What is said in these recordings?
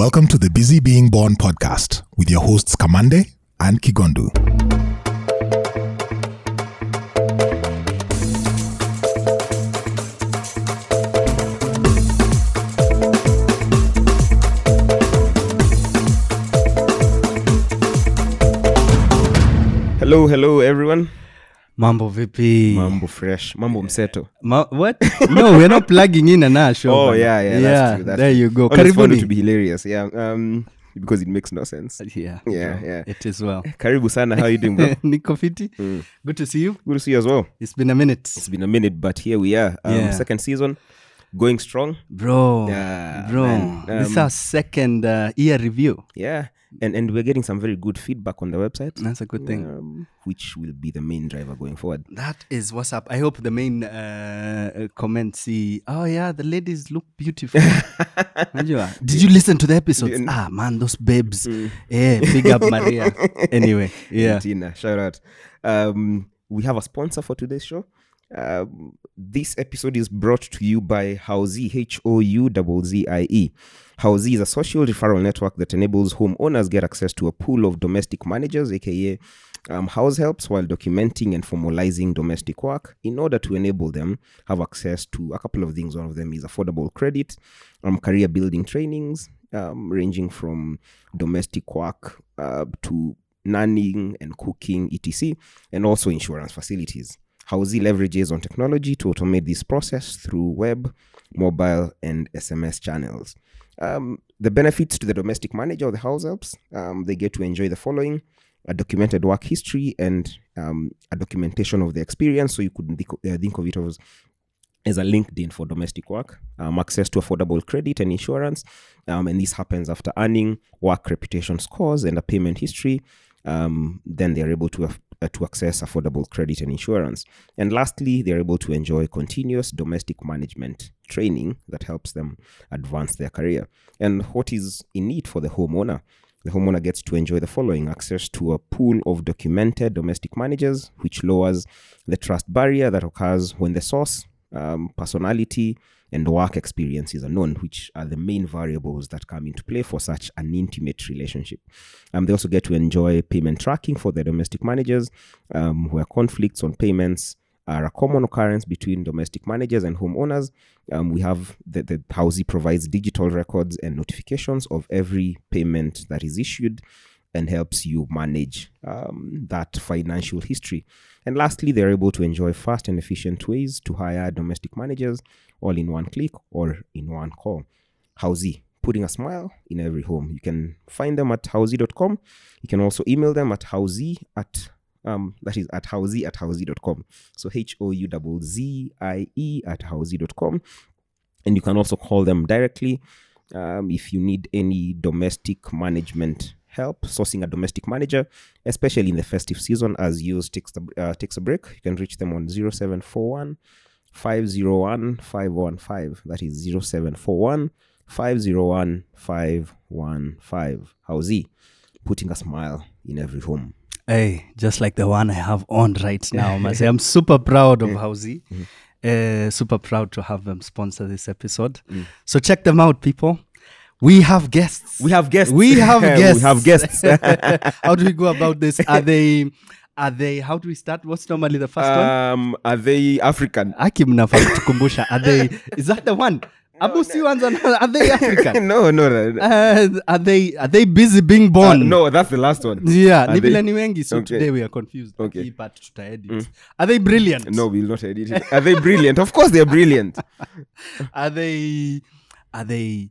Welcome to the Busy Being Born podcast with your hosts Kamande and Kigondu. hello hello everyone mambo vipi? Mambo fresh. Mambo mseto. Ma- what? No we're not plugging in an ash oh yeah yeah yeah, that's true, that's there true. you go. Karibuni. to be hilarious yeah um because it makes no sense. Yeah Yeah, so yeah. it is well. Karibu sana how you doing bro? Niko fiti. Mm. good to see you. Good to see you as well. It's been a minute. It's been a minute but here we are. Um, Yeah. second season going strong. Bro Yeah, bro. man. this is Um, our second uh, year review. Yeah and and we're getting some very good feedback on the website. That's a good thing. Um, which will be the main driver going forward. That is what's up. I hope the main uh, uh, comment see oh yeah the ladies look beautiful. Did you listen to the episodes ah man those babes. Eh big up maria. Anyway yeah. Tina, shout out. Um, we have a sponsor for today's show. Um, this episode is brought to you by Houzzie, H O U Z I E. Houzzie is a social referral network that enables homeowners get access to a pool of domestic managers, aka um, house helps, while documenting and formalizing domestic work in order to enable them have access to a couple of things. One of them is affordable credit, um, career building trainings, um, ranging from domestic work uh, to nannying and cooking, etc., and also insurance facilities. Houzzie leverages on technology to automate this process through web, mobile, and SMS channels. Um, the benefits to the domestic manager of the house helps, um, they get to enjoy the following a documented work history and um, a documentation of the experience. So you could think, uh, of it as as a LinkedIn for domestic work, um, access to affordable credit and insurance. Um, and this happens after earning work reputation scores and a payment history. Um, then they're able to, uh, to access affordable credit and insurance. And lastly, they're able to enjoy continuous domestic management training that helps them advance their career. And what is in need for the homeowner? The homeowner gets to enjoy the following access to a pool of documented domestic managers, which lowers the trust barrier that occurs when the source, um, personality, and work experiences are known, which are the main variables that come into play for such an intimate relationship. Um, they also get to enjoy payment tracking for their domestic managers, um, where conflicts on payments are a common occurrence between domestic managers and homeowners. Um, we have the, the Houzzie provides digital records and notifications of every payment that is issued and helps you manage um, that financial history. And lastly, they're able to enjoy fast and efficient ways to hire domestic managers all in one click or in one call. Houzzie, putting a smile in every home. You can find them at houzzie.com. You can also email them at houzzie at um, that is at houzzie at houzzie.com. So H O U Z I E at houzzie.com. And you can also call them directly um, if you need any domestic management help sourcing a domestic manager, especially in the festive season as yours takes, the, uh, takes a break. You can reach them on 0741 501 515. That is 0741 501 515. he putting a smile in every home. Hey, just like the one I have on right now, Mase. I'm super proud of Housey. Mm-hmm. Uh, super proud to have them sponsor this episode. Mm. So check them out, people. We have guests. We have guests. We have guests. we have guests. how do we go about this? Are they? Are they? How do we start? What's normally the first one? um, are they African? Aki mnafaa kutukumbusha. Are they? Is that the one? Abu si wanza Are they African? no, no, no. Uh, are they? Are they busy being Uh, born? no, that's the last one. Yeah, ni vile ni wengi so Okay. today we are confused. Okay. Hii part tutaedit. Are they brilliant? No, we'll not edit it. Are they brilliant? Of course, they're brilliant. Are they are they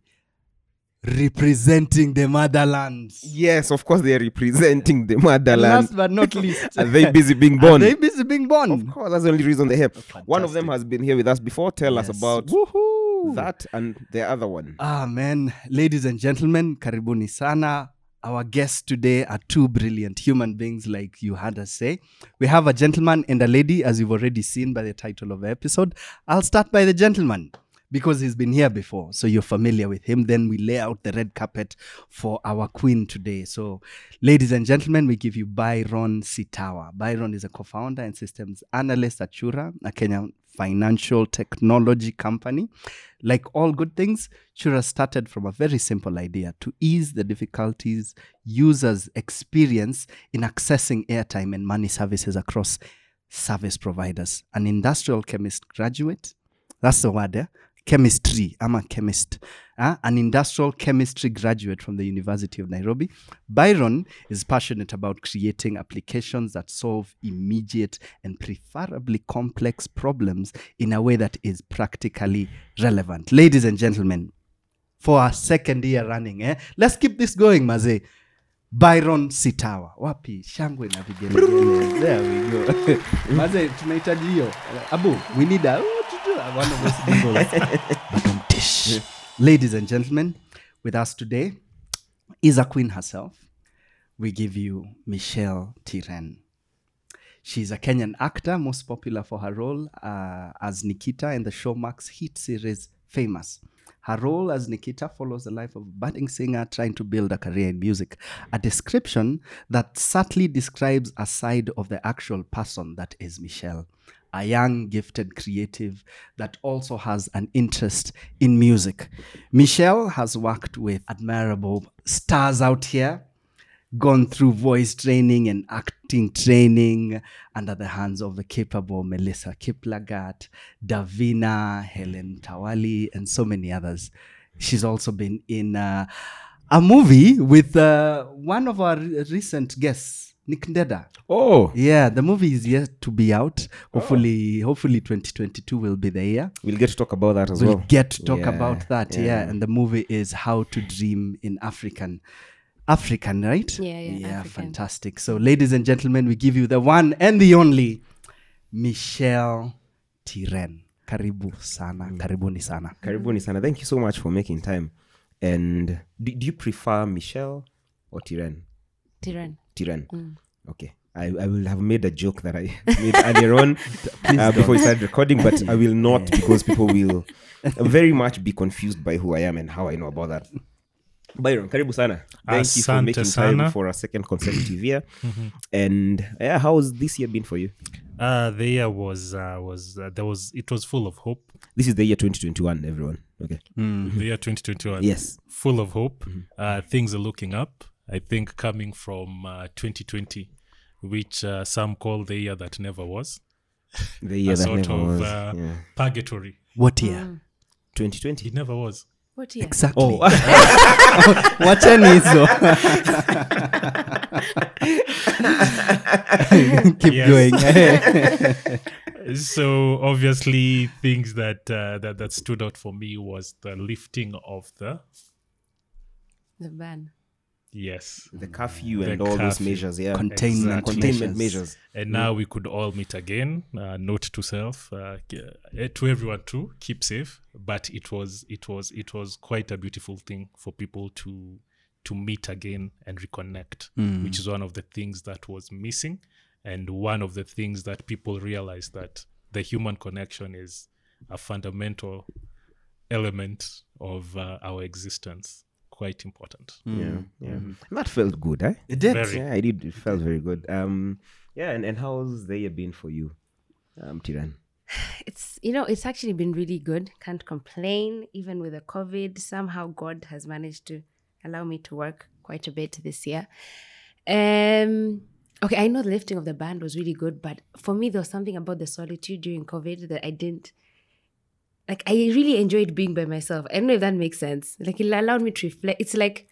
representing the motherland? Yes, of course, they're representing the motherland. last but not least, Are they busy being born? are they busy being born? Of course, that's the only reason they're here. One of them has been here with us before. Tell us Yes. about Woohoo. that and the other one. Ah man, ladies and gentlemen, karibuni sana. Our guests today are two brilliant human beings, like you had us say. We have a gentleman and a lady, as you've already seen by the title of the episode. I'll start by the gentleman because he's been here before, so you're familiar with him. Then we lay out the red carpet for our queen today. So, ladies and gentlemen, we give you Byron Sitawa. Byron is a co founder and systems analyst at Chura, a Kenyan financial technology company. Like all good things, Chura started from a very simple idea to ease the difficulties users experience in accessing airtime and money services across service providers. An industrial chemist graduate, that's the word, yeah? Chemistry. ama chemist, uh, an industrial chemistry graduate from the University of Nairobi. Byron is passionate about creating applications that solve immediate and preferably complex problems in a way that is practically relevant. Ladies and gentlemen, for a second year running, eh? let's keep this going, Maze. Byron Sitawa. Wapi? Shangwe na vigelegele. There we go. Maze, tunahitaji hiyo. Abu, we need a Ladies and gentlemen, with us today is a queen herself. We give you Michelle Tiren. She's a Kenyan actor, most popular for her role uh, as Nikita in the Showmax hit series Famous. Her role as Nikita follows the life of a budding singer trying to build a career in music, a description that subtly describes a side of the actual person that is Michelle, a young, gifted creative that also has an interest in music. Michelle has worked with admirable stars out here gone through voice training and acting training under the hands of the capable Melissa Kiplagat, Davina, Helen Tawali, and so many others. She's also been in uh, a movie with uh, one of our recent guests, Nick Ndeda. Oh, Yeah, the movie is yet to be out. Hopefully, hopefully 2022 will be the year. we'll get to talk about that as well. We'll well. get to talk Yeah, about that. Yeah. yeah. and the movie is How to Dream in African. African, right? Yeah, yeah, Yeah, African. fantastic. So, ladies and gentlemen, we give you the one and the only Michelle Tiren. Karibu sana, Mm. karibuni sana. Karibuni sana. Thank you so much for making time. And do, do you prefer Michelle or Tiren? Tiran. Tiren. Mm. Okay. I, I will have made a joke that I made earlier on uh, before we started recording, but I will not because people will very much be confused by who I am and how I know about that. Byron, karibu sana. Thank you for Asante making sana. time for a second consecutive year. and yeah, how's this year been for you? Uh, the year was uh, was uh, there was it was full of hope. This is the year 2021, everyone. Okay. The year 2021, Yes. full of hope. Uh, things are looking up. I think coming from uh, 2020, which uh, some call the year that never was, The year a that sort never of was. uh, yeah. purgatory. What year? 2020. It never was. What year? Exactly. Oh, Wacheni hizo. Keep going. so obviously, things that uh, that that stood out for me was the lifting of the The ban. Yes the curfew The and all those measures. Yeah. Containment, Exactly. Containment measures. measures. and now we could all meet again uh, note to self uh, uh, to everyone too keep safe but it was it was it was quite a beautiful thing for people to to meet again and reconnect which is one of the things that was missing and one of the things that people realized that the human connection is a fundamental element of uh, our existence quite important Yeah. Yeah. And that felt good, eh? It did. Very. Yeah, I did. It felt very good. Um, yeah, and, and how's the year been for you, um, Tiran? It's you know it's actually been really good. Can't complain. Even with the COVID, somehow God has managed to allow me to work quite a bit this year. Um. Okay, I know the lifting of the band was really good, but for me there was something about the solitude during COVID that I didn't like. I really enjoyed being by myself. I don't know if that makes sense. Like it allowed me to reflect. It's like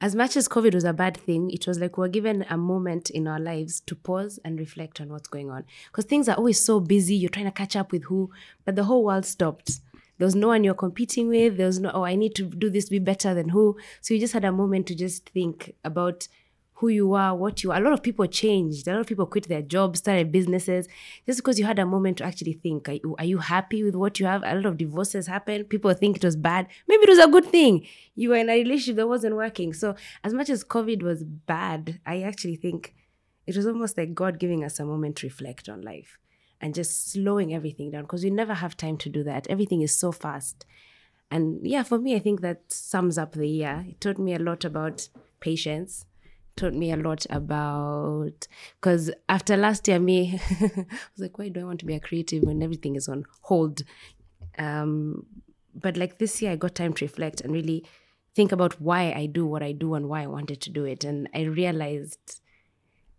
as much as COVID was a bad thing, it was like we are given a moment in our lives to pause and reflect on what's going on. Because things are always so busy, you're trying to catch up with who, but the whole world stopped. There was no one you're competing with. There was no, oh, I need to do this be better than who. So you just had a moment to just think about who you are, what you are. A lot of people changed. A lot of people quit their jobs, started businesses, just because you had a moment to actually think. Are you, are you happy with what you have? A lot of divorces happened. People think it was bad. Maybe it was a good thing. You were in a relationship that wasn't working. So as much as COVID was bad, I actually think it was almost like God giving us a moment to reflect on life and just slowing everything down because we never have time to do that. Everything is so fast. And yeah, for me, I think that sums up the year. It taught me a lot about patience, taught me a lot about because after last year me I was like why do I want to be a creative when everything is on hold? Um but like this year I got time to reflect and really think about why I do what I do and why I wanted to do it. And I realized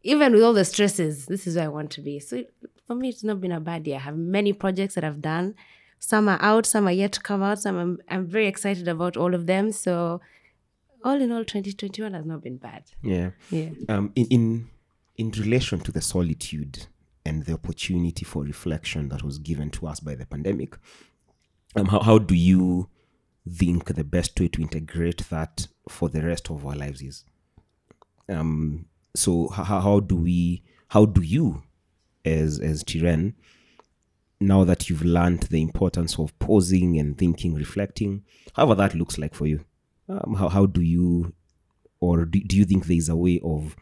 even with all the stresses this is where I want to be. So for me it's not been a bad year. I have many projects that I've done. Some are out some are yet to come out. Some I'm, I'm very excited about all of them. So all in all 2021 has not been bad Yeah. yeah Um, in, in in relation to the solitude and the opportunity for reflection that was given to us by the pandemic, um, how, how do you think the best way to integrate that for the rest of our lives is? Um, so how, how do we how do you as as Tiren now that you've learned the importance of pausing and thinking reflecting however that looks like for you um, how, how do you or do, do you think there is a way of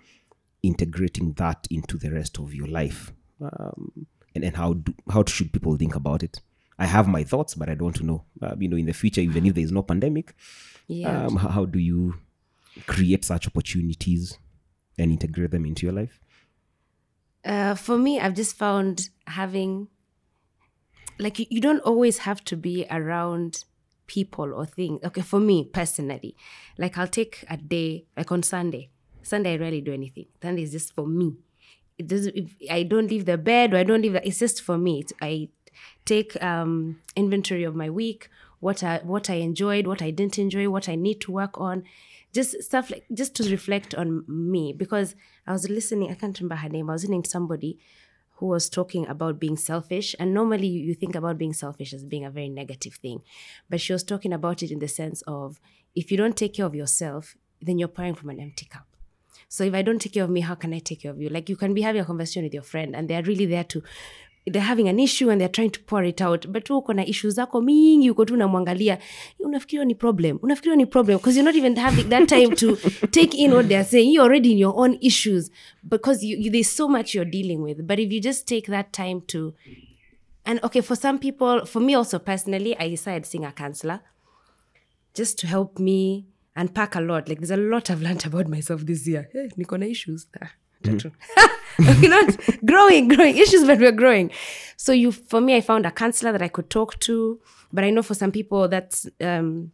integrating that into the rest of your life? Um, and, and how do, how should people think about it? I have my thoughts but i don't know. Uh, you know in the future even if there is no pandemic yeah. um, how, how do you create such opportunities and integrate them into your life? Uh, for me, I've just found having, like, you, you don't always have to be around people or things. Okay, for me personally, like, I'll take a day, like on Sunday. Sunday, I rarely do anything. Sunday is just for me. It doesn't, if I don't leave the bed or I don't leave the, it's just for me. It's, I take um, inventory of my week, what I, what I enjoyed, what I didn't enjoy, what I need to work on just stuff like just to reflect on me because I was listening, I can't remember her name. I was listening to somebody who was talking about being selfish. And normally you think about being selfish as being a very negative thing. But she was talking about it in the sense of if you don't take care of yourself, then you're pouring from an empty cup. So if I don't take care of me, how can I take care of you? Like you can be having a conversation with your friend and they're really there to they're having an issue and they're trying to pour it out but wewe uko na issues zako mingi uko tu unamwangalia unafikiria ni problem unafikiria ni problem because you're not even having that time to take in what they're saying you're already in your own issues because you, you, there's so much you're dealing with but if you just take that time to and okay for some people for me also personally i decided seeing a counselor just to help me unpack a lot. Like there's a lot I've learned about myself this year. Hey, niko na issues. Tatu. we're not growing, growing issues, but we're growing. So you, for me, I found a counselor that I could talk to. But I know for some people that's um,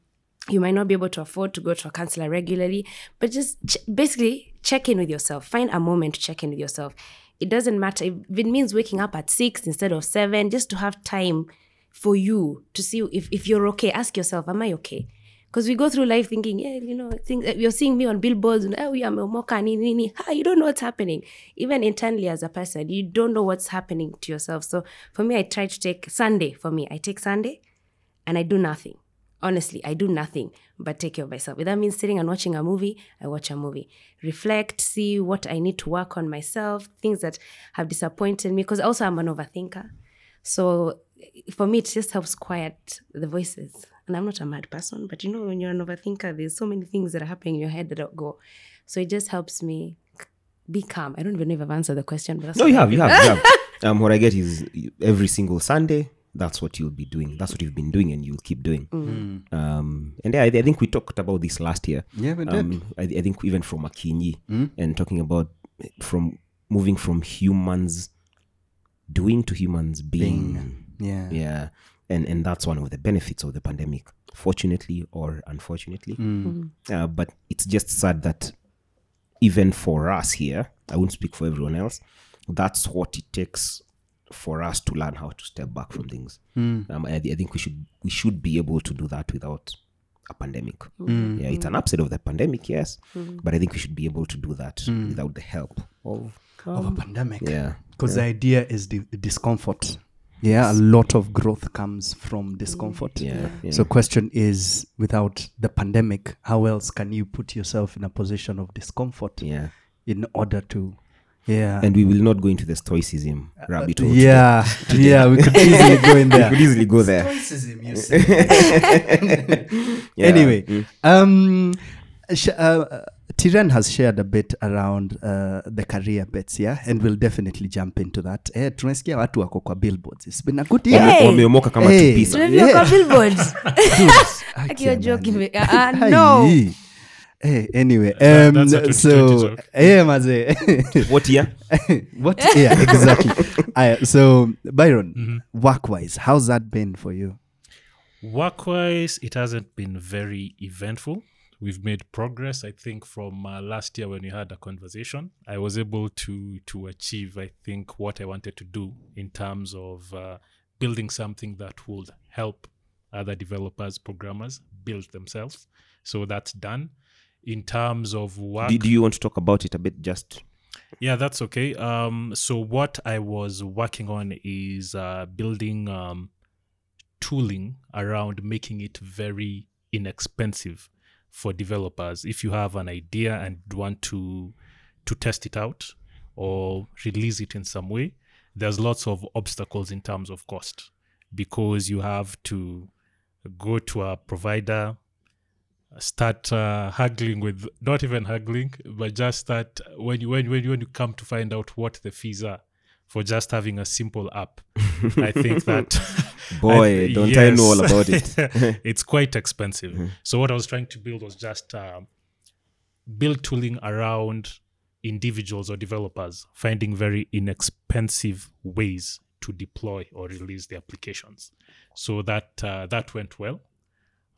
you might not be able to afford to go to a counselor regularly. But just ch- basically check in with yourself. Find a moment to check in with yourself. It doesn't matter if it means waking up at six instead of seven, just to have time for you to see if, if you're okay. Ask yourself, am I okay? Because we go through life thinking, yeah, you know, things, eh, you're seeing me on billboards eh, and oh, yeah, moka, nini, nini. Ha, you don't know what's happening. Even internally as a person, you don't know what's happening to yourself. So for me, I try to take Sunday. For me, I take Sunday and I do nothing. Honestly, I do nothing but take care of myself. If that means sitting and watching a movie, I watch a movie. Reflect, see what I need to work on myself, things that have disappointed me. Because also I'm an overthinker. So for me, it just helps quiet the voices. And I'm not a mad person, but you know, when you're an overthinker, there's so many things that are happening in your head that don't go. So it just helps me be calm. I don't even know if I've answered the question, but that's No, what you have, you have, you have. Um, what I get is every single Sunday, that's what you'll be doing. That's what you've been doing, and you'll keep doing. Um, and yeah, I, I think we talked about this last year. Yeah, we did. Um, I, I think even from Akinyi and talking about from moving from humans doing to humans being. Yeah. Yeah, and and that's one of the benefits of the pandemic, fortunately or unfortunately. Mm. Mm-hmm. Uh, but it's just sad that even for us here, I won't speak for everyone else. That's what it takes for us to learn how to step back from things. Mm. Um, I, I think we should we should be able to do that without a pandemic. Mm-hmm. Mm. Yeah, it's an upset of the pandemic, yes, mm-hmm. but I think we should be able to do that without the help of Of a pandemic. yeah. Because the idea is the, the discomfort. Yeah, a lot of growth comes from discomfort. Yeah, yeah. So question is without the pandemic, how else can you put yourself in a position of discomfort Yeah. in order to yeah. And we will not go into the stoicism rabbit hole. yeah, yeah, we could easily go in there. we could easily go there. Stoicism, you say. Yeah. Anyway, Mm. um, sh- uh, uh, Tiran has shared a bit around uh, the career bets, yeah, and we'll definitely jump into that. Eh, tunasikia watu wako kwa billboards. It's been a good year. Hey! wameomoka kama Hey! tupisa Yeah. kwa billboards. Akiwa joke me. Uh, uh, no. Hai. Hey, anyway, That- um, that's a so joke. yeah, maze. What year? what? year exactly. I, so Byron, Mm-hmm. work-wise, how's that been for you? Work wise, it hasn't been very eventful. We've made progress. I think from uh, last year when we had a conversation, I was able to to achieve. I think what I wanted to do in terms of uh, building something that would help other developers, programmers build themselves. So that's done. In terms of what, do, you want to talk about it a bit? Just yeah, that's okay. Um, so what I was working on is uh, building um, tooling around making it very inexpensive for developers. If you have an idea and want to to test it out or release it in some way, there's lots of obstacles in terms of cost because you have to go to a provider start uh, haggling with not even haggling but just start when you when, when you come to find out what the fees are for just having a simple app i think that Boy, I- don't I know all about it. it's quite expensive so what i was trying to build was just um, build tooling around individuals or developers finding very inexpensive ways to deploy or release the applications so that uh, that went well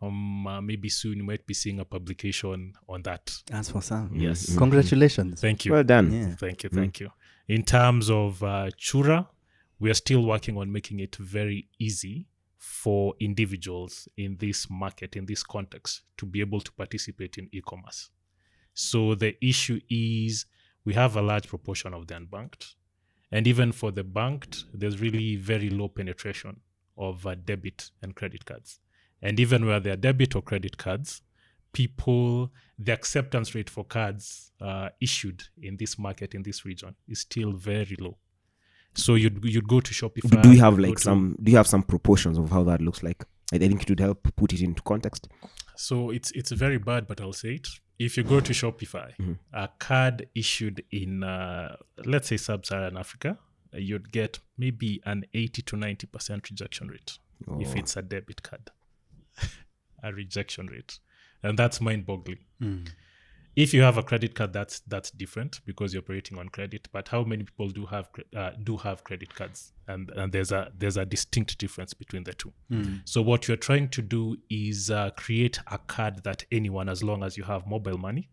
um uh, maybe soon you might be seeing a publication on that That's for some. Yes. Congratulations. thank you well done. Yeah. Thank you, thank you. In terms of uh, Chura, we are still working on making it very easy for individuals in this market, in this context, to be able to participate in e-commerce. So the issue is we have a large proportion of the unbanked, and even for the banked, there's really very low penetration of uh, debit and credit cards. And even where there are debit or credit cards, people the acceptance rate for cards uh, issued in this market in this region is still very low. So you'd you'd go to Shopify. do you have like some? Do you have some proportions of how that looks like? I think it would help put it into context. So it's it's very bad, but I'll say it. If you go to Shopify, a card issued in uh, let's say sub-Saharan Africa, you'd get maybe an eighty to ninety percent rejection rate if it's a debit card. a rejection rate, and that's mind-boggling. If you have a credit card, that's that's different because you're operating on credit. But how many people do have uh, do have credit cards? And and there's a there's a distinct difference between the two. So what you're trying to do is uh, create a card that anyone, as long as you have mobile money,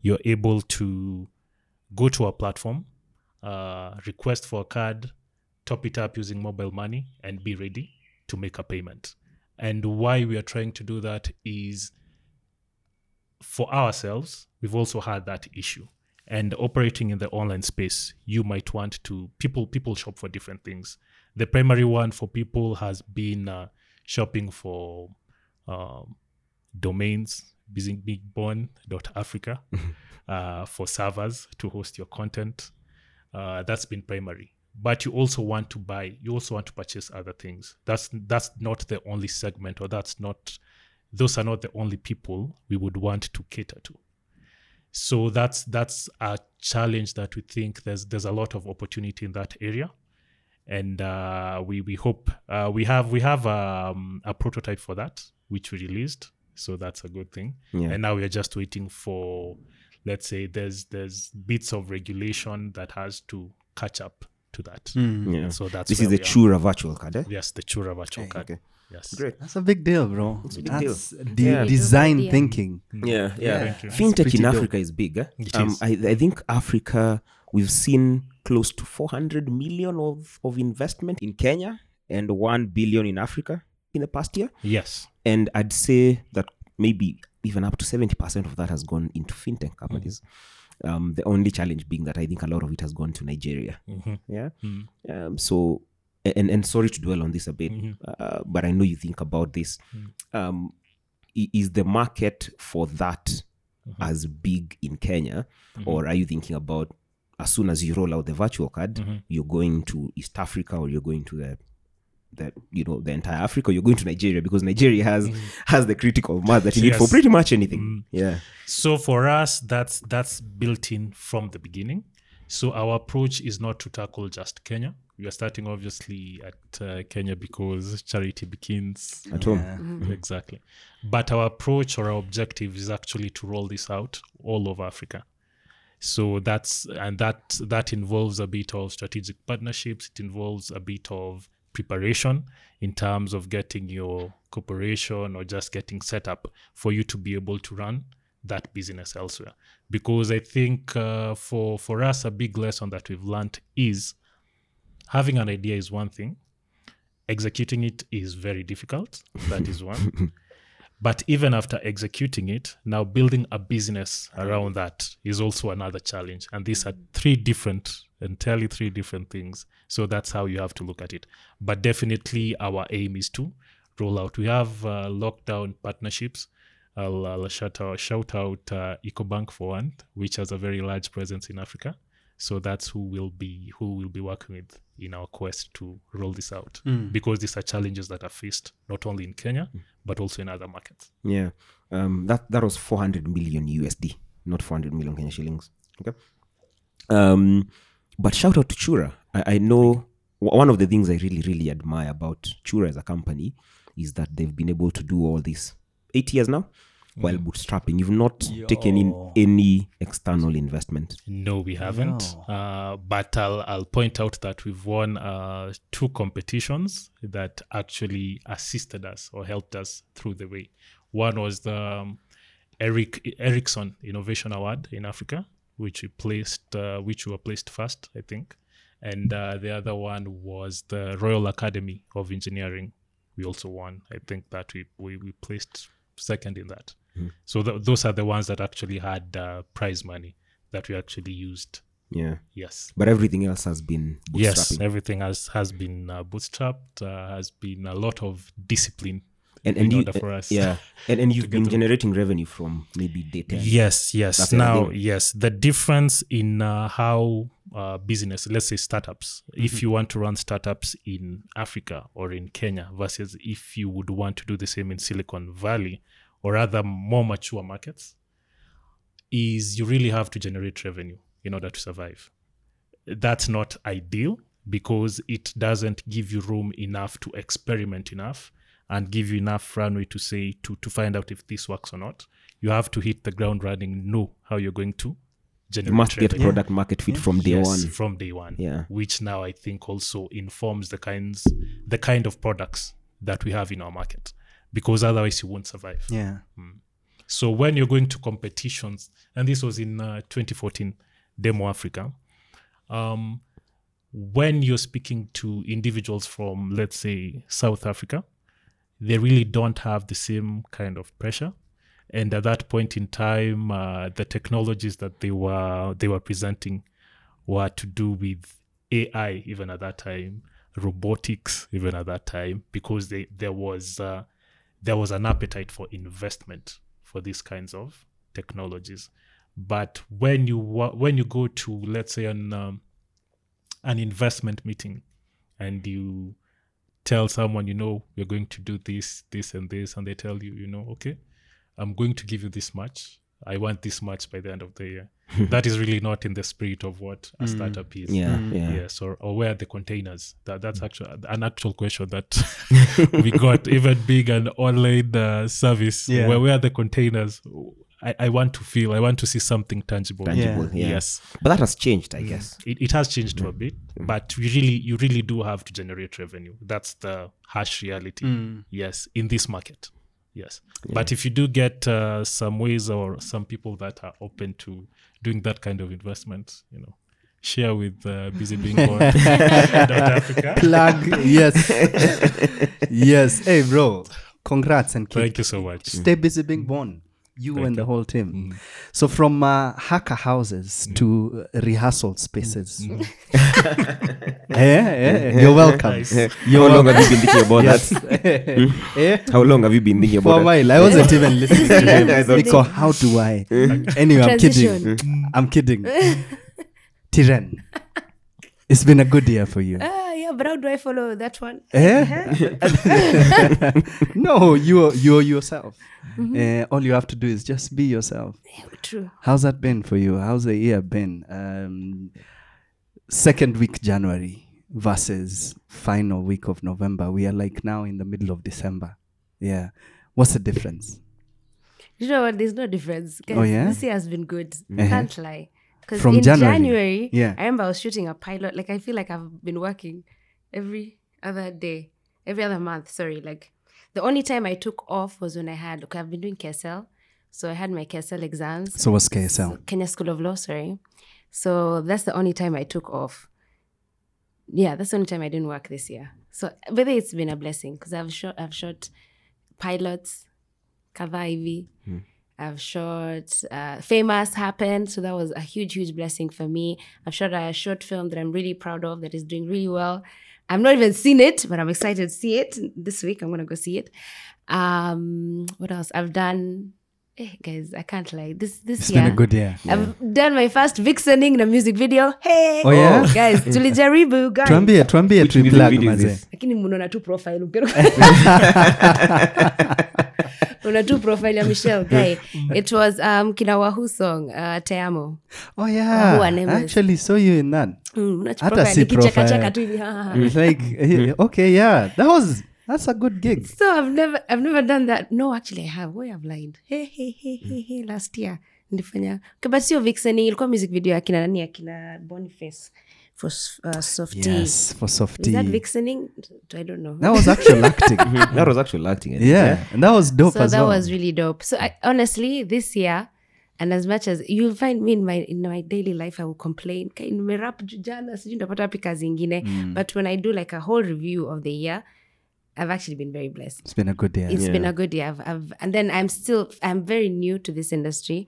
you're able to go to a platform, uh, request for a card, top it up using mobile money, and be ready to make a payment. And why we are trying to do that is for ourselves, we've also had that issue. And operating in the online space, you might want to people people shop for different things. The primary one for people has been uh, shopping for um, domains, busybeingborn.africa, uh, for servers to host your content. Uh, that's been primary. But you also want to buy, you also want to purchase other things. That's that's not the only segment, or that's not those are not the only people we would want to cater to. So that's that's a challenge that we think there's there's a lot of opportunity in that area, and uh, we we hope uh, we have we have um, a prototype for that which we released. So that's a good thing. Yeah. And now we are just waiting for, let's say, there's there's bits of regulation that has to catch up to that. Yeah. So that's This is the. Chura virtual card. Eh? Yes, the Chura virtual card. Okay. Yes. Great. That's a big deal, bro. It's a big That's deal. de- Yeah. design Idea. thinking. Yeah, yeah. Thank you. Fintech pretty in dope. Africa is big. Eh? It um, is. I, I think Africa, we've seen close to 400 million of, of investment in Kenya and 1 billion in Africa in the past year. Yes. And I'd say that maybe even up to 70% of that has gone into fintech companies. Um, the only challenge being that I think a lot of it has gone to Nigeria. Mhm. Yeah. Mm. Um, so, and, and sorry to dwell on this a bit, Mhm. uh, but I know you think about this. Um, is the market for that as big in Kenya, or are you thinking about as soon as you roll out the virtual card, you're going to East Africa or you're going to the the you know the entire Africa, you're going to Nigeria because Nigeria has mm. has the critical mass that you need for pretty much anything. Mm. Yeah. So for us, that's that's built in from the beginning. So our approach is not to tackle just Kenya. We are starting obviously at uh, Kenya because charity begins At home. Yeah. Mm-hmm. exactly. But our approach or our objective is actually to roll this out all over Africa. So that's and that that involves a bit of strategic partnerships. It involves a bit of preparation in terms of getting your corporation or just getting set up for you to be able to run that business elsewhere. Because I think uh, for for us a big lesson that we've learned is having an idea is one thing, executing it is very difficult. That is one. but even after executing it, now building a business around that is also another challenge. And these are three different, entirely three different things. So that's how you have to look at it. But definitely, our aim is to roll out. We have uh, lockdown partnerships. I'll, I'll shout out, shout out uh, EcoBank for one, which has a very large presence in Africa. So that's who will be who will be working with in our quest to roll this out because these are challenges that are faced not only in Kenya but also in other markets. Yeah. Um, that that was 400 million USD, not 400 million Kenya shillings. Okay. Um, but shout out to Chura. I, I know w- one of the things I really, really admire about Chura as a company is that they've been able to do all this eight years now while bootstrapping. You've not taken in any external investment. No, we haven't. Uh, but I'll I'll point out that we've won uh, two competitions that actually assisted us or helped us through the way. One was the um, Eric Ericsson Innovation Award in Africa, which we placed, uh, which we were placed first, I think, and uh, the other one was the Royal Academy of Engineering. We also won. I think that we we, we placed second in that. So th- those are the ones that actually had uh, prize money that we actually used. Yeah. Yes. But everything else has been. Yes, everything has has been uh, bootstrapped. Uh, has been a lot of discipline and, in and you, order for us. yeah, and, and you've been generating revenue from maybe data. Yes, yes. That's now, yes, the difference in uh, how uh, business, let's say startups, if you want to run startups in Africa or in Kenya versus if you would want to do the same in Silicon Valley or other more mature markets, is you really have to generate revenue in order to survive. That's not ideal because it doesn't give you room enough to experiment enough and give you enough runway to say to to find out if this works or not. You have to hit the ground running, know how you're going to generate. You must get revenue. product market fit from day Yes, one. from day one. Yeah. Which now I think also informs the kinds the kind of products that we have in our market. Because otherwise you won't survive. Yeah. So when you're going to competitions, and this was in uh, 2014, Demo Africa, um, when you're speaking to individuals from, let's say, South Africa, they really don't have the same kind of pressure. And at that point in time, uh, the technologies that they were they were presenting were to do with AI, even at that time, robotics, even at that time, because they, there was uh, there was an appetite for investment for these kinds of technologies. But when you when you go to let's say an um, an investment meeting and you tell someone you know you're going to do this this and this and they tell you you know okay i'm going to give you this much i want this much by the end of the year. That is really not in the spirit of what a mm. startup is. Yeah, mm. yeah. yes or, or where are the containers? That that's mm. actually an actual question that we got even being an online uh, service. Yeah. where where are the containers? I, I want to feel i want to see something tangible. Tangible, yeah. yes. But that has changed, I guess. it, it has changed to a bit but you really you really do have to generate revenue. That's the harsh reality. Yes in this market yes but if you do get uh, some ways or some people that are open to doing that kind of investment you know share with uh, busy being born africa Plug. yes. yes. Hey, bro. Congrats and keep thank you so much stay busy being born. You and the whole team. So from uh, hacker houses to uh, rehearsal spaces. yeah, yeah, You're welcome. Nice. How long have you been thinking about Yes. that? How long have you been thinking For a about that? while, I wasn't even listening to him. Because how do I? Anyway, I'm kidding. I'm kidding. Tiren, it's been a good year for you. Yeah, but how do I follow that one? Eh? no, you're you're yourself. Uh, all you have to do is just be yourself. True. How's that been for you? How's the year been? Um, second week January. versus final week of November. We are like now in the middle of December. Yeah. What's the difference? You know what? There's no difference. Oh, yeah? This year has been good. Uh-huh. Can't lie. Because From in January? January, Yeah. I remember I was shooting a pilot. Like I feel like I've been working every other day, every other month. Sorry, like the only time I took off was when I had. Look, I've been doing KSL, so I had my KSL exams. So what's KSL? Kenya School of Law. Sorry, so that's the only time I took off. Yeah, that's the only time I didn't work this year. So, but it's been a blessing because I've shot, I've shot pilots, kadhaa hivi. I've shot uh, Famous happened, so that was a huge, huge blessing for me. I've shot a short film that I'm really proud of that is doing really well. I've not even seen it, but I'm excited to see it this week. I'm gonna go see it. Um, what else? I've done, eh, guys. I can't lie. This this It's year, been a good year. I've done my first vixening in a music video. Hey, Oh, yeah? guys, tulijaribu guys. Tuambie, tuambie is mazee. lakini mnaona tu profile una tu profile ya michelle guy it was um kina wahu song uh, teamo Oh yeah. Who I actually saw you in that. Mm, Hata si profile. tu hivi, ha, ha, ha. It's like eh, okay, yeah. That was that's a good gig. so i've never i've never done that no actually i have why i've lied hey, hey, hey, hey, hey, last year nilifanya okay, but sio ilikuwa music video akina nani akina boniface for s- uh, softy Yes, for softy. is that vixening? I don't know. That was actual acting. that was actually acting. I think, yeah, and that was dope so as that well. was really dope. So I, honestly this year and as much as you'll find me in my in my daily life i will complain "Kai, nimerap jana sijui ndapata wapi kazi ingine. But when i do like a whole review of the year i've actually been very blessed. It's been a good year. It's been a good year. I've, I've, and then i'm still i'm very new to this industry.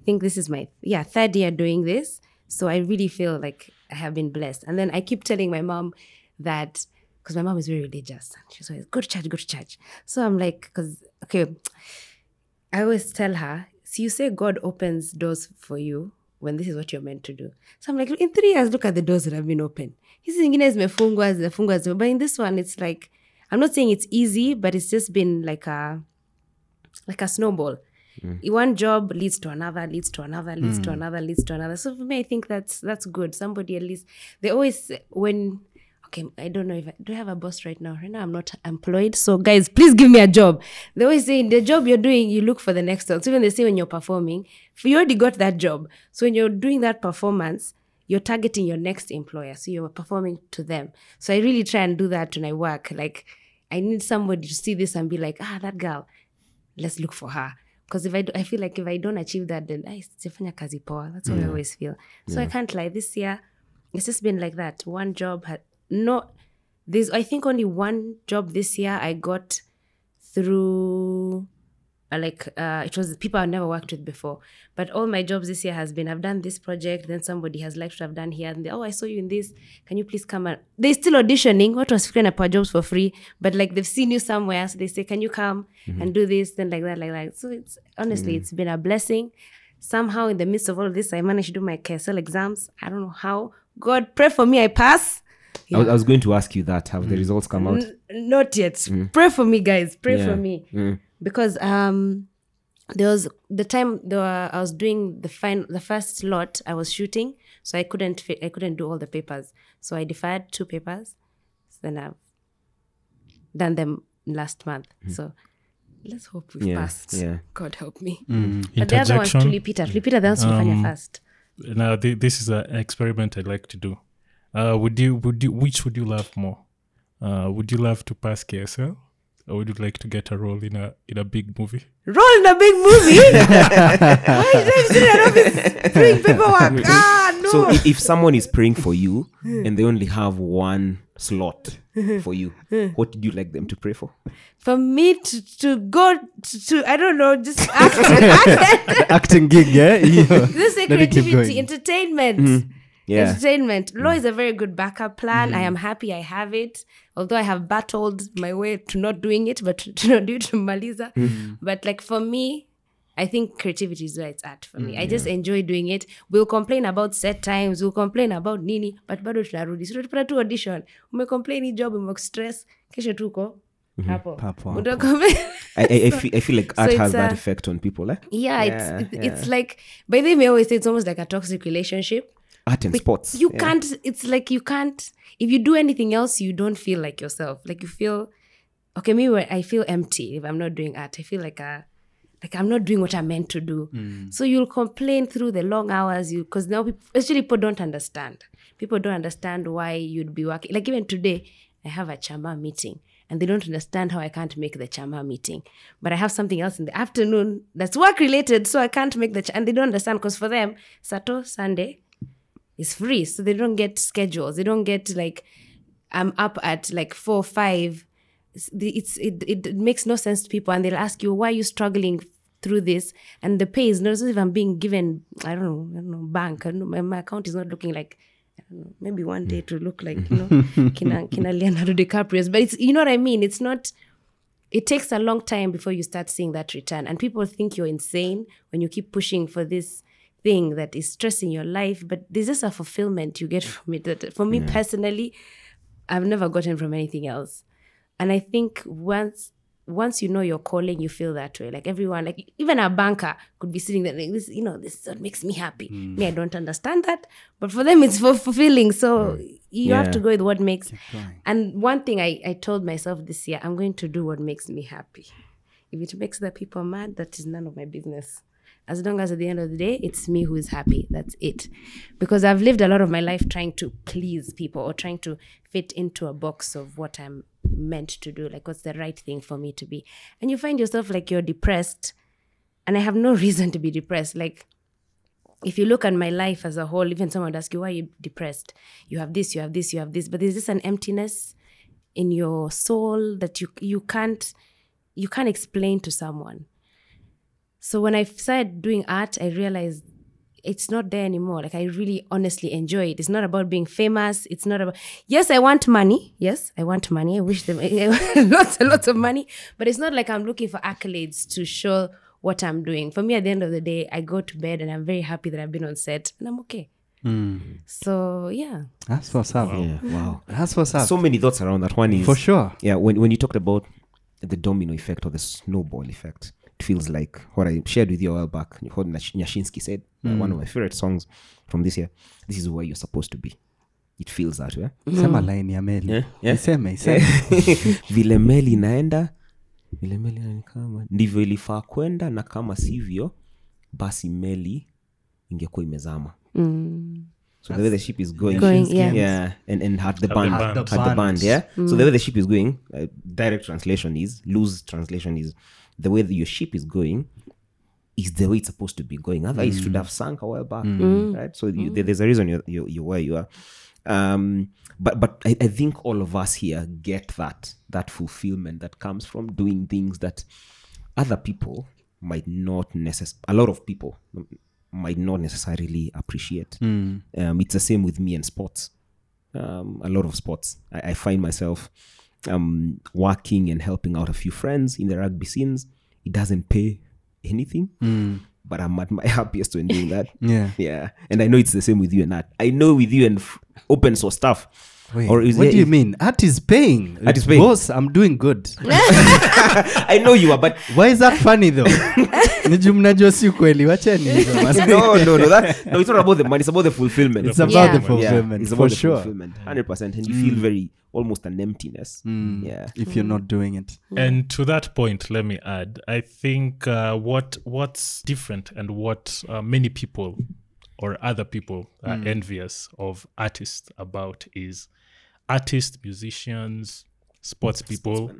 I think this is my yeah third year doing this so i really feel like i have been blessed. And then i keep telling my mom that because my mom is very religious and she's always go to church go to church. So i'm like because okay i always tell her so you say god opens doors for you when this is what you're meant to do. So i'm like in three years look at the doors that have been opened hizi zingine zimefungwa zimefungwa zime- but in this one it's like i'm not saying it's easy but it's just been like a like a snowball one job leads to another leads to another leads to another leads to another. So for me i think that's that's good. Somebody at least they always when okay i don't know if I, do i have a boss right now? Right now i'm not employed. So guys please give me a job. They always say the job you're doing you look for the next one so even they say when you're performing you already got that job. So when you're doing that performance you're targeting your next employer. So you're performing to them. So i really try and do that when i work. Like i need somebody to see this and be like ah that girl let's look for her because if I, do, I feel like if I don't achieve that then I sijafanya kazi poa. That's what I always feel. So I can't lie this year it's just been like that. One job had no there's I think only one job this year I got through Uh, like uh, it was people I've never worked with before. But all my jobs this year has been I've done this project then somebody has liked what I've done here and they, oh I saw you in this. Can you please come and they're still auditioning. What was figuring up jobs for free? But like they've seen you somewhere so they say can you come mm-hmm. and do this? Then like that like that so it's honestly mm. it's been a blessing. Somehow in the midst of all this I managed to do my KSL exams. I don't know how. God pray for me I pass. I, was, I was going to ask you that. Have the mm. results come out? N- not yet. Mm. Pray for me, guys. Pray Yeah. for me because um, there was the time there were, I was doing the fine the first lot I was shooting, so I couldn't fi- I couldn't do all the papers, so I deferred two papers. So then I've done them last month. So let's hope we Yeah, passed. yeah. God help me. Mm. But the other one Interjection. tulipita tulipita the ones tulifanya first. Now, th- this is an experiment I'd like to do. Uh, would you, would you, which would you love more? Uh, would you love to pass KSL, or would you like to get a role in a in a big movie? Role in a big movie. Why did I sit in office doing paperwork? Ah no. So if, if someone is praying for you and they only have one slot for you, what did you like them to pray for? for me to, to go to, to I don't know, just act, act acting gig, yeah. Yeah. this is Let it keep creativity, entertainment. Yeah. Entertainment. Law mm. is a very good backup plan. I mm. am happy I have it. Although I have battled my way to not doing it, but to not do it to Maliza. Mm. But like for me, I think creativity is where it's at for me. I just enjoy doing it. We'll complain about set times, we'll complain about nini, but bado tunarudi. So tutapata tu audition. Umecomplain hii job, umestress, kesho tuko mm-hmm. hapo. Hapo, hapo. I, I, I, feel, I feel like art it's has that a- effect on people. Eh? yeah, Yeah, it's it- it's like by the way, we always say it's almost like a toxic relationship art and But sports. You yeah. can't. It's like you can't. If you do anything else, you don't feel like yourself. Like you feel. Okay, me I feel empty if I'm not doing art. I feel like a, like I'm not doing what I'm meant to do. Mm. So you'll complain through the long hours. You because now people, actually people don't understand. People don't understand why you'd be working. Like even today, I have a chama meeting. And they don't understand how I can't make the chama meeting, but I have something else in the afternoon that's work related, so I can't make the. Ch- and they don't understand because for them, Sato Sunday, is free. So they don't get schedules. They don't get like i'm up at like four five. It's it, it makes no sense to people. And they'll ask you why are you struggling through this? And the pay is not as if i'm being given i don't know i don't know bank. I don't know, my, my account is not looking like I don't know, maybe one day to look like you know kina, kina leonardo dicaprio's. But it's you know what i mean? It's not it takes a long time before you start seeing that return. And people think you're insane when you keep pushing for this thing that is stressing your life but there's just a fulfillment you get from it. That for me personally i've never gotten from anything else. And i think once once you know your calling you feel that way. Like everyone like even a banker could be sitting there like this you know this is what makes me happy. Mm. Me i don't understand that but for them it's fulfilling. So you have to go with what makes and one thing I, I told myself this year i'm going to do what makes me happy. If it makes the people mad that is none of my business as long as at the end of the day it's me who is happy. That's it. Because i've lived a lot of my life trying to please people or trying to fit into a box of what i'm meant to do. Like what's the right thing for me to be? And you find yourself like you're depressed. And i have no reason to be depressed. Like if you look at my life as a whole even someone would ask you why are you depressed? You have this you have this you have this. But there's just an emptiness in your soul that you you can't you can't explain to someone so when I started doing art, I realized it's not there anymore. Like I really honestly enjoy it. It's not about being famous. It's not about yes, I want money. Yes, I want money. I wish them lots and lots of money. But it's not like I'm looking for accolades to show what I'm doing. For me, at the end of the day, I go to bed and I'm very happy that I've been on set and I'm okay. Hmm. So yeah. That's what's up. Yeah, wow. That's what's up. So many thoughts around that. One is For sure. Yeah, when when you talked about the domino effect or the snowball effect, it feels like what I shared with you a while back. What Nyashinsky said, mm. one of my favorite songs from this year. This is where you're supposed to be. It feels that way. Sema line ya meli. Yeah, yeah. Iseme, iseme. vile meli inaenda vile meli inaenda kama ndivyo ilifaa kwenda na kama sivyo basi meli ingekuwa imezama so the way the ship is going, Going, yeah. yeah and, and had the the band band. had The the band. yeah. Mm. so the way the ship is going uh, direct translation is loose translation is the way that your ship is going is the way it's supposed to be going. Otherwise it should have sunk a while back right? So you, there- there's a reason you're, you're, you're where you are. Um but but I, I think all of us here get that that fulfillment that comes from doing things that other people might not necess- a lot of people might not necessarily appreciate. Um, it's the same with me and sports. Um, a lot of sports. I, I find myself um, working and helping out a few friends in the rugby scenes it doesn't pay anything. But i'm at my happiest when doing that. Yeah. yeah. And i know it's the same with you and that i know with you and f- open source stuff Wait, or is what there- do you mean? Art is paying. Art is paying. Boss, I'm doing good. i know you are but Why is that funny though? Mnajua si kweli. Wacheni no no no that no it's not about the money it's about the fulfillment It's about Yeah. the Yeah, fulfillment it's for about the sure. fulfillment 100% and you feel very almost an emptiness yeah If you're not doing it. And to that point, let me add, I think uh, what what's different and what uh, many people or other people are envious of artists about is artists, musicians, sports people,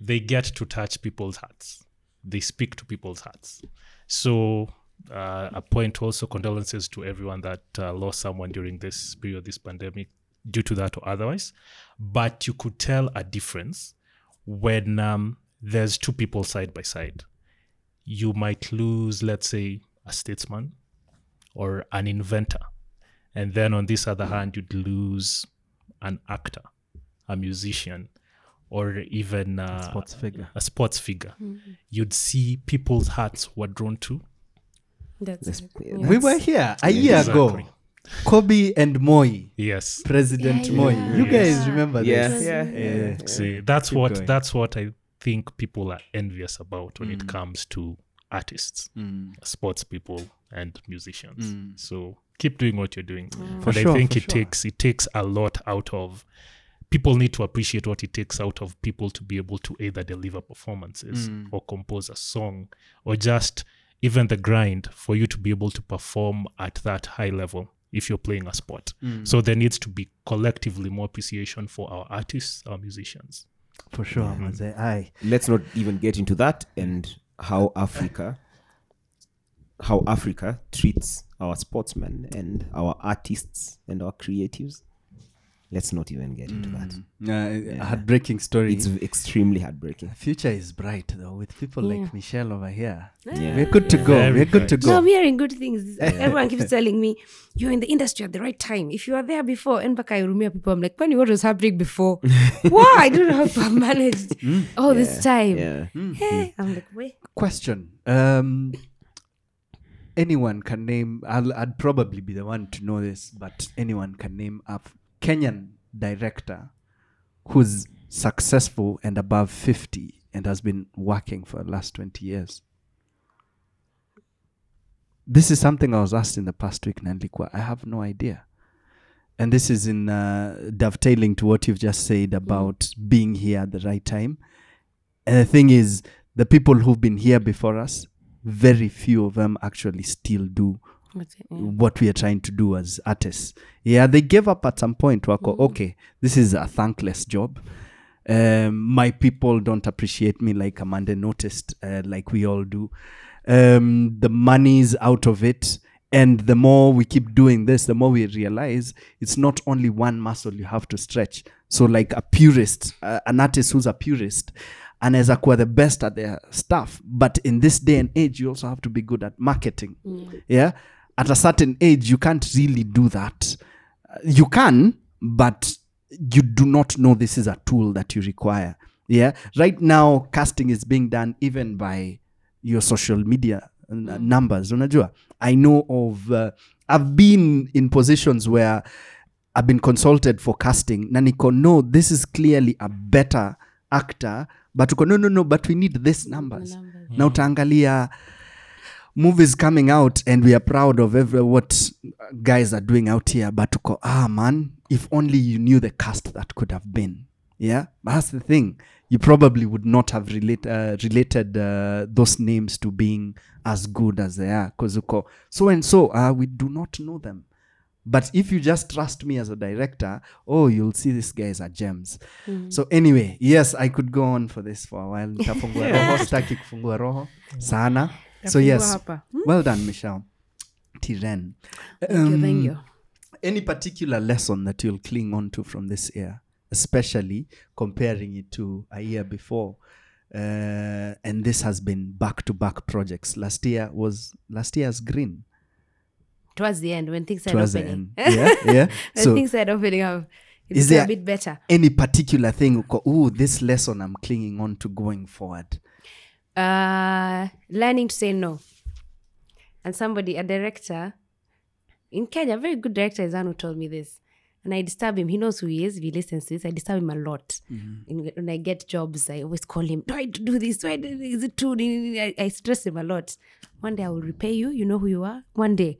they get to touch people's hearts. They speak to people's hearts. So uh, a point also condolences to everyone that uh, lost someone during this period, this pandemic, due to that or otherwise. But you could tell a difference when um, there's two people side by side. You might lose, let's say, a statesman or an inventor. And then on this other hand, you'd lose an actor, a musician, or even uh, Sports figure. a sports figure. Mm-hmm. You'd see people's hearts were drawn to. That's yeah, We were here a year ago. Kobe and Moi. Yes. President Yeah, Moi. yeah. You guys remember yeah this? yeah, Yeah. See, that's Keep what going. that's what I think people are envious about when it mm. comes to artists, mm. sports people, and musicians. Mm. So keep doing what you're doing. For and sure, I think for it sure. takes it takes a lot out of people need to appreciate what it takes out of people to be able to either deliver performances Mm. or compose a song or just even the grind for you to be able to perform at that high level if you're playing a sport. Mm. So there needs to be collectively more appreciation for our artists, our musicians. For sure, Maze. Aye. let's not even get into that and how Africa how Africa treats our sportsmen and our artists and our creatives. Let's not even get into that. Uh, a heartbreaking story. It's extremely heartbreaking. future is bright though with people Yeah. like Michelle over here. Yeah. We're good to go. Very We're good to bright. No, go. I'm hearing good things. Everyone keeps telling me you're in the industry at the right time. If you are there before, and back I Rumia people, I'm like, Penny, what was happening before? Why? I don't know how to have managed all this time. Yeah. Hey, I'm like, wait. Question. Um, anyone can name. I'll, I'd probably be the one to know this, but anyone can name a Kenyan director who's successful and above fifty and has been working for the last twenty years. This is something I was asked in the past week, Nandikwa. I have no idea. And this is in uh, dovetailing to what you've just said about being here at the right time. And the thing is, the people who've been here before us, very few of them actually still do it? Yeah. what we are trying to do as artists. Yeah, they gave up at some point. Wako, okay, this is a thankless job. Um, my people don't appreciate me like Amanda noticed, uh, like we all do. Um, the money's out of it. And the more we keep doing this, the more we realize it's not only one muscle you have to stretch. So, like a purist, uh, an artist who's a purist, anaweza kuwa the best at their stuff. But in this day and age, you also have to be good at marketing. Yeah. At a certain age, you can't really do that. Uh, You can, but you do not know this is a tool that you require. Yeah. Right now, casting is being done even by your social media uh, numbers. Unajua? I know of, uh, I've been in positions where I've been consulted for casting. Na niko, no, this is clearly a better actor. But uko, no, no, no, but we need this numbers. numbers. Na utaangalia movies coming out and we are proud of every what guys are doing out here but uko, ah man if only you knew the cast that could have been yeah that's the thing you probably would not have relate, uh, related uh, those names to being as good as they are because uko so and so uh, we do not know them but if you just trust me as a director oh you'll see these guys are gems. Hmm. So anyway yes i could go on for this for a while. Nitafungua roho sitaki kufungua roho sana. So yes hmm? well done michelle. Tiren. Thank you, thank you. Um, any particular lesson that you'll cling on to from this year especially comparing it to a year before? Uh, and this has been back to back projects. Last year was last year's green Towards the end, when things the opening. yeah yeah when so things are opening up, it's Is there- a bit better. any particular thing uko, ooh this lesson i'm clinging on to going forward uh, learning to say no. And somebody, a director in Kenya, a very good director is one who told me this. And I disturb him. He knows who he is. If he listens to this, I disturb him a lot. And when I get jobs, I always call him. Do I do this? Do I do this? Is it true? I, I stress him a lot. One day I will repay you. You know who you are. One day,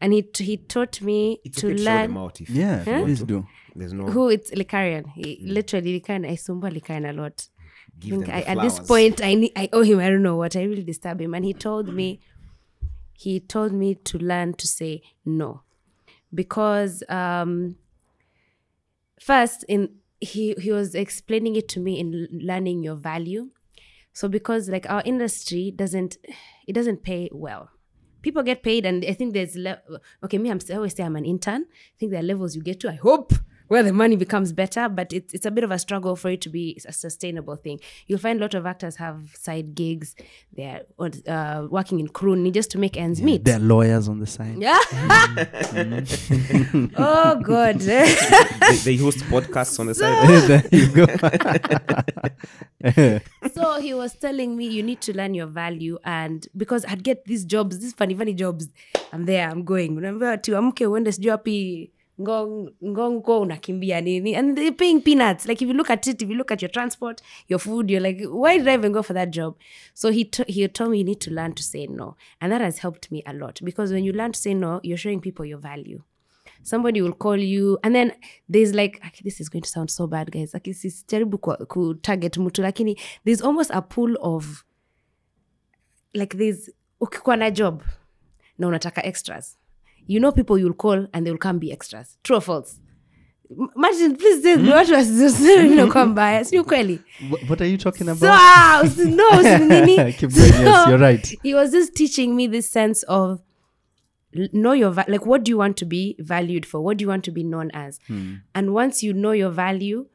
and he he taught me It's to okay to show learn out if yeah you want please do There's no who it's Likarion. He literally Likarion. I sumbua Likarion a lot. give think them I, the at this point I need, I owe him I don't know what I really disturb him and he told me he told me to learn to say no because um first in he he was explaining it to me in learning your value. So because like our industry doesn't it doesn't pay well. People get paid and i think there's le- okay me I'm, always say i'm an intern. I think there are levels you get to i hope where the money becomes better but it's, it's a bit of a struggle for it to be a sustainable thing. You'll find a lot of actors have side gigs. They're uh, working in crew just to make ends meet. They're lawyers on the side. Yeah. Oh god. They, they host podcasts on the side. there you go. So he was telling me you need to learn your value and because i'd get these jobs these funny funny jobs. I'm there i'm going. Remember tuamke uende sijui wapi? ngong ngongo unakimbia nini? And they're paying peanuts. Like if you look at it if you look at your transport your food you're like why did i even go for that job? So he he told me you need to learn to say no. And that has helped me a lot because when you learn to say no you're showing people your value. Somebody will call you and then there's like okay, this is going to sound so bad guys. Like sijaribu ku ku target mtu lakini there's almost a pool of like there's ukikuwa na job na unataka extras you know people you'll call and they'll come be extras. True or false? Martin, please say watu wasiseme inakuwa mbaya si ukweli Wh- what are you talking so about? ah, usi- no. Keep going, yes, you're right. he was just teaching me this sense of know your va- like what do you want to be valued for? What do you want to be known as? Hmm. And once you know your value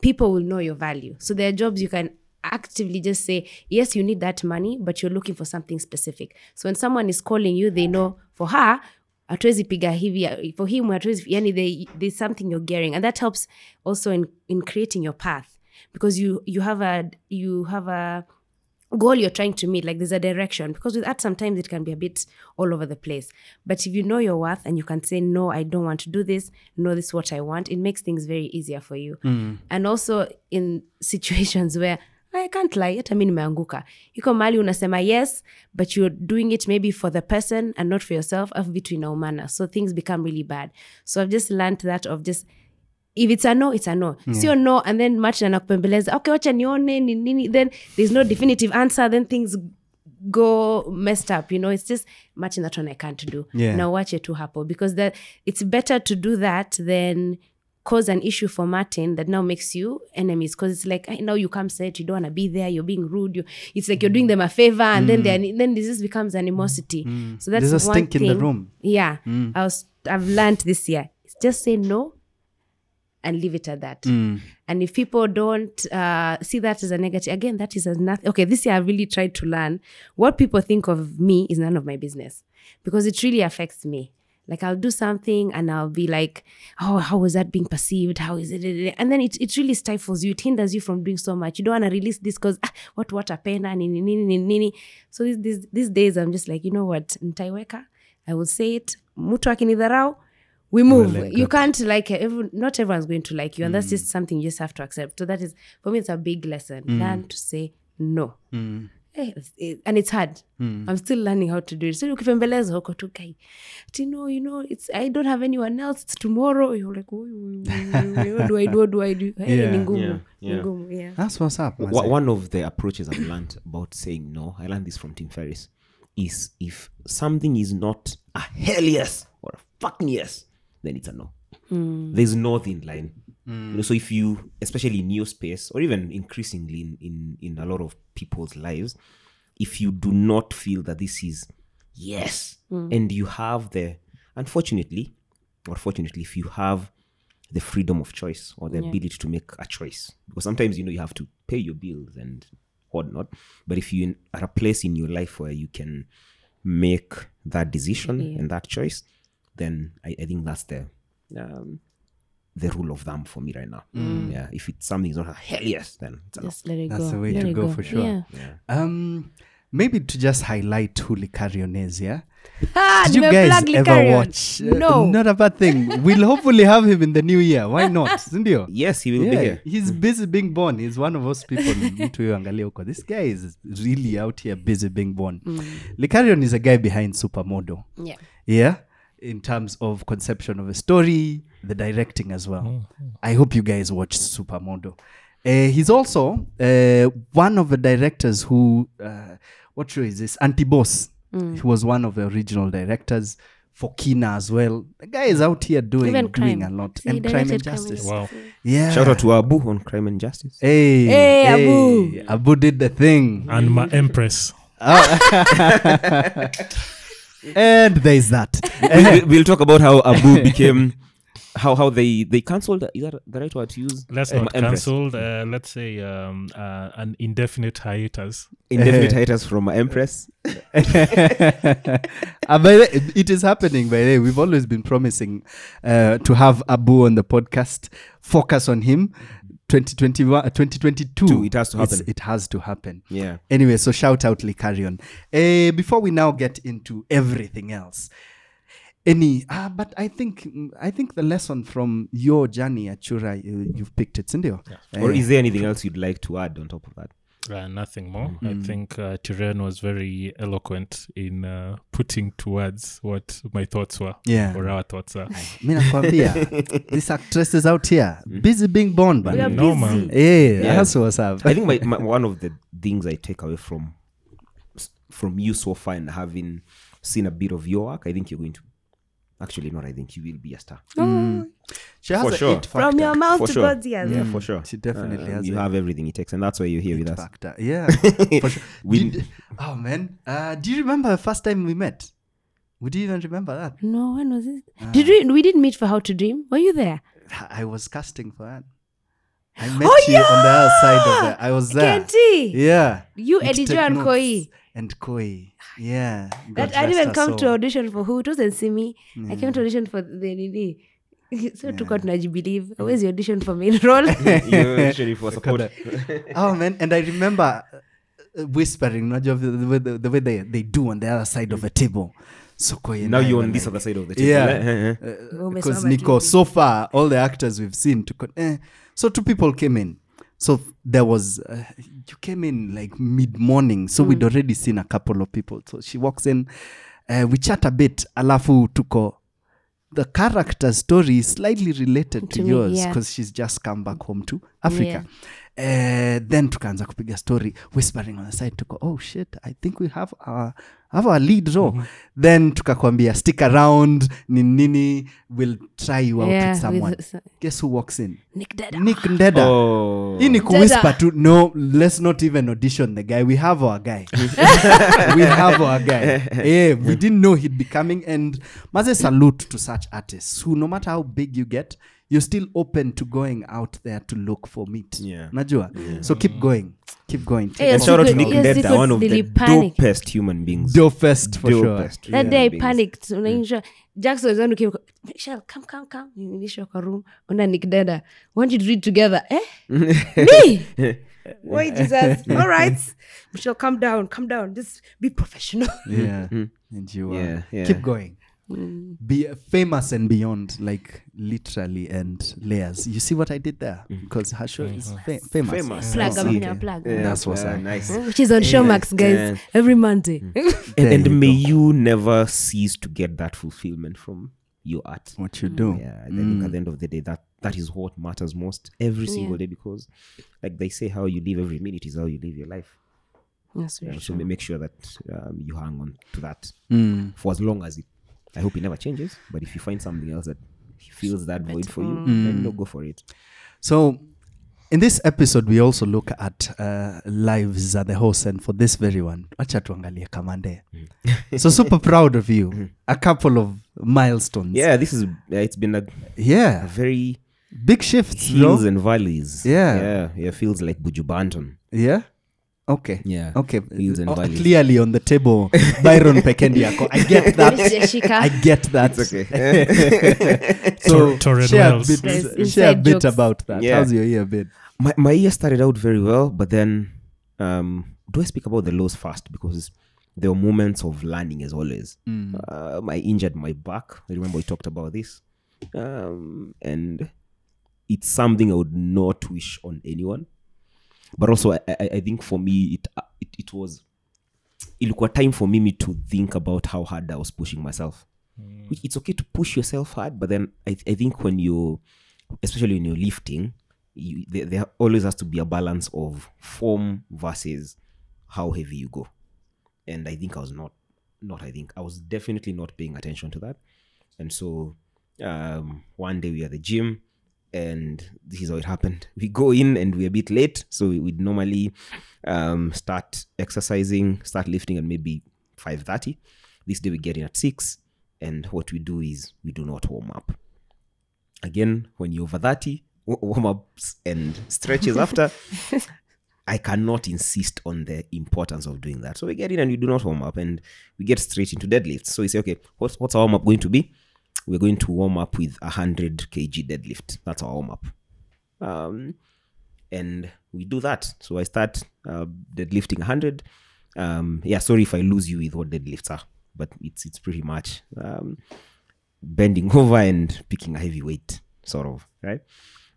people will know your value. So there are jobs you can actively just say yes you need that money but you're looking for something specific. So when someone is calling you they know for her hatuwezi piga hivi for him hatuwezi yani they, there's something you're gearing and that helps also in, in creating your path. Because you you have a you have a goal you're trying to meet like there's a direction. Because with that sometimes it can be a bit all over the place. But if you know your worth and you can say no i don't want to do this. No this is what i want it makes things very easier for you. Mm. And also in situations where I can't lie hata mi nimeanguka. Iko mahali unasema yes but you're doing it maybe for the person and not for yourself afu vitu inaumana. So things become really bad. So i've just learned that of just if it's a no it's a no. Sio no and then martin anakupembeleza okay wacha nione ni nini? Then there's no definitive answer then things go messed up you know? It's just martin that one i can't do. Yeah. na uache tu hapo because that it's better to do that than cause an issue for martin that now makes you enemies. Because it's like I know you come set you don't want to be there you're being rude you, it's like you're doing them a favor and then mm. they're- then this just becomes animosity. Mm. So that's There's a one stink in the thing- room. yeah. Mm. I was i've learned this year. Just say no and leave it at that. And if people don't uh, see that as a negative again that is as nothing okay this year i really tried to learn. What people think of me is none of my business because it really affects me like i'll do something and i'll be like oh how is that being perceived? How is it? And then it, it really stifles you. It hinders you from doing so much. You don't want to release this because ah, what what apenda nini nini nini nini. So these, these, these days i'm just like you know what? Ntaiweka. I will say it. Mtu akinidharau we move. Well like you can't like every, not everyone's going to like you and that's just something you just have to accept. So that is for me it's a big lesson. Learn to say no Eh, it- and it's hard i'm still learning how to do it so ukipembeleza huko tu kai ati no you know it's i don't have anyone else it's tomorrow you're like "Oi, oi, oi, oi, what do i do what do i do hey, Yeah. ni ngumu Yeah, yeah. ngumu yeah That's what's up. One of the approaches I've learned about saying no, I learned this from Tim ferris is if something is not a hell yes or a fucking yes, then it's a no. There's no thin line. You know, so if you, especially in your space, or even increasingly in, in, in a lot of people's lives, if you do not feel that this is yes, and you have the, unfortunately, or fortunately, if you have the freedom of choice or the ability to make a choice, because sometimes you know you have to pay your bills and whatnot, but if you are a place in your life where you can make that decision and that choice, then I, I think that's the um, the rule of thumb for me right now. Yeah, if it's something is not a hell yes, then it's a no. just let it That's go the way Let to go, go for sure. yeah. Um, maybe to just highlight who Licarion is, yeah? ah, Did you guys ever Licarion. watch? uh, no not a bad thing. we'll hopefully have him in the new year. Why not? Sindio? Yes, he will be here. he's busy being born. He's one of those people. This guy is really out here busy being born. Licarion is a guy behind Supermodo. yeah Yeah, in terms of conception of a story, the directing as well. I hope you guys watch Supermodo. Uh, he's also uh, one of the directors who, uh, what show is this? Anti-Boss. He was one of the original directors for Kina as well. The guy is out here doing Even doing a lot. See, and crime and justice. Wow. Yeah. Shout out to Abu on Crime and Justice. Hey, Hey, Abu. Abu did the thing. And my empress. And there's that. we'll, we'll talk about how Abu became, how how they they cancelled. Is that the right word to use? Let's Uh, not Empress. cancelled. Uh, let's say um, uh, an indefinite hiatus. Indefinite hiatus from Empress. Uh, by the, it is happening by the way. We've always been promising uh, to have Abu on the podcast, focus on him. 2021, uh, 2022. Two, it has to happen. It has to happen. Yeah. Anyway, so shout out Likarion. Uh, before we now get into everything else, any ah, but i think i think the lesson from your journey at chura you, you've picked it sindio Or Eh, is there anything else you'd like to add on top of that? Uh, nothing more. Mm-hmm. I think uh, Tyrion was very eloquent in uh, putting towards what my thoughts were Yeah. or our thoughts are. mi nakwambia these actresses out here busy being born but. No, man. yeah, Yeah. that's what's up I think my, my one of the things I take away from from you so far and having seen a bit of your work, I think you're going to actually not. I think you will be a star. she has For a sure. it From your mouth For to sure. God's ears. Yeah, for sure. she definitely Uh, has You a have everything it takes, and that's why you're here with us. factor yeah for sure We- Did- oh man uh, do you remember the first time we met would you even remember that No, when was it? Ah. Did we? We didn't meet for How to Dream. Were you there? I was casting for that. I met Oh, you on the other side of it. I was there. Kenti. Yeah. You, Joe, and. Koi. And Koi. Yeah. God That I didn't come so. to audition for who? It wasn't Simi. I came to audition for the Nini. So took out Naji Believe. Where's the audition for main role? For support. oh man, and I remember uh, whispering, unajua the, the, way- the, the way they, they do on the other side of a table. So Koi and now I you're on this like- other side of the table. Yeah. Oh, because Umesoma Nico, so far all the actors we've seen to con- eh. So two people came in. So there was uh, you came in like mid morning, so we'd already seen a couple of people. So she walks in, uh, we chat a bit. Alafu tuko the character story is slightly related to, To me, yours yeah. because she's just come back home to Africa. Uh, then tukaanza kupiga story whispering on the side tuko oh shit i think we have our, have our lead role then tukakwambia stick around ni nini we'll try you out Yeah, with someone. with- guess who walks in? Nick Dada. nick ndeda. Oh. hii ni kuwhisper tu no let's not even audition the guy we have our guy. We have our guy. Yeah, we didn't know he'd be coming and maze salute to such artists who no matter how big you get you're still open to going out there to look for meat. Yeah. najua? So keep going. Keep going. Hey, And Yes, shout out to Nick yes, Ndeta, one of the panic. dopest human beings. dopest for sure. Dopest that human day I beings. panicked. Unaisha jackson wezanu came michelle come come come. Nilishwa kwa room. Una nick dada want you to read together? Eh? Me? Why jesus? All right. Michelle come down come down. Just be professional. Yeah. And you uh, Yeah, yeah. keep going be famous and beyond like literally and layers you see what i did there because her show is fa- famous, Famous. plug Yeah. I'm Okay. plug Yeah, That's what's up. nice. which is on showmax guys Yeah. every monday And, and you may go. you never cease to get that fulfillment from your art. what you do Yeah, I think at the end of the day, that that is what matters most every single Yeah. day because, like they say, how you live every minute is how you live your life. that's very Yeah, so ma- make sure that um, you hang on to that Mm. for as long as it. I hope it never changes. But if you find something else that fills that void for you, Mm. then no, go for it. So, in this episode, we also look at uh, lives at the horse, and for this very one, acha tuangalie Kamande. so super proud of you. A couple of milestones. Yeah, this is. Uh, it's been a, a yeah, very big shifts. hills bro. and valleys. Yeah. yeah, yeah. Feels like Buju Banton. yeah. Okay. Yeah, Okay. Hills and Oh, valleys. clearly on the table, Byron Pekendiako. I get that. I get that. It's okay. so Tor- share a bit, There's share a bit jokes. about that. Yeah. How's your year been? my my year started out very well, but then um, do I speak about the lows first because there were moments of learning as always. Um, I injured my back. I remember we talked about this, um, and it's something I would not wish on anyone. But also, I, I, I think for me, it, uh, it was it was ilikuwa time for me to think about how hard I was pushing myself. Which it's okay to push yourself hard, but then I, I think when you, especially when you're lifting, you, there, there always has to be a balance of form versus how heavy you go. And I think I was not, not I think I was definitely not paying attention to that. And so um, one day we are at the gym, and this is how it happened. We go in and we're a bit late, so we would normally um, start exercising, start lifting at maybe five thirty. This day we get in at six, and what we do is we do not warm up. Again, when you're over thirty, warm ups and stretches after. I cannot insist on the importance of doing that. So we get in and we do not warm up, and we get straight into deadlifts. So we say, okay, what's what's our warm up going to be? We're going to warm up with a 100 kg deadlift. That's our warm up. Um, and we do that. So I start uh, deadlifting 100. Um, yeah, sorry if I lose you with what deadlifts are, but it's it's pretty much. Um, bending over and picking a heavy weight, sort of, right?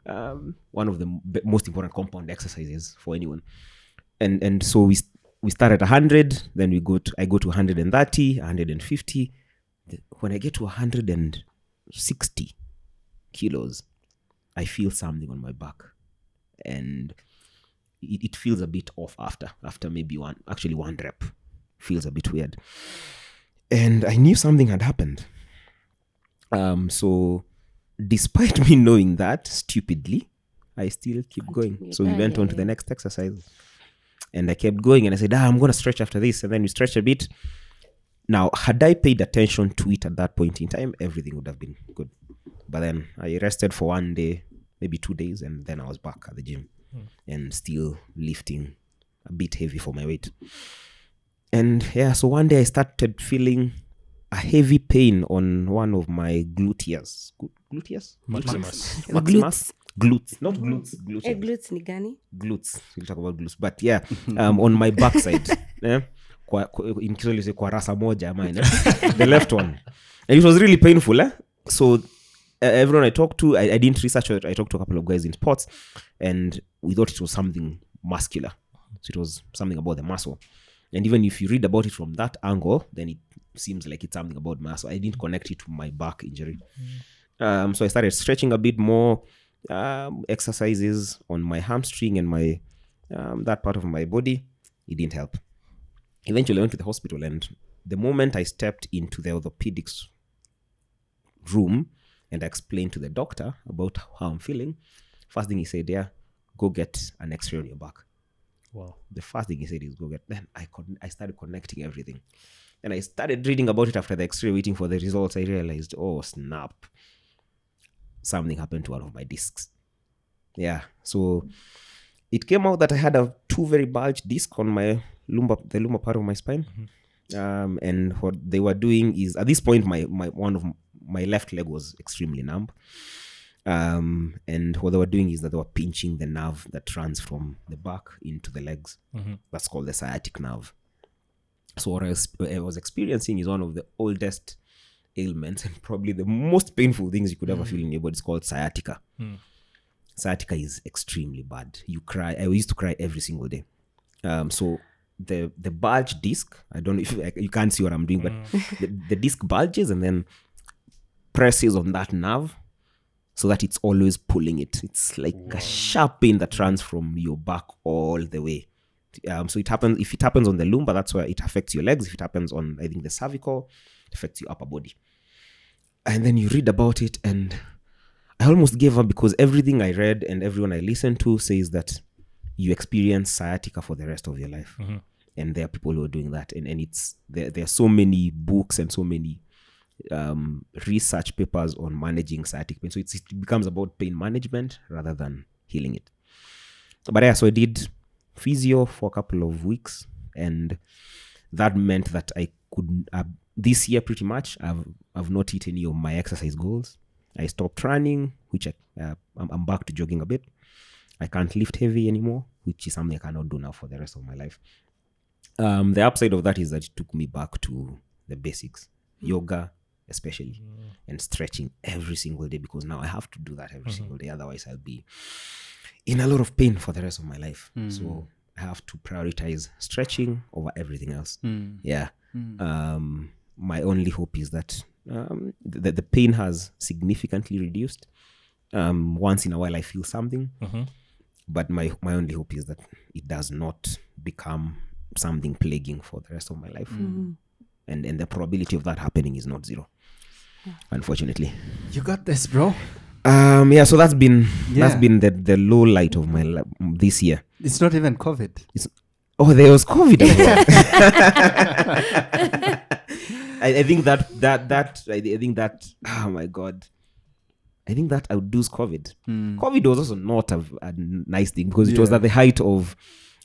Um, one of the b- most important compound exercises for anyone. And and so we we start at 100, then we go to I go to 130, 150. When I get to 160 kilos, I feel something on my back, and it, it feels a bit off after after maybe one actually one rep. Feels a bit weird. And i knew something had happened. Um so despite me knowing that stupidly i still keep going. So we went on to the next exercise. And i kept going and i said ah, i'm going to stretch after this. And then we stretched a bit now had i paid attention to it at that point in time everything would have been good. But then i rested for one day maybe two days and then i was back at the gym and still lifting a bit heavy for my weight. And yeah so one day i started feeling a heavy pain on one of my gluteus. Glu- gluteus? Maximus. maximus. Glutes? Not glutes Glutes. Hey, glutes ni gani? Glutes. We'll talk about glutes. But yeah um, on my backside yeah, kwa, kwa, in Kiswahili say kwa rasa moja ama the left one. And it was really painful eh? so uh, everyone i talked to I, I didn't research it. I talked to a couple of guys in sports and we thought it was something muscular. So it was something about the muscle. And even if you read about it from that angle then it seems like it's something about muscle. I didn't connect it to my back injury. Um, so i started stretching a bit more um, exercises on my hamstring and my um, that part of my body. It didn't help eventually i went to the hospital and the moment i stepped into the orthopedics room and I explained to the doctor about how i'm feeling first thing he said yeah go get an x-ray on your back. Wow. the first thing he said is go get then i con- i started connecting everything. And i started reading about it after the x-ray waiting for the results. I realized oh snap. Something happened to one of my discs. Yeah so it came out that i had a two very bulged disc on my lumbar the lumbar part of my spine. Um, and what they were doing is at this point my, my one of my left leg was extremely numb. Um, and what they were doing is that they were pinching the nerve that runs from the back into the legs. That's called the sciatic nerve. So what I was, I was experiencing is one of the oldest ailments and probably the most painful things you could ever feel in your body. It's called sciatica. Sciatica is extremely bad. You cry i used to cry every single day. Um, so the the bulge disc. I don't know if you, you can't see what i'm doing but the, the disc bulges and then presses on that nerve so that it's always pulling it. It's like a sharp pain that runs from your back all the way. Um, so it happens if it happens on the lumbar that's where it affects your legs. If it happens on i think the cervical it affects your upper body. And then you read about it and i almost gave up because everything i read and everyone i listened to says that you experience sciatica for the rest of your life and there are people who are doing that. And, and it's there, there are so many books and so many um, research papers on managing sciatic pain. So it becomes about pain management rather than healing it. But yeah so i did physio for a couple of weeks and that meant that i could uh, this year pretty much i've i've not hit any of my exercise goals. I stopped running which I, uh, I'm back to jogging a bit. I can't lift heavy anymore which is something i cannot do now for the rest of my life um, the upside of that is that it took me back to the basics yoga especially and stretching every single day because now i have to do that every single day otherwise i'll be in a lot of pain for the rest of my life. So i have to prioritize stretching over everything else. Yeah. Um, my only hope is that um, the, the pain has significantly reduced. Um, once in a while i feel something but my my only hope is that it does not become something plaguing for the rest of my life. And and the probability of that happening is not zero unfortunately. You got this, bro. um yeah so that's been that's been the the low light of my li- this year. It's not even COVID. it's oh there was covid as well. I, I think that that that I, I think that oh my god. I think that outdoes COVID. COVID was also not a, a nice thing because it was at the height of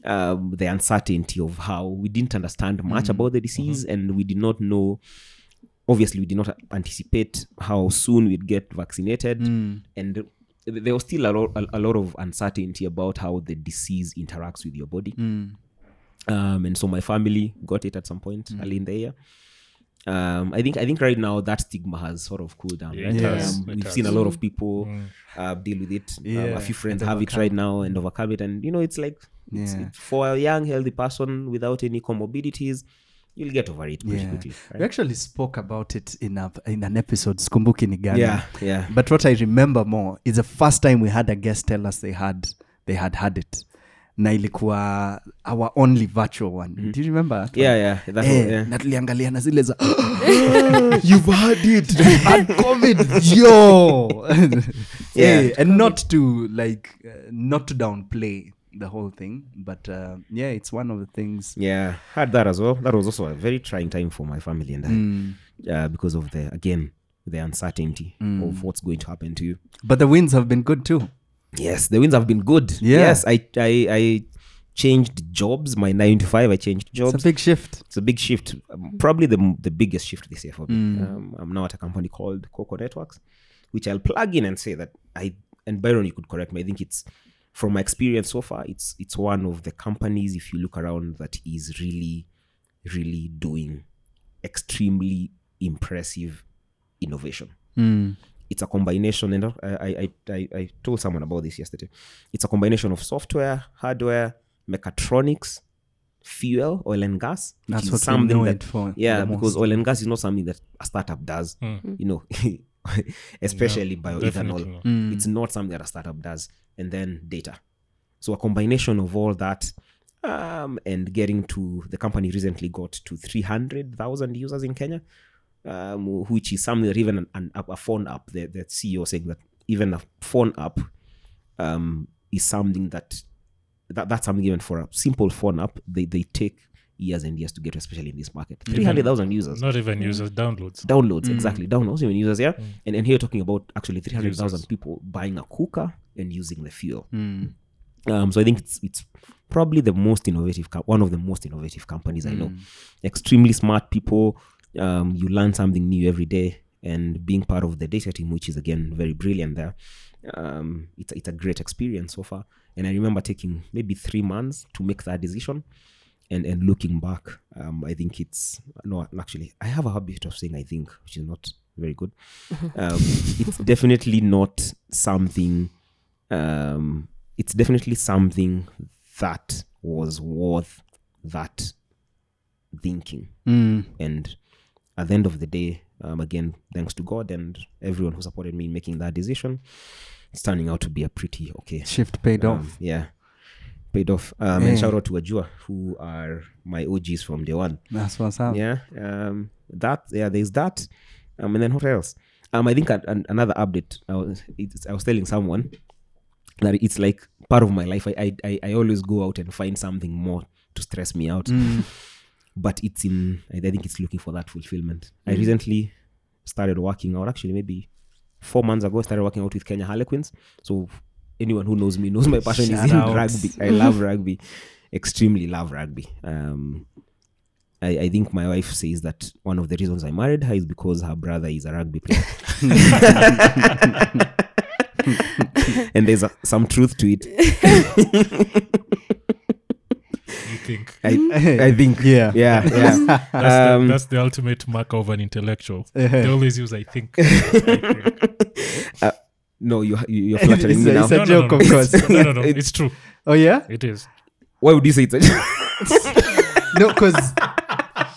um, the uncertainty of how we didn't understand much about the disease and we did not know. Obviously, we did not anticipate how soon we'd get vaccinated, and there was still a lot, a, a lot of uncertainty about how the disease interacts with your body. Um, and so my family got it at some point early in the year. Um, I think I think right now that stigma has sort of cooled down. Right? it. Um, we've seen a lot of people Mm. uh, deal with it. Um, a few friends and have it right now and overcome it, and you know it's like it's, Yeah. for a young healthy person without any comorbidities, you'll get over it pretty Yeah. quickly. We actually spoke about it in a, in an episode, Skumbuki Nigana. Yeah, yeah. But what I remember more is the first time we had a guest tell us they had they had had it. Na ilikuwa our only virtual one. Do you remember? Yeah, yeah. Eh, yeah. na tuliangalia na zile za you've had it you've had covid yo Yeah. Eh, and not to like uh, not to downplay the whole thing but uh, yeah it's one of the things Yeah, had that as well. That was also a very trying time for my family and I, uh, because of the again the uncertainty of what's going to happen to you. but the wins have been good too Yes, the wins have been good. Yeah. Yes, I I, I changed jobs. My nine to five, I changed jobs. it's a big shift It's a big shift. Um, probably the the biggest shift this year for me. Um, I'm now at a company called KOKO Networks, which I'll plug in and say that I and Byron, you could correct me. I think it's from my experience so far. It's it's one of the companies, if you look around, that is really, really doing extremely impressive innovation. It's a combination, and I, I I I told someone about this yesterday. It's a combination of software, hardware, mechatronics, fuel, oil and gas. That's is what we something know that, it for Yeah, because oil and gas is not something that a startup does. Hmm. You hmm. know, especially definitely bioethanol. not. It's not something that a startup does. And then data. So a combination of all that um, and getting to the company recently got to 300,000 users in Kenya, um, which is something that even an, an, a phone app, the, the CEO saying that even a phone app um, is something that, that that's something even for a simple phone app, they, they take years and years to get, especially in this market. 300,000 users. Not even users, downloads. downloads exactly. Downloads even users yeah? And, and here you're talking about actually 300000 people buying a cooker and using the fuel. Um, so i think it's it's probably the most innovative co- one of the most innovative companies i know. Extremely smart people um, you learn something new every day. And being part of the data team which is again very brilliant there um, it's, it's a great experience so far. And i remember taking maybe three months to make that decision and and looking back um i think it's no actually i have a habit of saying i think which is not very good. Um it's definitely not something um it's definitely something that was worth that thinking. And at the end of the day um again thanks to god and everyone who supported me in making that decision it's turning out to be a pretty okay. Shift paid um, off. yeah paid off. Um hey. and shout out to ajua who are my og's from day one. That's what's up. Yeah um that yeah there's that. Um and then what else? Um i think an, an, another update I was, I was telling someone that it's like part of my life. I, I i i always go out and find something more to stress me out but it's in i think it's looking for that fulfillment i recently started working out actually maybe four months ago I started working out with kenya harlequins so anyone who knows me knows my passion Shout is in out. rugby i love rugby extremely love rugby um I, I think my wife says that one of the reasons I married her is because her brother is a rugby player. and there's a, some truth to it. You think I, I think. Yeah. Yeah. Yeah. that's, Um, the, that's the ultimate mark of an intellectual. they always use I think. I think. no, you, you, you're flattering It's me a- now. it's a No, no, joke, no, of no. course. no, no, no. It's true. oh yeah It is. Why would you say it's a no because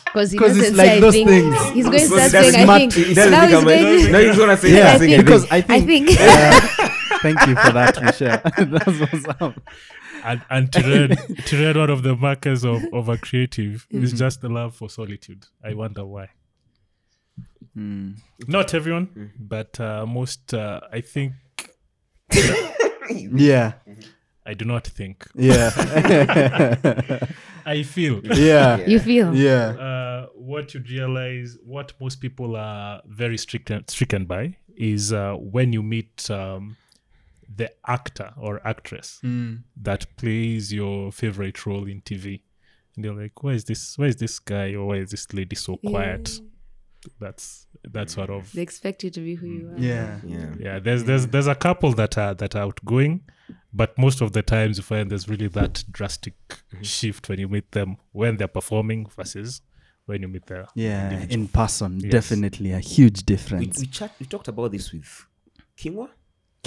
Because he 'Cause it's doesn't like say those think. things. He's going to Because start it saying I think. It doesn't Now he's going to No, he's gonna say I I think. think. because I I think, think. uh, thank you for that Michelle that's what's up And, and to read to read one of the markers of, of a creative is Mm-hmm. just the love for solitude. I wonder why. Hmm. Not everyone, but uh, most. Uh, I think yeah I do not think. yeah I feel yeah You feel. yeah uh, what you realize, what most people are very stricken stricken by, is uh, when you meet um, the actor or actress hmm. that plays your favorite role in TV, and you're like, why is this? Why is this guy or why is this lady so quiet? That's that sort of They expect you to be who you hmm. are. yeah Yeah. yeah. There's there's there's a couple that are that are outgoing, but most of the times you find there's really that drastic mm-hmm. shift when you meet them when they're performing versus when you meet them. yeah individual. in person Yes. definitely a huge We, difference we, chat, we talked about this with Kingwa.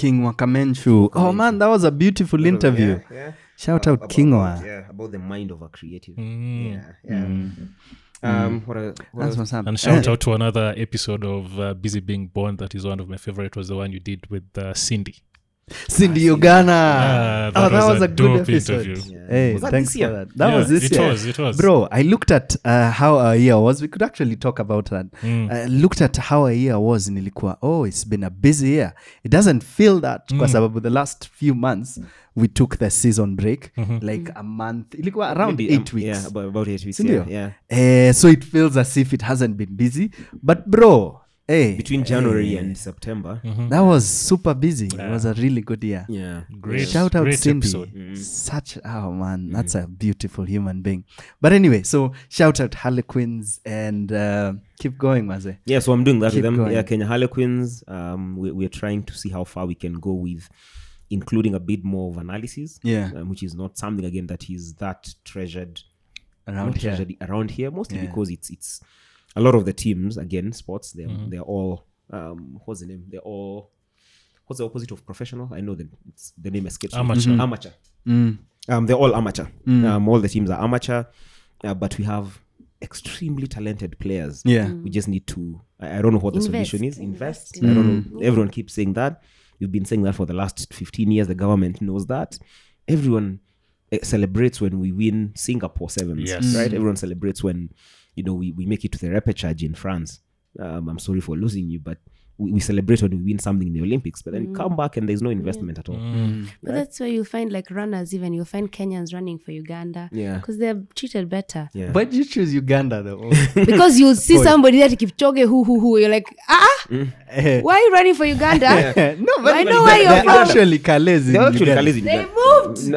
King wakamenchu oh man that was a beautiful interview Yeah, yeah. shout Uh, out about- kingwa about- Yeah, about the mind of a creative. Mm. Yeah, yeah. Um, what, a, what that's what's up And shout out to another episode of uh, Busy Being Born that is one of my favorite was the one you did with uh, Cindy. Cindy ugana that oh that was was a a good episode interview. Yeah. Hey, Was that thanks this year? for that. That Yeah, was this it year. was, it was. Bro, I looked at uh, how our year was. We could actually talk about that. Mm. uh, looked at how our year was nilikuwa oh it's been a busy year it doesn't feel that kwa sababu the last few months we took the season break like a month ilikuwa around Maybe, eight um, weeks Yeah, about, about eight weeks. Yeah, yeah. Uh, so it feels as if it hasn't been busy but bro hey, Between January eh, and September. that was super busy it was a really good year Yeah. Great, Shout out great Cindy. episode. Such oh man, that's a beautiful human being. But anyway, so shout out Harlequins and uh, keep going, Maze. Yeah, so I'm doing that Keep with them. going. Yeah, Kenya Harlequins. Um, we, we're trying to see how far we can go with including a bit more of analysis. Yeah. Um, which is not something again that is that treasured Around here. treasured around here, mostly Yeah. because it's it's a lot of the teams again sports. They're Mm-hmm. they're all um what's the name? They're all what's the opposite of professional? I know the it's, the name escapes me. Amateur. Mhm. Amateur. Mm. Um, they're all amateur. Um, all the teams are amateur, uh, but we have extremely talented players. Yeah. We just need to. I, I don't know what the solution is. Invest. Invest I don't know. Everyone keeps saying that. We've been saying that for the last 15 years. The government knows that. Everyone eh, celebrates when we win Singapore sevens. Yes. Right? Everyone celebrates when, you know, we, we make it to the repechage in France. Um, I'm sorry for losing you, but we, we celebrate when we win something in the Olympics. But then you come back and there's no investment at all. Mm. But that's where you find like runners, even you'll find Kenyans running for Uganda. Yeah. Because they're treated better. Yeah. Why did you choose Uganda though? because you see somebody that Kipchoge, who, who, who. You're like, ah, mm. why are you running for Uganda? no, but I know where you're from. actually in in They moved.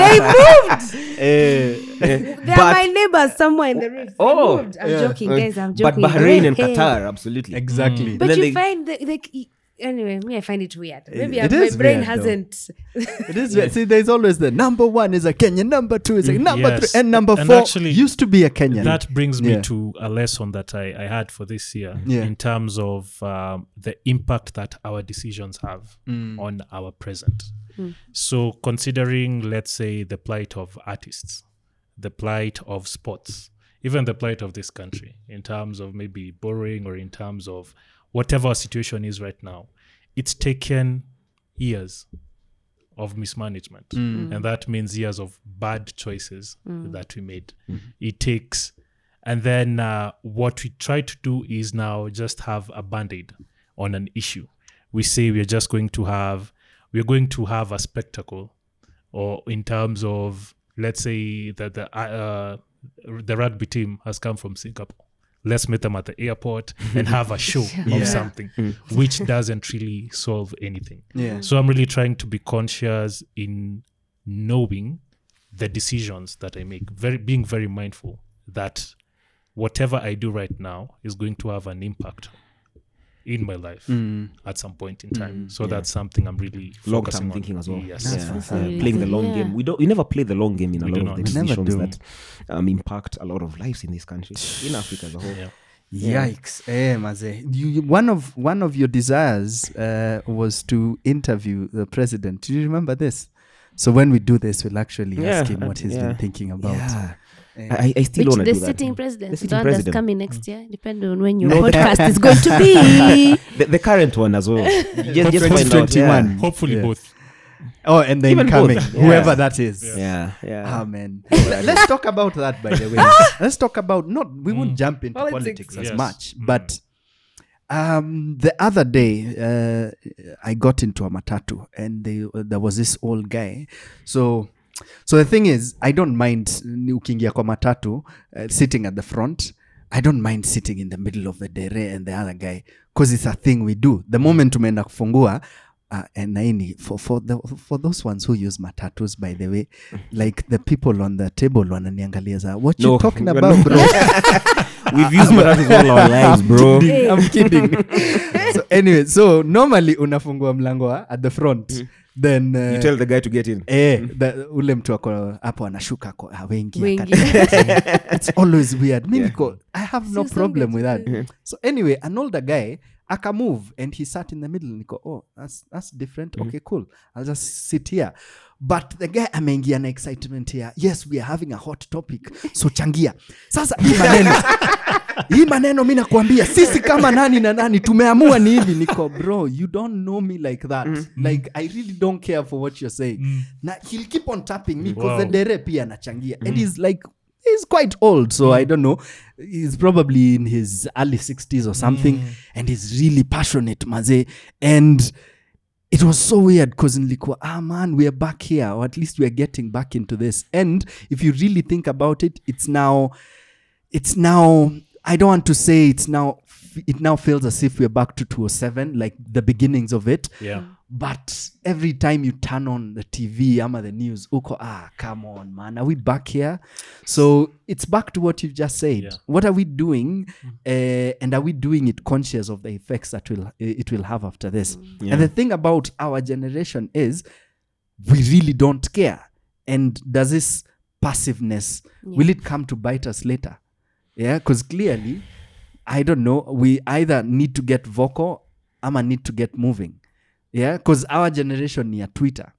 they moved. Eh, They But- are my neighbors somewhere in the rift. They Oh, moved. I'm joking, guys. I'm joking. But joking. Bahrain and Hey, hey. Qatar, absolutely. exactly. But then you they- find the, the anyway, me, I find it weird. Maybe it I- my brain weird, hasn't. It is weird. see. There's always the number one is a Kenyan, number two is a number Yes. three, and number And four actually, used to be a Kenyan. That brings me Yeah. to a lesson that I, I had for this year Yeah. in terms of um, the impact that our decisions have Mm. on our present. So, considering, let's say, the plight of artists, the plight of sports, even the plight of this country, in terms of maybe borrowing or in terms of whatever our situation is right now, it's taken years of mismanagement. Mm. Mm-hmm. And that means years of bad choices mm. that we made. Mm-hmm. It takes, and then uh, what we try to do is now just have a band aid on an issue. We say we're just going to have, we're going to have a spectacle, or in terms of, let's say that the uh, the rugby team has come from Singapore. Let's meet them at the airport and have a show of something, which doesn't really solve anything. yeah. So I'm really trying to be conscious in knowing the decisions that I make, very being very mindful that whatever I do right now is going to have an impact in my life at some point in time. so that's something I'm really long term thinking as well. Yes. Yeah, uh, playing the long yeah. game. We don't. We never play the long game in a We lot of the decisions that um, impact a lot of lives in this country, in Africa as a whole. Yeah. Yikes! Eh, Maze. You, you- one of one of your desires uh, was to interview the president. Do you remember this? So when we do this, we'll actually ask him what he's yeah. been thinking about. Yeah. I, I still Which want to the do that. sitting president, The the, sitting one that's president. coming next mm. year, depending on when your No, the- podcast is going to be. The, the current one as well. just, just find out. 2021. Yeah. Hopefully Yeah. both. Oh, and the Even both, incoming, yeah. whoever that is. Yeah, yeah. Amen. Ah, Let's talk about that, by the way. Let's talk about not. We won't mm. jump into Politics. politics, as Yes. much, mm. but um, the other day uh, I got into a matatu, and they, there was this old guy. So, so the thing is, I don't mind ukiingia kwa matatu uh, sitting at the front. I don't mind sitting in the middle of the dere and the other guy because it's a thing we do. The moment tumeenda kufungua uh, and naini for, for, the, for those ones who use matatus by the way like the people on the table wananiangalia za what you talking about bro We've used matatus all our lives, bro. I'm kidding. so anyway, so normally unafungua mlango at the front. Then uh, you tell the guy to get in. Eh, the, ule mtu ako hapo anashuka ako ah, wengi Wengi. it's always weird. Mi Yeah. i have no so problem with that. So anyway an older guy aka move and he sat in the middle. Niko oh that's, that's different. Okay cool. I'll just sit here. But the guy ameingia na excitement here. Yes we are having a hot topic. So changia. Sasa hii maneno hii maneno mi nakuambia sisi kama nani na nani tumeamua ni hivi. Niko bro you don't know me like that. Like i really don't care for what you're saying. Na he'll keep on tapping me because Wow. dere pia anachangia. And he's like he's quite old so i don't know. He's probably in his early 60s or something and he's really passionate maze and it was so weird because nilikuwa ah man we are back here or at least we are getting back into this. And if you really think about it it's now it's now i don't want to say it's now it now feels as if we're back to 207 like the beginnings of it. Yeah. but every time you turn on the tv ama the news uko ah come on man are we back here? So it's back to what you've just said. Yeah. what are we doing? Uh, and are we doing it conscious of the effects that will it will have after this? And the thing about our generation is we really don't care. And does this passiveness will it come to bite us later yeah because clearly i don't know we either need to get vocal ama need to get moving. Yeah because our generation near twitter.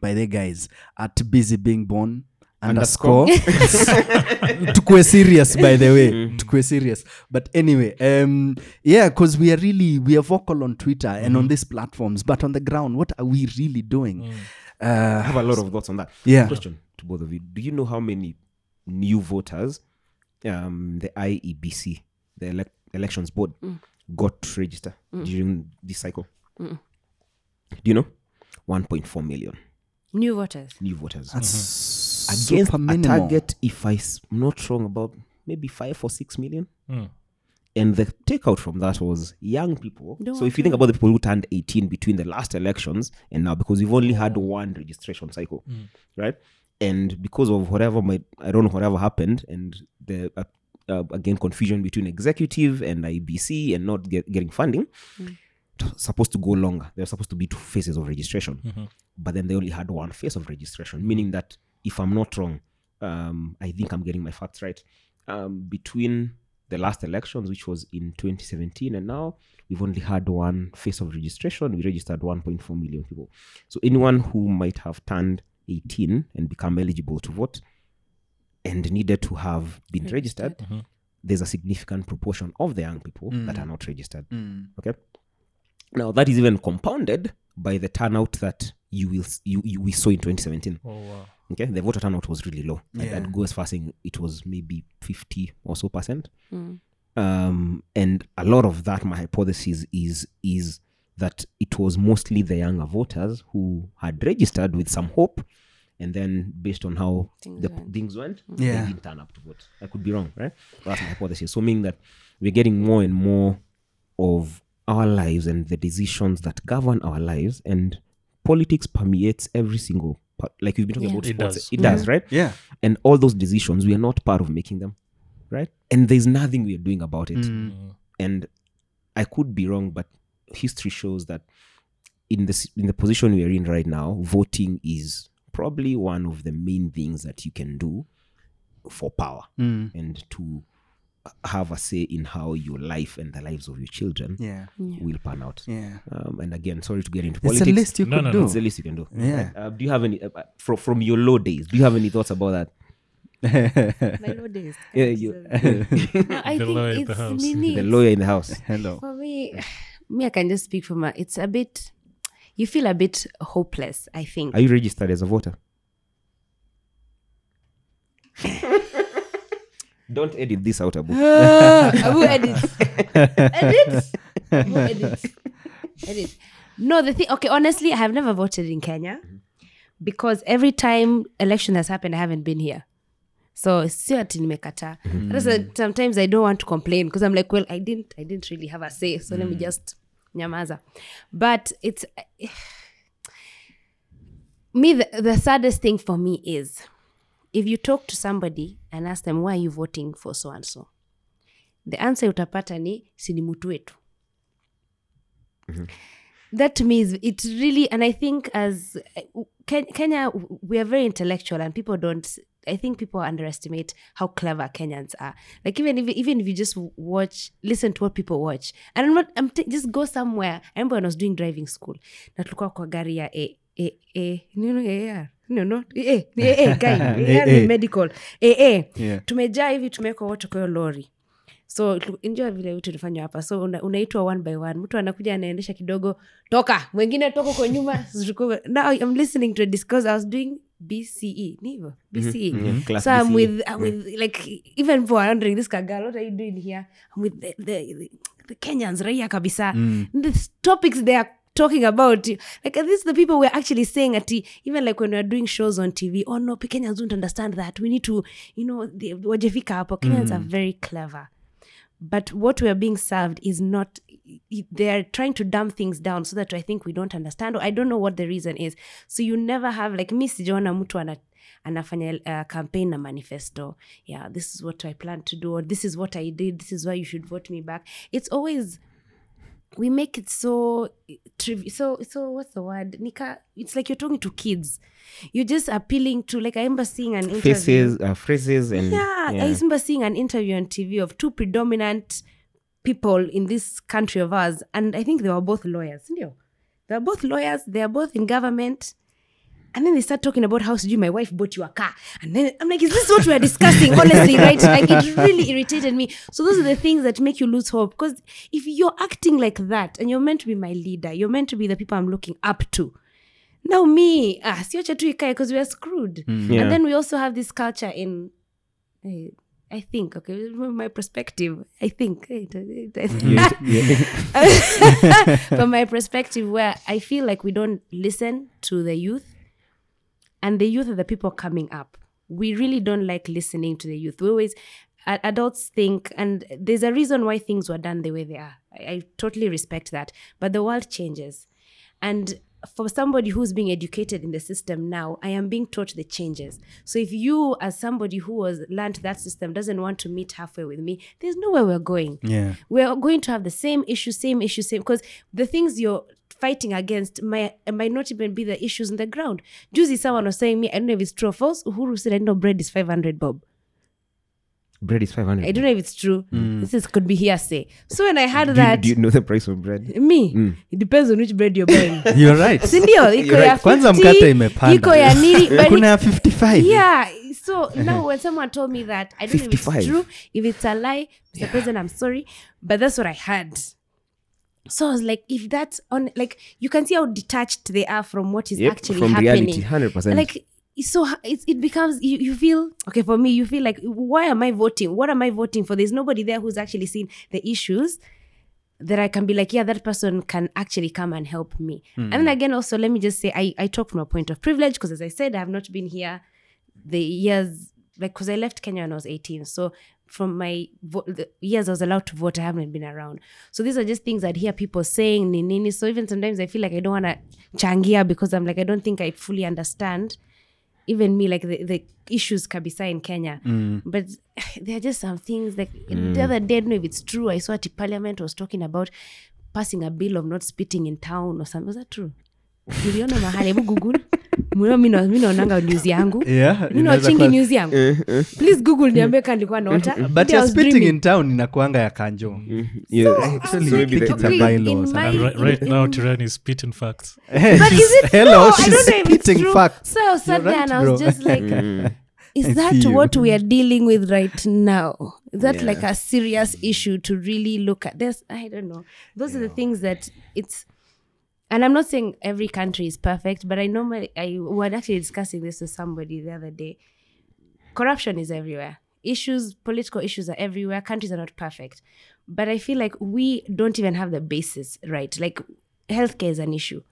By the guys at busy being born underscore. Tukue serious by the way. Tukue serious. But anyway um yeah because we are really we are vocal on twitter and on these platforms but on the ground what are we really doing? I uh have a lot of thoughts on that. Yeah. Question to both of you: Do you know how many new voters um, the IEBC, the elec elections board, got to register during this cycle? Do you know? 1.4 million New voters. new voters that's against super a target, if I'm not wrong, about maybe five or six million. Mm. And the takeout from that was young people. No, so if you think about the people who turned 18 between the last elections and now, because we've only had one registration cycle, right? And because of whatever might, I don't know, whatever happened, and the uh, uh, again confusion between executive and IBC and not get, getting funding, it was supposed to go longer. There were supposed to be two phases of registration, but then they only had one phase of registration, meaning that if I'm not wrong, um, I think I'm getting my facts right. Um, between the last elections, which was in 2017, and now we've only had one phase of registration. We registered 1.4 million people. So anyone who might have turned 18 and become eligible to vote and needed to have been registered, mm-hmm. there's a significant proportion of the young people mm. that are not registered. Mm. Okay. Now that is even compounded by the turnout that you will you, you we saw in 2017. Oh wow. Okay, the voter turnout was really low. Like I'd go as far as saying it was maybe 50 or so percent. Mm. Um, and a lot of that, my hypothesis is is that it was mostly the younger voters who had registered with some hope, and then based on how Things the went. things went, mm. Yeah. they didn't turn up to vote. I could be wrong, right? But that's my hypothesis. So meaning that we're getting more and more of our lives and the decisions that govern our lives, and politics permeates every single part. Like we've been talking Yeah. about It sports, does. it does, mm-hmm. right? yeah and all those decisions we are not part of making them right and there's nothing we are doing about it mm. and i could be wrong but history shows that in the in the position we are in right now voting is probably one of the main things that you can do for power and to have a say in how your life and the lives of your children yeah. Will pan out. Yeah. Um, and again sorry to get into it's politics. a list you No, could no, do. no. it's the least you can do. Yeah. uh, do you have any uh, uh, from, from your low days do you have any thoughts about that? My low days. yeah, you, No, I The think lawyer in the it's house. Nini, the lawyer in the house. Hello. For me, me, I can just speak from a. It's a bit. You feel a bit hopeless. I think. Are you registered as a voter? Don't edit this out, Abu. Who edits? edit? Who edits? Edit. No, the thing. Okay, honestly, I have never voted in Kenya because every time election has happened, I haven't been here. So sio ati nimekataa. Hata sometimes I don't want to complain because I'm like, well, I didn't, I didn't really have a say, so let me just nyamaza. But it's me. The, the saddest thing for me is if you talk to somebody and ask them why are you voting for so and so the answer utapata ni si ni mtu wetu that to me is it really and i think as Ken- kenya we are very intellectual and people don't i think people underestimate how clever kenyans are. Like even if even if you just watch listen to what people watch. And i'm not i'm t- just go somewhere. I remember when i was doing driving school. Na tulikuwa kwa gari ya a a a. Nino AR no no a a. A guy. AR ni AA. medical. A Yeah. tumejaa hivi tumewekwa wote kwa hiyo lori so njua vile vitu nifanywa hapa. So una, unaitwa one by one. Mtu anakuja anaendesha kidogo toka. Mwengine toka kwa nyuma now i'm listening to a discourse i was doing bce ni hivyo? Bce Yeah, class so i'm BCE. with, I'm with like even for wondering this kagal, what are you doing here i'm with the, the, the, the kenyans raia kabisa. The topics they are talking about like this the people we're actually saying at even like when we're doing shows on tv oh no kenyans don't understand that. We need to you know wajefika hapo. Kenyans are very clever but what we're being served is not they're trying to dumb things down so that i think we don't understand or i don't know what the reason is. So you never have like mi sijaona mtu ana anafanya uh, campaign na manifesto. Yeah this is what i plan to do or this is what i did this is why you should vote me back. It's always we make it so trivial so so what's the word nika it's like you're talking to kids you're just appealing to like i remember seeing an interview faces uh, phrases and yeah, I remember seeing an interview on TV of two predominant people in this country of ours, and I think they were both lawyers. You know, they both lawyers. They are both in government. And then they start talking about how sijui my wife bought you a car. And then I'm like, is this what we're discussing? Honestly, right? Like it really irritated me. So those are the things that make you lose hope. Because if you're acting like that and you're meant to be my leader, you're meant to be the people I'm looking up to. Now me, ah, siocha tu ikae because we are screwed. Yeah. And then we also have this culture in eh, I think, okay, from my perspective, I think, eh, from my perspective, where I feel like we don't listen to the youth, and the youth are the people coming up. We really don't like listening to the youth. We always, adults think, and there's a reason why things were done the way they are. I, I totally respect that. But the world changes. And for somebody who's being educated in the system now, I am being taught the changes. So if you, as somebody who was learned that system, doesn't want to meet halfway with me, there's nowhere we're going Yeah. we're going to have the same issue, same issue, same because the things you're fighting against might might not even be the issues in the ground. Juicy, someone was saying me, I don't know if it's true or false. Uhuru said, I know bread is 500 bob. bread is 500 I don't know if it's true. This is, could be hearsay. So when I heard do, you, that, do you know the price of bread me, it depends on which bread you're buying. You're right. sindio iko ya right. Kwanza 50, mkate imepanda. iko ya nini kuna ya 55 yeah so now when someone told me that i don't know if it's true if it's a lie mr president i'm sorry but that's what i heard so i was like if that's on like you can see how detached they are from what is Yep, actually from happening. reality 100% like so it's, it becomes you, you feel okay for me you feel like why am i voting? What am i voting for? There's nobody there who's actually seen the issues that I can be like, yeah, that person can actually come and help me. And then hmm. again, also, let me just say, I, I talk from a point of privilege because, as I said, I have not been here the years, like, because I left Kenya when I was 18. So, from my vo- the years I was allowed to vote, I haven't been around. So, these are just things I'd hear people saying, ninini. So, even sometimes I feel like I don't want to changia because I'm like, I don't think I fully understand even me like the, the issues kabisa in kenya. But there are just some things like the other day i don't know if it's true i saw at parliament was talking about passing a bill of not spitting in town or something. Was that true? Niliona mahali hebu google Mwenyewe mi na- mi naonanga news yangu Yeah, mi inaweza news yangu please google niambie ka nilikuwa naota but you're spitting in town inakuanga ya kanjo yeah actually, so maybe I the, think it's a Okay, bylaw in or something. my- And right, right now, in- is spitting facts. but is it Hello, true? She's don't know if it's spitting facts. So I was sat You're there and I was just like, Mm. is that what we are dealing with right now? Is that Yeah. like a serious issue to really look at? This I don't know. Those are the things that it's. And I'm not saying every country is perfect, but I my, I was actually discussing this with somebody the other day. Corruption is everywhere. Issues, political issues are everywhere. Countries are not perfect. But I feel like we don't even have the basis right. Like healthcare is an issue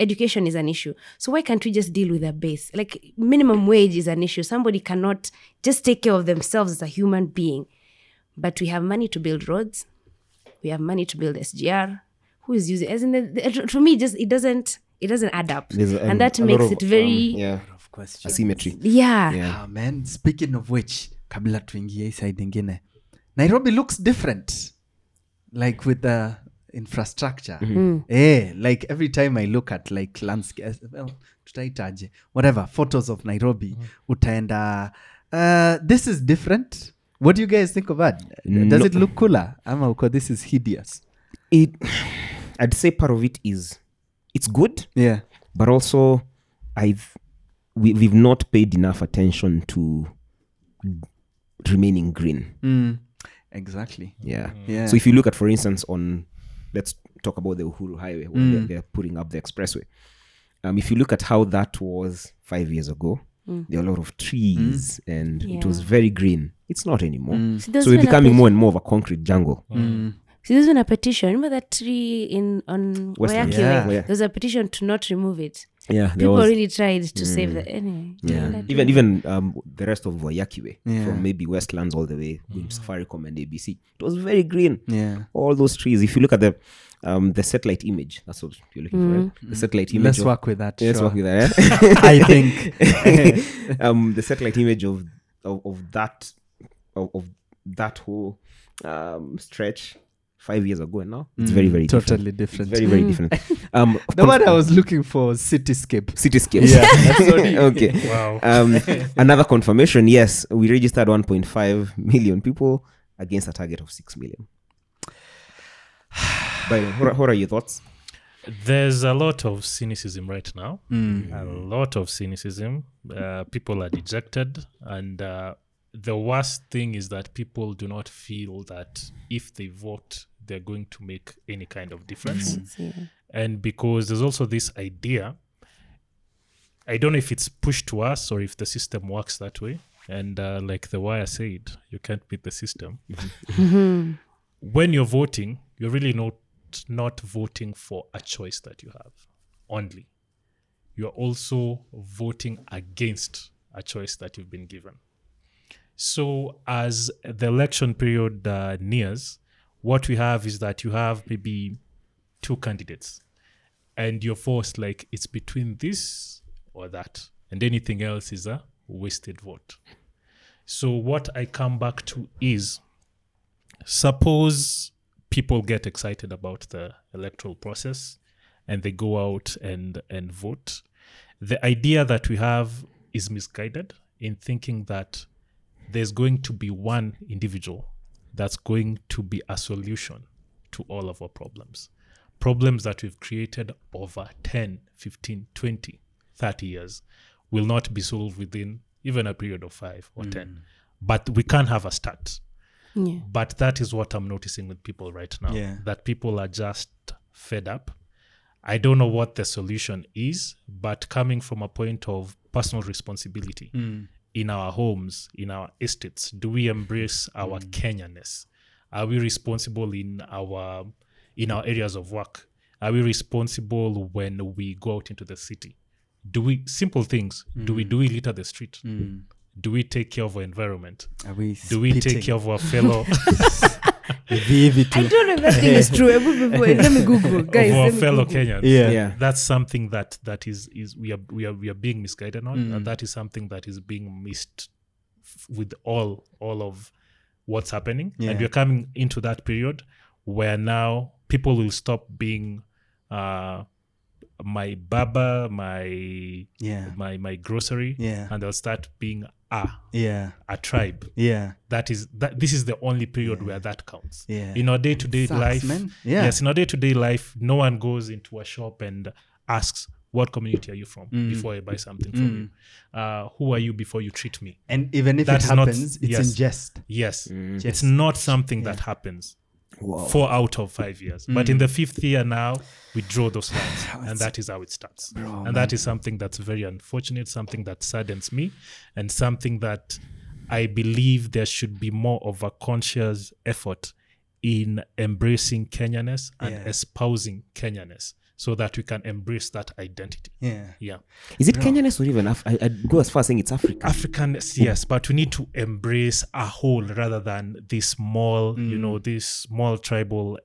education is an issue. So why can't we just deal with the base? Like minimum wage is an issue. Somebody cannot just take care of themselves as a human being. But we have money to build roads. We have money to build SGR. Who is using? As in, the, the, for me, just it doesn't it doesn't add up, There's, um, and that makes of, it very um, yeah Of question asymmetry yeah. yeah Ah, man speaking of which kabla tuingie side ingine nairobi looks different like with the infrastructure Mm-hmm. eh, like every time i look at like landscape well, tutaitaje whatever photos of nairobi Mm-hmm. utaenda uh, this is different what do you guys think of that does No. it look cooler ama uko this is hideous it i'd say part of it is it's good yeah. but also i've we, we've not paid enough attention to remaining green. Mm. exactly. Yeah. Yeah. So if you look at for instance on let's talk about the uhuru highway where they're, mm. they're putting up the expressway. Um, if you look at how that was five years ago there are a lot of trees mm. and it was very green. It's not anymore. Mm. See, there's so we're becoming more and more of a concrete jungle See, there's been a petition. Remember that tree in on Westlands. Waiyaki Yeah. Way? Yeah. There's a petition to not remove it. yeah there People was really tried to save the anyway. Yeah, that even even um, the rest of Waiyaki way, Yeah. from maybe Westlands all the way going to Safaricom and ABC, it was very green. yeah All those trees. If you look at the um, the satellite image, that's what you're looking for. Right? The satellite image. let's of, work with that Yeah, Let's sure. work with that. eh? i think um, the satellite image of of, of that of, of that whole um, stretch five years ago and now it's very very different. totally It's different very very different. Um, the one i was looking for was cityscape cityscapes. Yeah. okay. Wow. Um, another confirmation. Yes, we registered 1.5 million people against a target of 6 million. Byron, what, are- what are your thoughts? There's a lot of cynicism right now. Mm. A lot of cynicism. Uh, people are dejected. And uh, the worst thing is that people do not feel that if they vote, they're going to make any kind of difference. Yeah. and because there's also this idea i don't know if it's pushed to us or if the system works that way. And uh, like the wire said you can't beat the system. When you're voting you're really not not voting for a choice that you have only. You're also voting against a choice that you've been given. So as the election period uh, nears what we have is that you have maybe two candidates and you're forced like it's between this or that and anything else is a wasted vote. So what i come back to is suppose people get excited about the electoral process and they go out and and vote. The idea that we have is misguided in thinking that there's going to be one individual that's going to be a solution to all of our problems. Problems that we've created over 10 15 20 30 years will not be solved within even a period of 5 or 10 mm. but we can have a start. Yeah. but that is what i'm noticing with people right now Yeah. that people are just fed up. I don't know what the solution is but coming from a point of personal responsibility mm. In our homes in our estates do we embrace our mm. kenyanness? Are we responsible in our in our areas of work? Are we responsible when we go out into the city? Do we simple things. Do we mm. do we litter the street? Mm. Do we take care of our environment? Are we do we take care of our fellow I too. don't know if that thing is true. Ebu- before- Let me Google, guys. of our fellow Google. Kenyans. Yeah. Yeah. That's something that that is is we are we are we are being misguided on, Mm. and that is something that is being missed f- with all all of what's happening. Yeah. And we're coming into that period where now people will stop being uh my baba, my Yeah. my my grocery, Yeah. and they'll start being a Yeah. a tribe. Yeah. That is that. This is the only period where that counts. Yeah. In our day to day Sucks, life, man. Yeah. yes, in our day to day life, no one goes into a shop and asks, "What community are you from?" Mm. Before I buy something from you, uh, who are you before you treat me? And even if That's it not- happens, it's yes. in jest. Yes, Just- it's not something that happens four out of five years. But Mm. in the fifth year now, we draw those lines, and that is how it starts. and that is something that's very unfortunate, something that saddens me, and something that I believe there should be more of a conscious effort in embracing Kenyanness and Yeah. espousing Kenyanness so that we can embrace that identity. Yeah. Yeah. Is it Kenyanness or even Af- I, I'd go as far as saying it's African. Africanness, yes, but we need to embrace a whole rather than these small, you know, these small tribal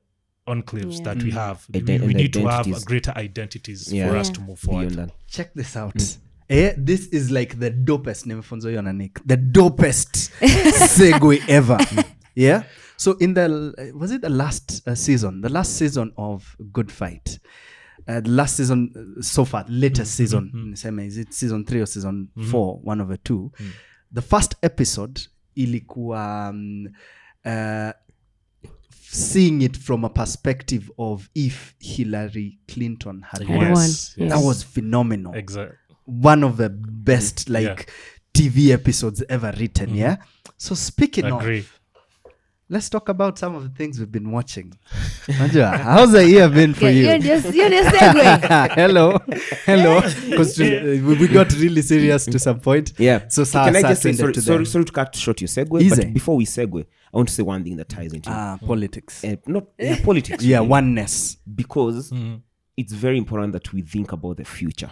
enclaves Yeah. that we have. Iden- we we need to have greater identities Yeah. for us to move forward. that. Check this out. Eh, this is like the dopest nimefunza hiyo na Nick. The dopest segue ever. Yeah. So in the was it the last uh, season, the last season of Good Fight, uh, the last season uh, so far, latest season. niseme, Is it season three or season four? One of the two. The first episode ilikuwa um, uh, seeing it from a perspective of if Hillary Clinton had won. Yes, yes. That was phenomenal Exactly. one of the best like Yeah. TV episodes ever written. Yeah. So speaking Agree. of, let's talk about some of the things we've been watching. Najua, how's the year been for Yeah, you? You're just you're just segue. hello, hello. Because we we got really serious to some point. Yeah. So So can I Sasa just say sorry, to sorry, sorry to cut short your segue, Easy. but before we segue, I want to say one thing that ties into Ah, politics. uh, not yeah, politics. Yeah, really, oneness. because Mm. it's very important that we think about the future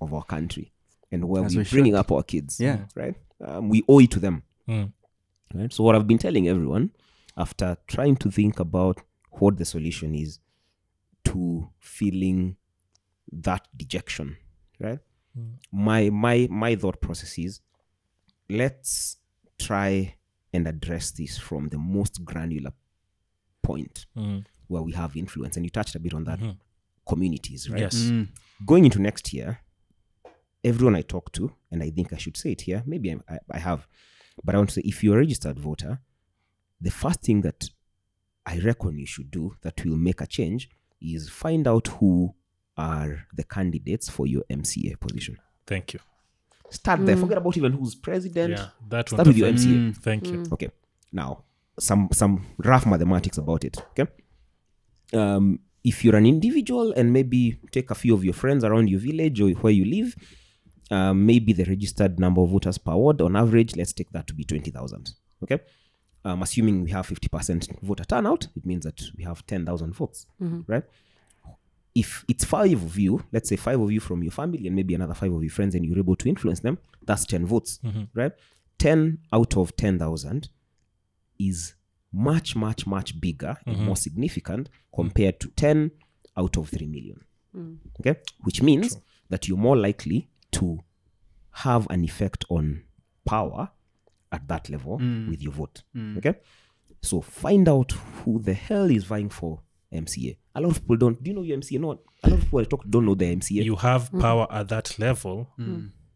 of our country and where As we're we bringing should. up our kids. Yeah. Right. Um, we owe it to them. Mm. Right. So what I've been telling everyone after trying to think about what the solution is to feeling that dejection, right? My my my thought process is let's try and address this from the most granular point Mm. where we have influence. And you touched a bit on that Mhm. communities, right? Yes. Mm. Going into next year, everyone I talk to, and I think I should say it here, maybe I, I, I have, but I want to say if you're a registered voter, the first thing that I reckon you should do that will make a change is find out who are the candidates for your MCA position. Thank you. Start there. Mm. Forget about even who's president. Yeah, that one. Start with your MCA. you. Mm, thank you. Mm. Okay. Now, some some rough mathematics about it. Okay. Um, if you're an individual and maybe take a few of your friends around your village or where you live, um, maybe the registered number of voters per ward on average, let's take that to be 20,000. Okay. Um, assuming we have 50% voter turnout, it means that we have 10,000 votes, right? If it's five of you, let's say five of you from your family and maybe another five of your friends, and you're able to influence them, that's 10 votes, right? 10 out of 10,000 is much, much, much bigger and more significant compared to 10 out of 3 million. Okay? Which means that you're more likely to have an effect on power at that level mm. with your vote. Mm. Okay? So find out who the hell is vying for MCA. A lot of people don't. Do you know your MCA? No. A lot of people I talk don't know their MCA. You have mm. power at that level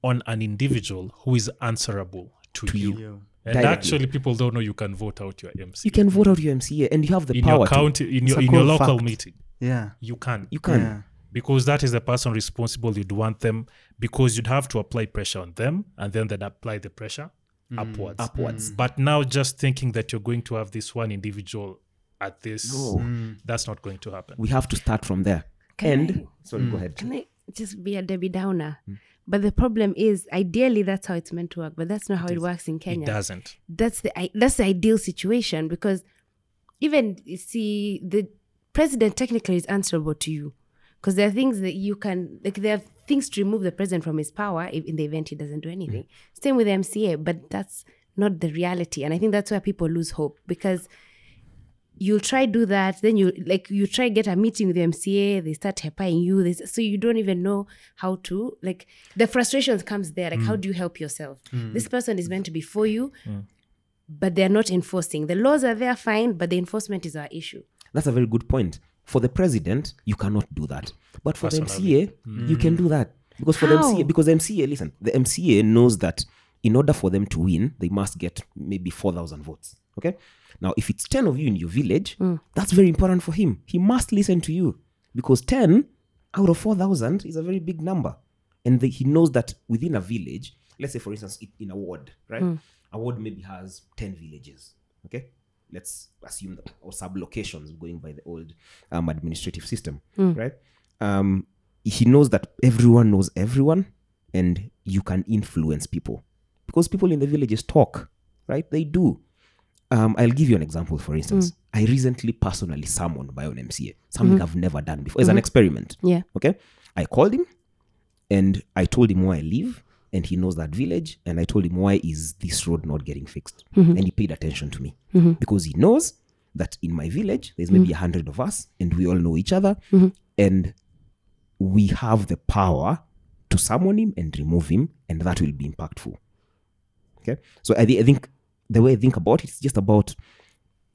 on an individual who is answerable to, you. And Directly. actually, people don't know you can vote out your MCA. you can vote out your MCA and you have the in power your to. in your a in your local fact. meeting. Yeah. You can. You can. Yeah. Because that is the person responsible you'd want them because you'd have to apply pressure on them and then then apply the pressure mm. upwards Upwards. but now just thinking that you're going to have this one individual at this No. Mm. that's not going to happen We have to start from there. Can and I- sorry, go mm. ahead. Can I just be a Debbie Downer? But the problem is, ideally, that's how it's meant to work. But that's not how it, works in Kenya. it doesn't That's the that's the ideal situation because even you see the president technically is answerable to you because there are things that you can like there are things to remove the president from his power if, in the event he doesn't do anything. Mm. Same with the MCA, but that's not the reality, and I think that's where people lose hope because you'll try do that then you like you try get a meeting with the mca they start hyping you they, so you don't even know how to like the frustrations comes there like how mm. do you help yourself? Mm. This person is meant to be for you but they're not enforcing. The laws are there fine but the enforcement is our issue. That's a very good point. For the president, you cannot do that. But for the Personally. MCA, you can mm. do that. Because for the MCA, because the MCA, listen, the MCA knows that in order for them to win, they must get maybe 4,000 votes. Okay? Now, if it's 10 of you in your village, mm. that's very important for him. He must listen to you because 10 out of 4,000 is a very big number. And the, he knows that within a village, let's say, for instance, in a ward, right? Mm. A ward maybe has 10 villages. Okay? Let's assume that, or sublocations going by the old um, administrative system, right? Um, he knows that everyone knows everyone and you can influence people because people in the villages talk, right? They do. Um, I'll give you an example, for instance. I recently personally summoned my own MCA, something I've never done before. It's an experiment. yeah Okay. I called him and I told him where I live and he knows that village and I told him why is this road not getting fixed? Mm-hmm. And he paid attention to me. Mm-hmm. Because he knows that in my village there's maybe mm-hmm. a hundred of us and we all know each other and we have the power to summon him and remove him and that will be impactful. Okay? So I, thi- I think the way I think about it is just about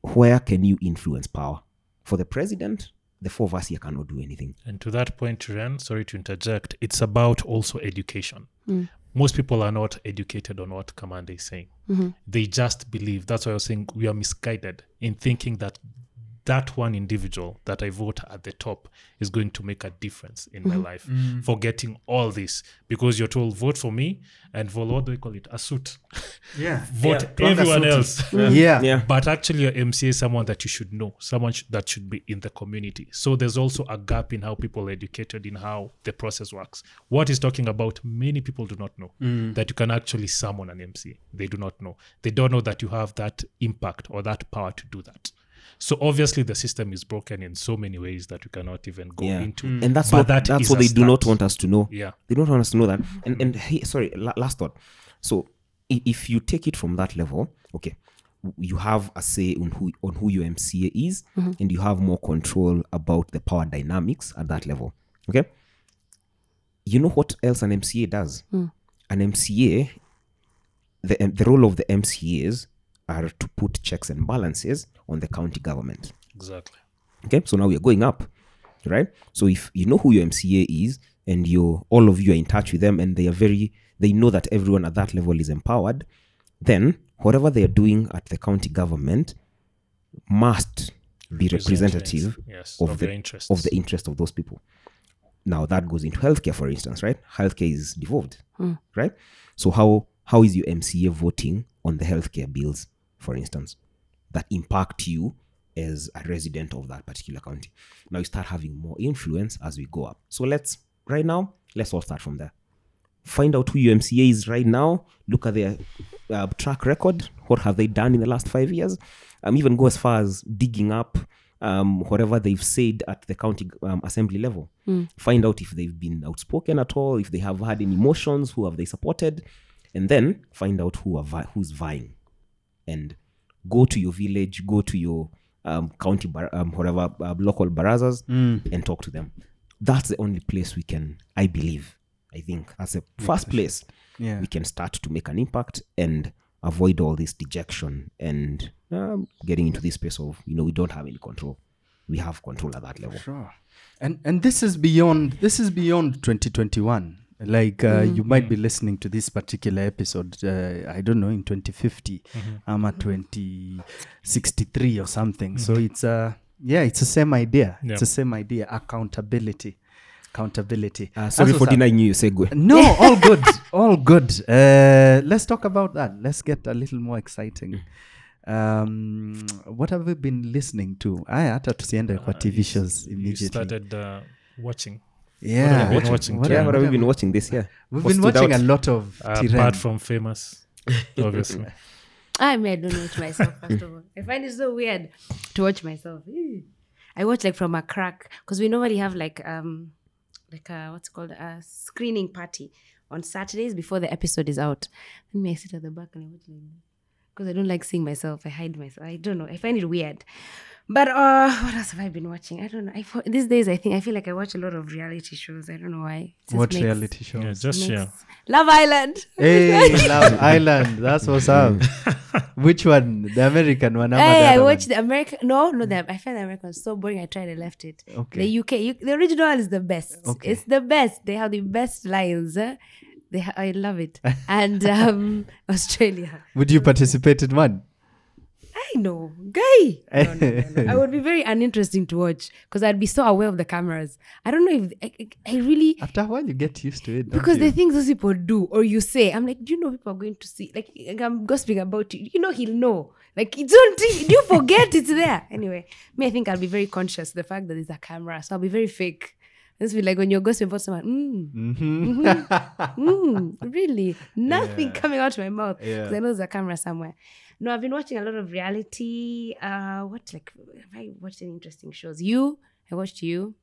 where can you influence power? For the president, the four of us here cannot do anything. And to that point, Ren, sorry to interject, it's about also education. Mm. Most people are not educated on what Commander is saying. Mm-hmm. They just believe. That's why I was saying we are misguided in thinking that that one individual that I vote at the top is going to make a difference in my mm-hmm. life. Mm. Forgetting all this because you're told vote for me and for what do they call it? A suit. Yeah. vote Yeah, everyone else. Yeah. Yeah. But actually, your MCA is someone that you should know, someone sh- that should be in the community. So there's also a gap in how people are educated in how the process works. What is talking about, many people do not know mm. that you can actually summon an MCA. They do not know. They don't know that you have that impact or that power to do that. So obviously, the system is broken in so many ways that we cannot even go Yeah. into. Mm. And that's But what that that's what a they do not want us to know. Yeah. They don't want us to know that. Mm-hmm. And and hey, sorry, la- last thought. So if you take it from that level, okay, you have a say on who on who your MCA is, mm-hmm. and you have more control about the power dynamics at that level. Okay. You know what else an MCA does? Mm. An MCA, the the role of the MCAs are to put checks and balances on the county government. Exactly. Okay, so now we're going up, right? So if you know who your MCA is and you all of you are in touch with them and they are very they know that everyone at that level is empowered, then whatever they are doing at the county government must be representative yes, of, of the their interests. of the interest of those people. Now that goes into healthcare, for instance, right? Healthcare is devolved, hmm. right? So how how is your MCA voting on the healthcare bills, for instance, that impact you as a resident of that particular county? Now you start having more influence as we go up. So let's right now, let's all start from there. Find out who your MCA is right now. Look at their uh, track record. What have they done in the last five years? Um, even go as far as digging up um, whatever they've said at the county um, assembly level. Find out if they've been outspoken at all, if they have had any emotions, who have they supported, and then find out who are vi- who's vying, and go to your village, go to your um, county, bar- um, whatever uh, local barazas, and talk to them. That's the only place we can, I believe, I think, as a first place, Yeah. we can start to make an impact and avoid all this dejection and um, getting into this space of you know we don't have any control we have control at that level Sure. And and this is beyond this is beyond 2021. Like uh, you might be listening to this particular episode, uh, I don't know, in 2050, mm-hmm. ama 2063 or something. So it's a yeah, it's the same idea. Yeah. It's the same idea. Accountability, accountability. uh, That's sorry for denying you segue No, all good, all good. Uh, let's talk about that. Let's get a little more exciting. Um, what have we been listening to? I hata tusiende kwa TV shows You immediately. started uh, watching. Yeah, have you been watching, what yeah what have we have been watching this year We've What been watching out? a lot of Uh, apart from famous, obviously. I mean, I don't watch myself, first of all. I find it so weird to watch myself. I watch like from a crack because we normally have like um like a what's it called a screening party on Saturdays before the episode is out. Then me I sit at the back and I watch like because I don't like seeing myself. I hide myself. I don't know. I find it weird. But uh, what else have I been watching? I don't know. I fo- these days I think I feel like I watch a lot of reality shows. I don't know why. It just what makes- reality shows? Yeah, just makes- yeah. Love Island. Hey, Love Island. That's what's up. Which one? The American one? Hey, I other watched one? the American. No, no, the I find the American so boring. I tried, I left it. Okay. The UK, you, the original one is the best. Okay. It's the best. They have the best lines. eh? They, I love it. And um, Australia, Would you participate in one? I know, guy. No, no, no. I would be very uninteresting to watch because I'd be so aware of the cameras. I don't know if I, I really After a while, you get used to it. because you? the things those people do or you say, I'm like, do you know people are going to see? Like, I'm gossiping about you. You know, he'll know. Like, it's on TV. Do you forget it's there? Anyway, me, I think I'll be very conscious of the fact that there's a camera. So I'll be very fake. This be like when you're gossiping about someone, mm, Mhm. mm, really? Nothing coming out of my mouth. Yeah. 'Cause I know there's a camera somewhere. No, I've been watching a lot of reality. Uh, what, like, have I watched any interesting shows? You, I watched you.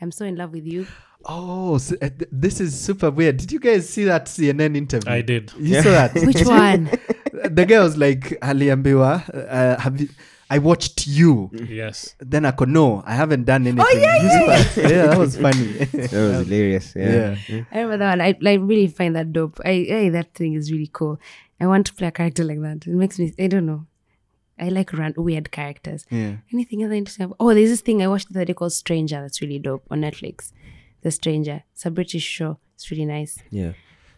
I'm so in love with you. Oh, so, uh, th- this is super weird. Did you guys see that CNN interview? I did. You saw that? Which one? the guy was like, aliambiwa, uh, have you, I watched you. Yes. Then I could, no, I haven't done anything. Oh, yeah, You yeah, that? yeah, that was funny. that was hilarious yeah, yeah. I remember that one. I, I really find that dope. I, I that thing is really cool. I want to play a character like that. It makes me. I don't know. I like run, weird characters. Yeah. Anything other interesting? Oh, there's this thing I watched the other day called Stranger. That's really dope on Netflix. The Stranger. It's a British show. It's really nice. Yeah.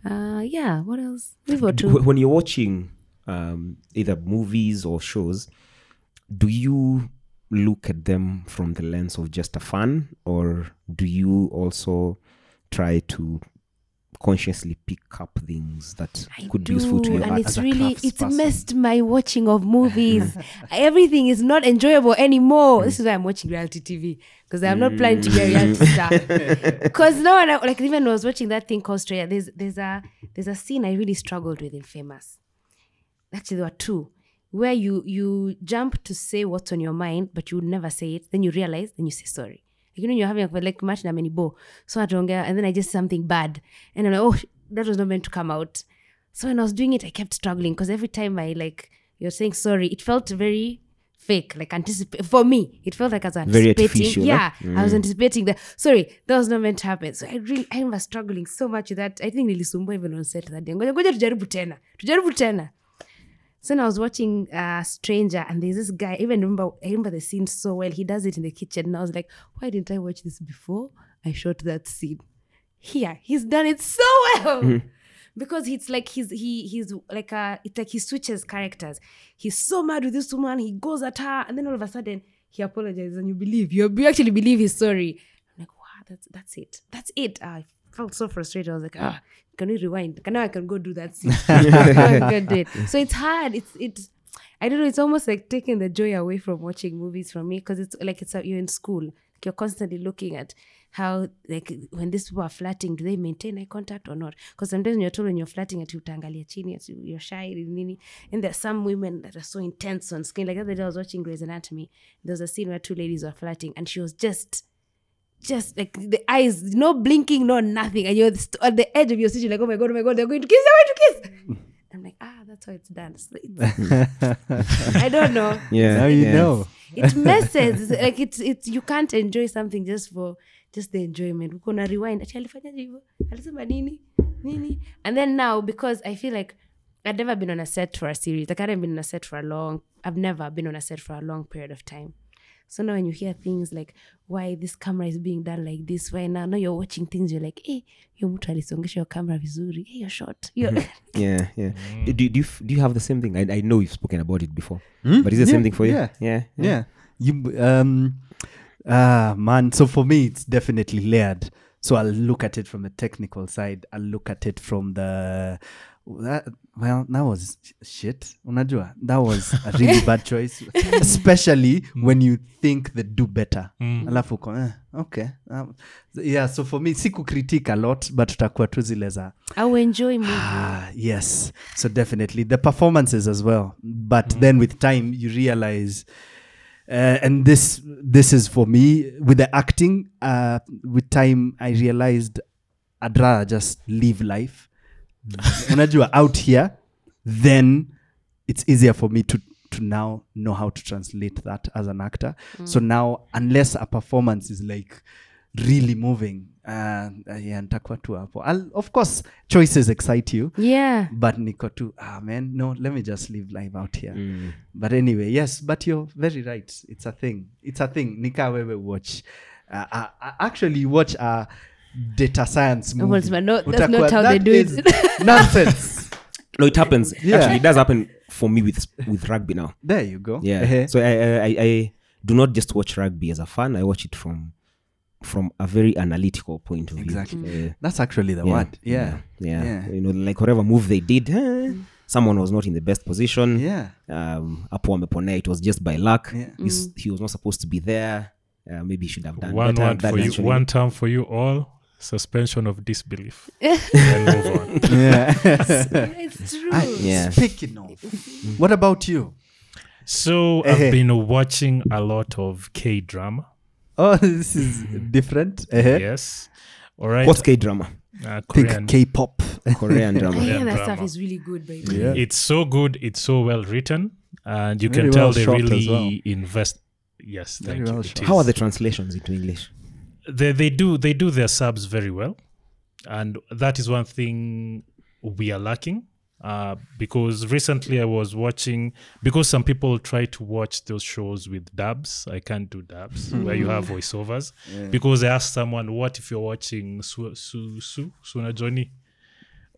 Uh, yeah. What else? We've got two. When you're watching um, either movies or shows, do you look at them from the lens of just a fan, or do you also try to consciously pick up things that I could do, be useful to you? and it's really it's person. messed my watching of movies. Everything is not enjoyable anymore. Mm. This is why I'm watching reality TV because I'm not planning to be a mm. reality star. Because now, I, like even when I was watching that thing called Stranger, there's there's a there's a scene I really struggled with in Famous. Actually, there were two where you you jump to say what's on your mind, but you never say it. Then you realize, then you say sorry. Like, you know, you're having a like match na bo. So I don't and then I just something bad, and I'm like, oh, that was not meant to come out. So when I was doing it, I kept struggling because every time I like you're saying sorry, it felt very fake, like anticipate for me. It felt like I was anticipating. yeah, mm. I was anticipating that. Sorry, that was not meant to happen. So I really, I was struggling so much that. I think nilisumbua even on set that day. Ngoja tujaribu tena, tujaribu tena. So I was watching uh, Stranger, and there's this guy. I even remember, I remember the scene so well. He does it in the kitchen, and I was like, "Why didn't I watch this before? I shot that scene." Here, he's done it so well because it's like he's he he's like a it's like he switches characters. He's so mad with this woman, he goes at her, and then all of a sudden he apologizes, and you believe you, you actually believe he's sorry. I'm like, wow, that's that's it, that's it. I felt so frustrated. I was like, ah, can we rewind? Can now I can go do that scene. Now do it. So it's hard. It's it's. I don't know. It's almost like taking the joy away from watching movies from me because it's like it's you're in school. Like you're constantly looking at how like when these people are flirting, do they maintain eye contact or not? Because sometimes when you're told when you're flirting at utangalia chini, ati you're shy, nini. And there's some women that are so intense on screen. Like the other day I was watching Grey's Anatomy. There was a scene where two ladies were flirting, and she was just just like the eyes, no blinking, no nothing, and you're st- at the edge of your seat, you're like, oh my god, oh my god, they're going to kiss, they're going to kiss. I'm like, ah, that's how it's done. So it's- I don't know. Yeah. now you yeah. know. It messes. like it's it's you can't enjoy something just for just the enjoyment. Uko na rewind. Ati alifanyaje hivyo? Alisema nini? Nini? And then now because I feel like I've never been on a set for a series. Like I haven't been on a set for a long. I've never been on a set for a long period of time. So now when you hear things like why this camera is being done like this, why now now you're watching things, you're like, hey, yo mtu alisongesha your camera vizuri. Hey, you're short. You're Yeah, yeah. Do, do, you f- do you have the same thing? I, I know you've spoken about it before, Hmm? but is the Yeah, same thing for you? yeah. yeah, yeah you um ah man so for me it's definitely layered so i'll look at it from the technical side i'll look at it from the that, well that was shit unajua that was a really bad choice especially when you think they do better alafu uko, eh, okay um, yeah so for me siku critique a lot but tutakuwa tu zile za I will enjoy movies. Ah, yes. So definitely the performances as well. But then with time, you realize, uh, and this this is for me with the acting. Uh, with time, I realized I'd rather just live life. Unajua out here, then it's easier for me to to now know how to translate that as an actor. So now, unless a performance is like really moving, uh, yeah, nitakuwa tu hapo. Of course, choices excite you, Yeah. but niko tu, ah man, no, let me just live life out here. Mm. But anyway, yes, but you're very right. It's a thing. It's a thing. Nika wewe watch. Uh, uh, uh, actually, watch a data science movie. Well, no, that's Utakuwa, not how they "That do it." nonsense. No, it happens. Yeah. Actually, it does happen for me with with rugby now. there you go. Yeah. Eh-heh. So I, I I I do not just watch rugby as a fan. I watch it from from a very analytical point of view. Exactly. Uh, That's actually the yeah, word. Yeah. yeah, Yeah. You know, like whatever move they did, eh, someone was not in the best position. Yeah. Um, hapo ameponea, it was just by luck. Yeah. He's- He was not supposed to be there. Uh, maybe he should have done one better. word for you, actually- one term for you all: suspension of disbelief. and move on. Yeah. It's true. I- Yeah. Speaking of, what about you? So Eh. I've been watching a lot of K drama. Oh, this is different. Eh-heh. Yes. All right. What's K drama? uh, Think Korean? K-pop. Korean drama. I hear Yeah, that drama. stuff is really good, by the way. Yeah. It's so good. It's so well written, and you Very can tell well they really well. invest. Yes, Very thank well you. It. How are the translations into English? They they do they do their subs very well, and that is one thing we are lacking Uh, because recently I was watching because some people try to watch those shows with dubs. I can't do dubs where you have voiceovers. Because I asked someone, "What if you're watching Su Su Su Sue Na Johnnie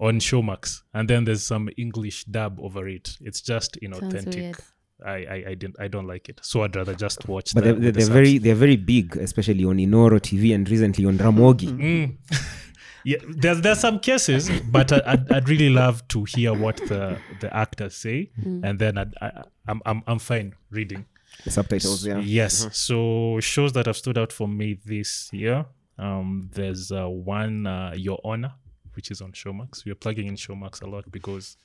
on Showmax, and then there's some English dub over it? It's just inauthentic. Weird. I, I I didn't I don't like it. So I'd rather just watch. But the, they're, they're, the they're very they're very big, especially on Inooro TV and recently on Ramogi. Mm. yeah, there's there's some cases, but I, I'd, I'd really love to hear what the the actors say, and then I'd, I, I'm I'm I'm fine reading. The subtitles, yeah. Yes. So shows that have stood out for me this year. Um, there's uh, one uh, Your Honor, which is on Showmax. We're plugging in Showmax a lot because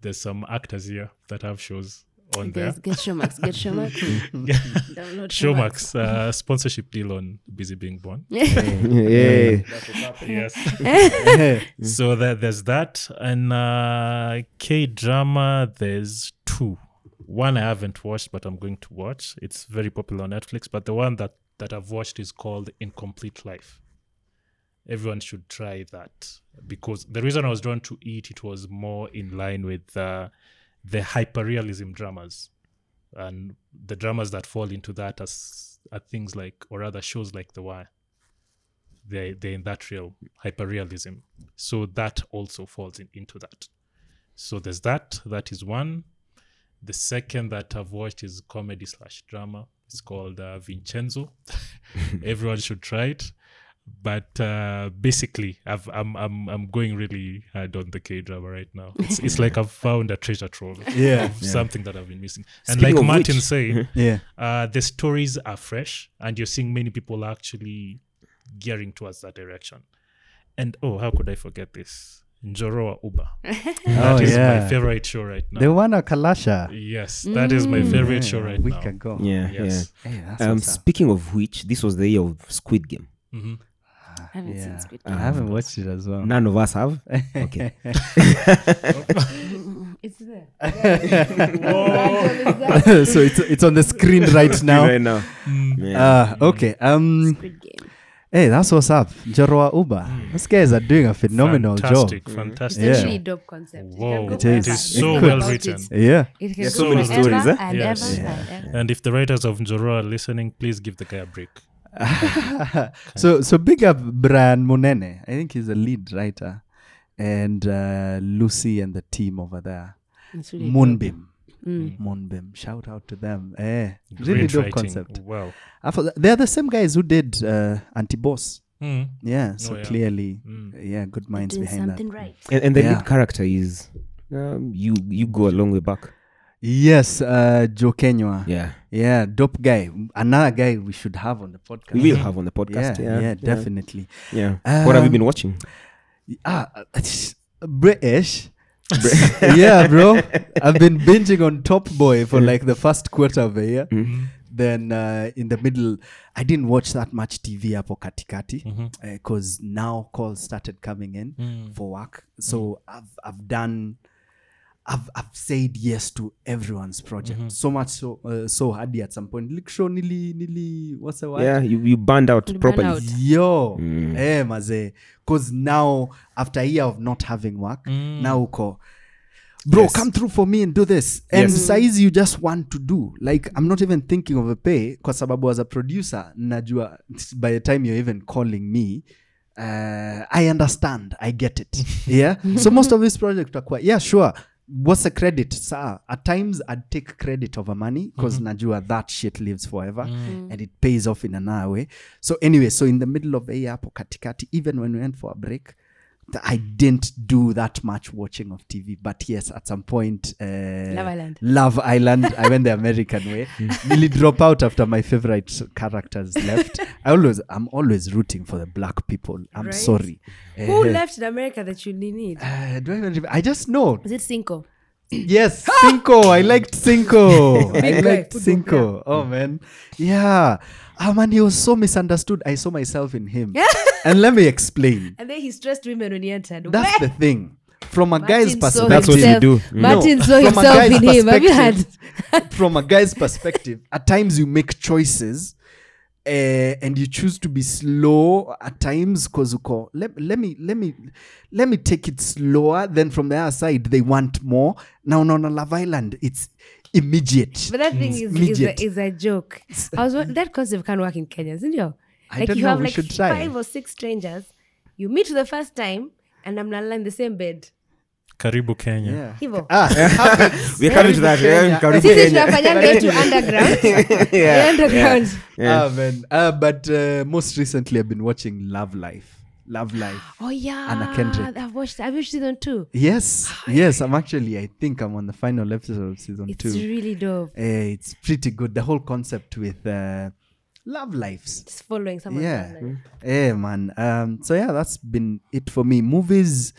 there's some actors here that have shows on there. Guys, get Showmax. Get Showmax. Download Showmax uh, sponsorship deal on Busy Being Born. yeah. yes. so that there's that, and uh, K drama. There's two. One I haven't watched, but I'm going to watch. It's very popular on Netflix. But the one that that I've watched is called Incomplete Life. Everyone should try that because the reason I was drawn to it, it was more in line with uh, the hyperrealism dramas, and the dramas that fall into that as are things like, or rather, shows like The Wire. They they're in that realm hyperrealism. So that also falls in, into that. So there's that that is one. The second that i've watched is comedy slash drama. It's called uh, vincenzo. Everyone should try it but uh, basically I've, I'm, I'm I'm going really hard on the K drama right now. It's, it's like I've found a treasure trove Yeah. of something that I've been missing. And Speaking like Martin which- said, Yeah. uh, the stories are fresh and you're seeing many people actually gearing towards that direction. And oh, how could I forget this? Njoro wa Uba. Oh, That is yeah. my favorite show right now. The one of Kalasha. yes, that is my favorite show Yeah, right a week now. ago. Yeah, Yes. Hey, that's yeah. Um, what's speaking of which, this was the year of Squid Game. Mhm. I haven't Yeah. seen Squid I haven't watched it as well. None of us have. Okay. It's there. so it's it's on the screen right now. right now. Yeah. Uh, okay. Um. Squid Game. Hey, that's what's up. Jorwa Uber. These guys are doing a phenomenal fantastic, job. fantastic. Yeah. It's actually a dope concept. Whoa, It, It is. So well written. It. Yeah. It can yeah. so many stories. Ever, eh? and Yes. ever Yeah. and ever. And if the writers of Njoroa are listening, please give the guy a break. So so big up Brian Munene. I think he's a lead writer, and uh, Lucy and the team over there. It's really. Moonbeam. Mm. Moonbeam. Shout out to them. Eh, really dope writing. concept. Wow. They're the same guys who did uh, Auntie Boss. Mm. Yeah. So Oh, yeah. clearly, Mm. yeah, good minds Doing behind that. right. And, and the Yeah. lead character is um, you. You go a long way back. Yes, uh, Joe Kenywa. Yeah, Yeah, dope guy. Another guy we should have on the podcast. we will have on the podcast. Yeah, Yeah, yeah, definitely. Yeah. what have you Um, been watching? Ah, British. yeah, bro. I've been binging on Top Boy for like the first quarter of a year. Mm-hmm. Then uh, in the middle, I didn't watch that much TV hapo katikati because now calls started coming in Mm. for work. So I've I've done. I've, I've said yes to everyone's project. So much so uh, so hadi at some point. Like show nili nili what's the word? Yeah, you, you burned out You burn properly. out. yo Mm. eh maze. Because now after a year of not having work now uko bro Yes. come through for me and do this. And Yes. size you just want to do. Like i'm not even thinking of a pay kwa sababu as a producer najua by the time you're even calling me uh, i understand i get it. Yeah? So most of this project utakuwa yeah sure what's a credit? Saa at times i'd take credit over money because najua that shit lives forever and it pays off in another way so anyway so in the middle of a year hapo katikati even when we went for a break I didn't do that much watching of TV, but yes, at some point, uh, Love Island. Love Island. I went the American way. Really drop out after my favorite characters left. I always, I'm always rooting for the black people. I'm Right. sorry. Who Uh, left in America that you need? uh, do I even? Remember? I just know. Is it Cinco? Yes, Cinco. I liked Cinco. I liked Cinco. Oh man, yeah. Oh man, he was so misunderstood. I saw myself in him. and let me explain. And then he stressed women when he entered. That's the thing. From a guy's Martin guy's perspective, That's what you do. Martin No, saw himself in him. Have you had? from a guy's perspective, at times you make choices uh, and you choose to be slow at times because uko let, let me let me let me take it slower then from the other side they want more now no no love island it's immediate But that thing is, is, immediate. a, is a joke. I was that concept can work in Kenya, isn't it? I Like don't you know, have we like should try. five or six strangers. You meet for the first time, and I'm not in the same bed. Karibu Kenya. yeah. Hivo. ah. We're coming to that. Kenya. Yeah, Karibu Sisi Kenya. tunafanyanga yetu underground. Yeah, underground. Yeah. Ah, man. Uh, but uh, most recently, I've been watching Love Life. Love Life. Oh yeah. Anna Kendrick. I've watched. I've watched season two. Yes, yes. I'm actually. I think I'm on the final episode of season It's two. really dope. Eh, it's pretty good. The whole concept with uh, love lives. Just following someone. Yeah. Eh, man. Um, so yeah, that's been it for me. Movies,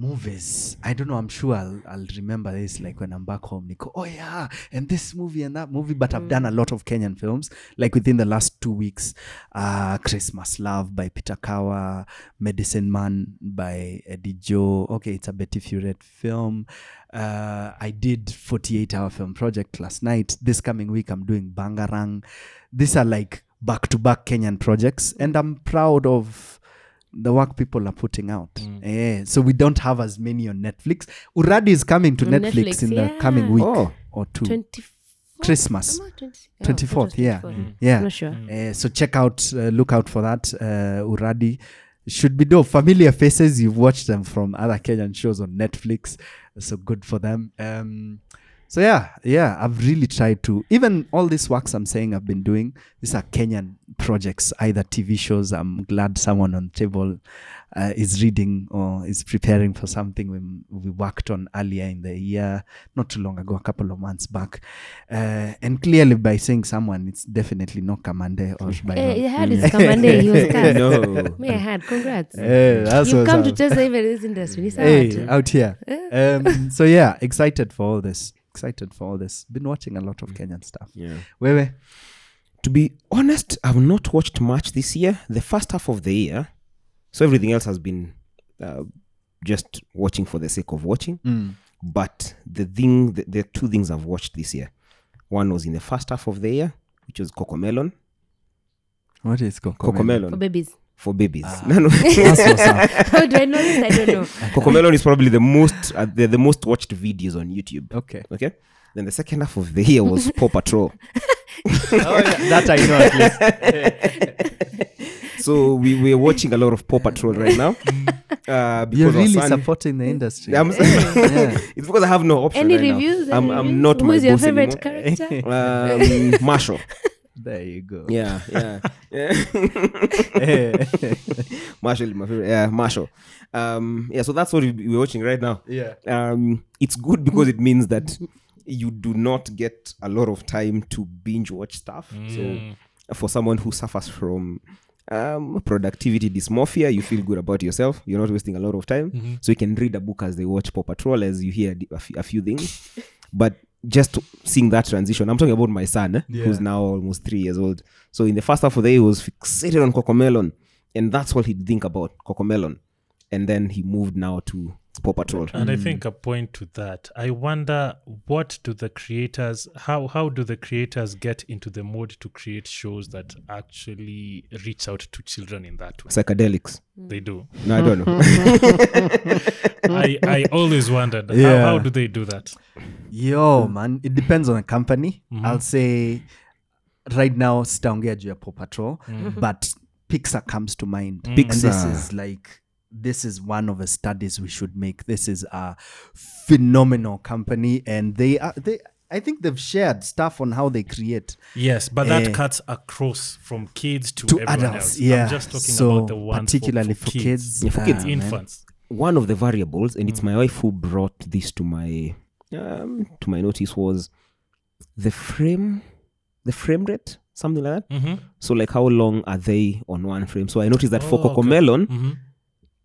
movies. I don't know. I'm sure I'll, I'll remember this like when I'm back home. Nico, oh yeah, and this movie and that movie. But I've done a lot of Kenyan films, like within the last two weeks. Uh, Christmas Love by Peter Kawa, Medicine Man by Eddie Joe. Okay, it's a Betty Furette film. Uh, I did 48 hour film project last night. This coming week, I'm doing Bangarang. These are like back to back Kenyan projects, and I'm proud of the work people are putting out. Eh, so we don't have as many on Netflix. Uradi is coming to Netflix, Netflix, in the coming week Oh. or two. Twenty. Christmas. 24th, 24th, yeah. Yeah. I'm not sure. Uh, so check out, uh, look out for that. Uh, Uradi should be dope. Familiar faces, you've watched them from other Kenyan shows on Netflix. So good for them. Um, so yeah, yeah, I've really tried to. Even all these works I'm saying I've been doing, these are Kenyan projects, either TV shows. I'm glad someone on table uh, is reading or is preparing for something we, we worked on earlier in the year, not too long ago, a couple of months back. Uh, and clearly, by saying someone, it's definitely not Kamande or by Hey, I heard it's Kamande. He was cast. No. Me, I had. Congrats. Hey, that's You've what's come to up. test even this industry. Ni hey, tu. out here. Um, so yeah, excited for all this. Excited for all this. Been watching a lot of Kenyan stuff. Yeah. Wewe? To be honest, I've not watched much this year. The first half of the year, so everything else has been uh, just watching for the sake of watching. Mm. But the thing, the, there are two things I've watched this year. One was in the first half of the year, which was Cocomelon. What is Coco? For babies. For babies. Ah. No, no. That's what's up. How do I know this? I don't know. Cocomelon is probably the most uh, the, the most watched videos on YouTube. Okay. Okay. Then the second half of the year was Paw Patrol. that I know at least. so we we're watching a lot of Paw Patrol right now. Uh, because You're really son- supporting the industry. I'm- Yeah. it's because I have no option. Any right now. Any I'm, I'm not not my your boss favorite anymore. character? Um, Marshall. There you go. Yeah, yeah, yeah. Marshall my favorite. Yeah, Marshall. Um, yeah, so that's what we- we're watching right now. yeah. Um, it's good because it means that you do not get a lot of time to binge watch stuff. So for someone who suffers from um, productivity dysmorphia, you feel good about yourself. You're not wasting a lot of time. So you can read a book as they watch Paw Patrol, as you hear a a few things. but just seeing that transition, I'm talking about my son, eh, Yeah. who's now almost three years old. So in the first half of the day, he was fixated on Cocomelon. And that's what he'd think about, Cocomelon. And then he moved now to Paw Patrol. And I think a point to that, I wonder what do the creators how how do the creators get into the mode to create shows that actually reach out to children in that way? Psychedelics. They do. No, I don't know. I, I always wondered Yeah. how, how do they do that? Yo, man, it depends on the company. Mhm. I'll say right now, sitaongea juu ya Paw Patrol, but Pixar comes to mind. And this Pixar. is like, this is one of the studies we should make. This is a phenomenal company, and they are they. I think they've shared stuff on how they create. Yes, but that Eh. cuts across from kids to, to everyone adults. else. Yeah, I'm just talking so about the ones particularly for, for kids. Yeah, for ah, kids. man. infants. One of the variables, and it's my wife who brought this to my um, to my notice was the frame, the frame rate, something like that. Mm-hmm. So like how long are they on one frame? So I noticed that for Oh, okay. Cocomelon, Mm-hmm.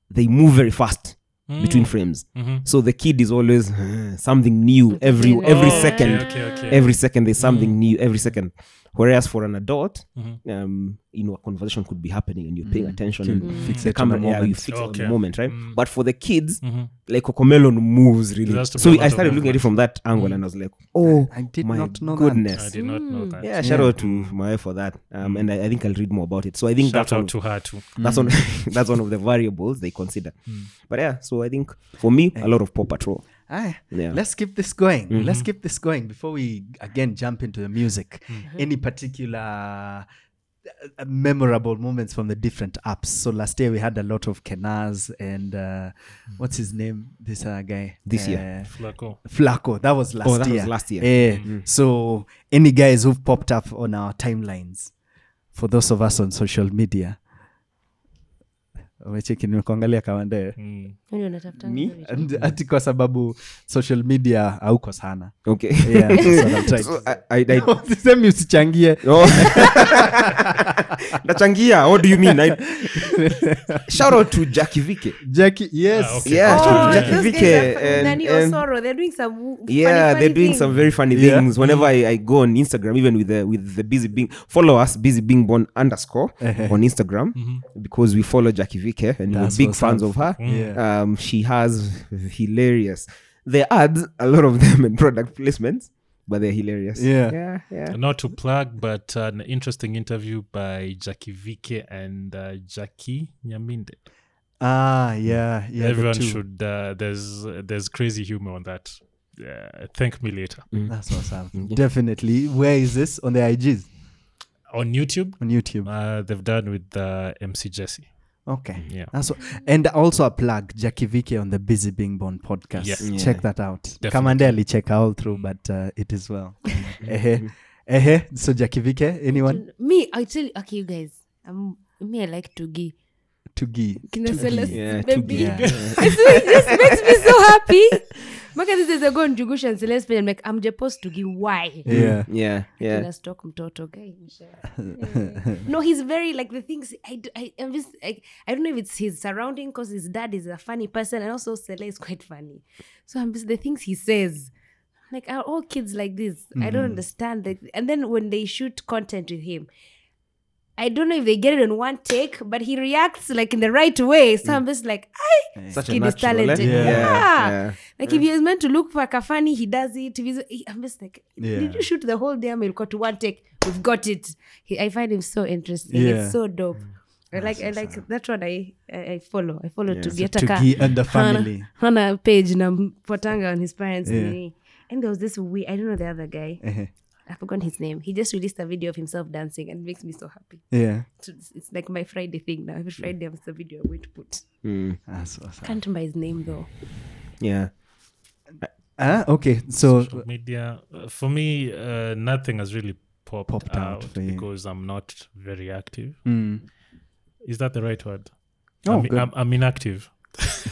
They move very fast between frames. Mm-hmm. So the kid is always "Uh, something new every every Oh, second. Okay, okay, okay. Every second there's something Mm. new every second. Whereas for an adult Mhm. um you know a conversation could be happening and you're paying attention Can and fix the it the camera yeah, you fix okay. it at the moment right? Mm. but for the kids Mhm. like Cocomelon moves really. So i started looking at it from that angle and i was like oh I did my not know goodness. I did not know that. yeah shout out to Mae for that. Um and I, I think i'll read more about it. So i think Shout that's one out of- to her too. that's one that's one of the variables they consider. But yeah so i think for me a lot of paw patrol Aye. Yeah. Let's keep this going. Let's keep this going before we again jump into the music. Any particular uh, memorable moments from the different apps? So last year we had a lot of Kenaz and uh, what's his name? This uh, guy. This uh, year. Flaqo. Flaqo. That was last Oh, that was year. last year. Eh, So any guys who've popped up on our timelines, for those of us on social media. Umecheki nimekuangalia kawande Mm. Me? hizo ati kwa sababu social media hauko sana. Okay. Yeah, what so to I, I, I, Sisemi usichangie. Oh. nachangia what do you mean? I, shout out to jackie vike. Jackie, yes. Ah, okay. yeah Oh, shout out to those vike are and, and they're doing some funny, yeah funny they're doing things. some very funny Yeah. things. Whenever I, I go on instagram even with the with the busy being follow us busy being born underscore on instagram because we follow jacki vike and That's we're big what's fans of her. Yeah. Um she has hilarious the ads a lot of them in product placements but they're hilarious Yeah. yeah yeah Not to plug, but an interesting interview by Jacky Vike and uh, Jackie Nyaminde. ah yeah yeah Everyone two. should. Uh, there's there's crazy humor on that. Uh, thank me later that's what's up definitely where is this on the ig's on YouTube. on youtube Uh, they've done with uh, MC Jessy. Okay Yeah. that's what, and also a plug jackie Vicky on the busy being born podcast Yeah. Yeah. check that out Definitely. check alicheck all through but uh, it is well ehe ehe so jackie Vicky, anyone Me, I tell you, okay, you guys. Um, me, I like to give. to gi Kina Celeste, Yeah, baby. Tugi. Yeah. It just makes me so happy. Maka this is a go on Jugusha and Celeste page. I'm like, I'm supposed to give why? yeah mm. yeah yeah Kina stock mtoto guy. Yeah. no, he's very like the things I do, I, I'm just, I, I don't know if it's his surrounding because his dad is a funny person and also Cele is quite funny. So I'm just the things he says. Like are all kids like this? I don't mm. understand. Like, and then when they shoot content with him, I don't know if they get it in one take, but he reacts like in the right way. So I'm just like, I such a kid is natural, eh? talented. Yeah. Yeah. yeah. Like if he is meant to look like a funny, he does it. If he's, I'm just like, Yeah. did you shoot the whole damn got to one take? We've got it. He, I find him so interesting. Yeah. It's so dope. I like I like that one I I, follow. I follow to get a to and the family On a page na potanga on his parents. Yeah. And there was this we I don't know the other guy. Ehe. I forgot his name. He just released a video of himself dancing and it makes me so happy. yeah It's, it's like my Friday thing now. Every Friday there's a video I'm going to put. Mm, that's what's up. Can't remember his name though. yeah Ah, okay so Social media. Uh, for me, uh, nothing has really popped, Popped out out, for you. because I'm not very active. mm. Is that the right word? Oh, I'm, good. I'm, I'm inactive.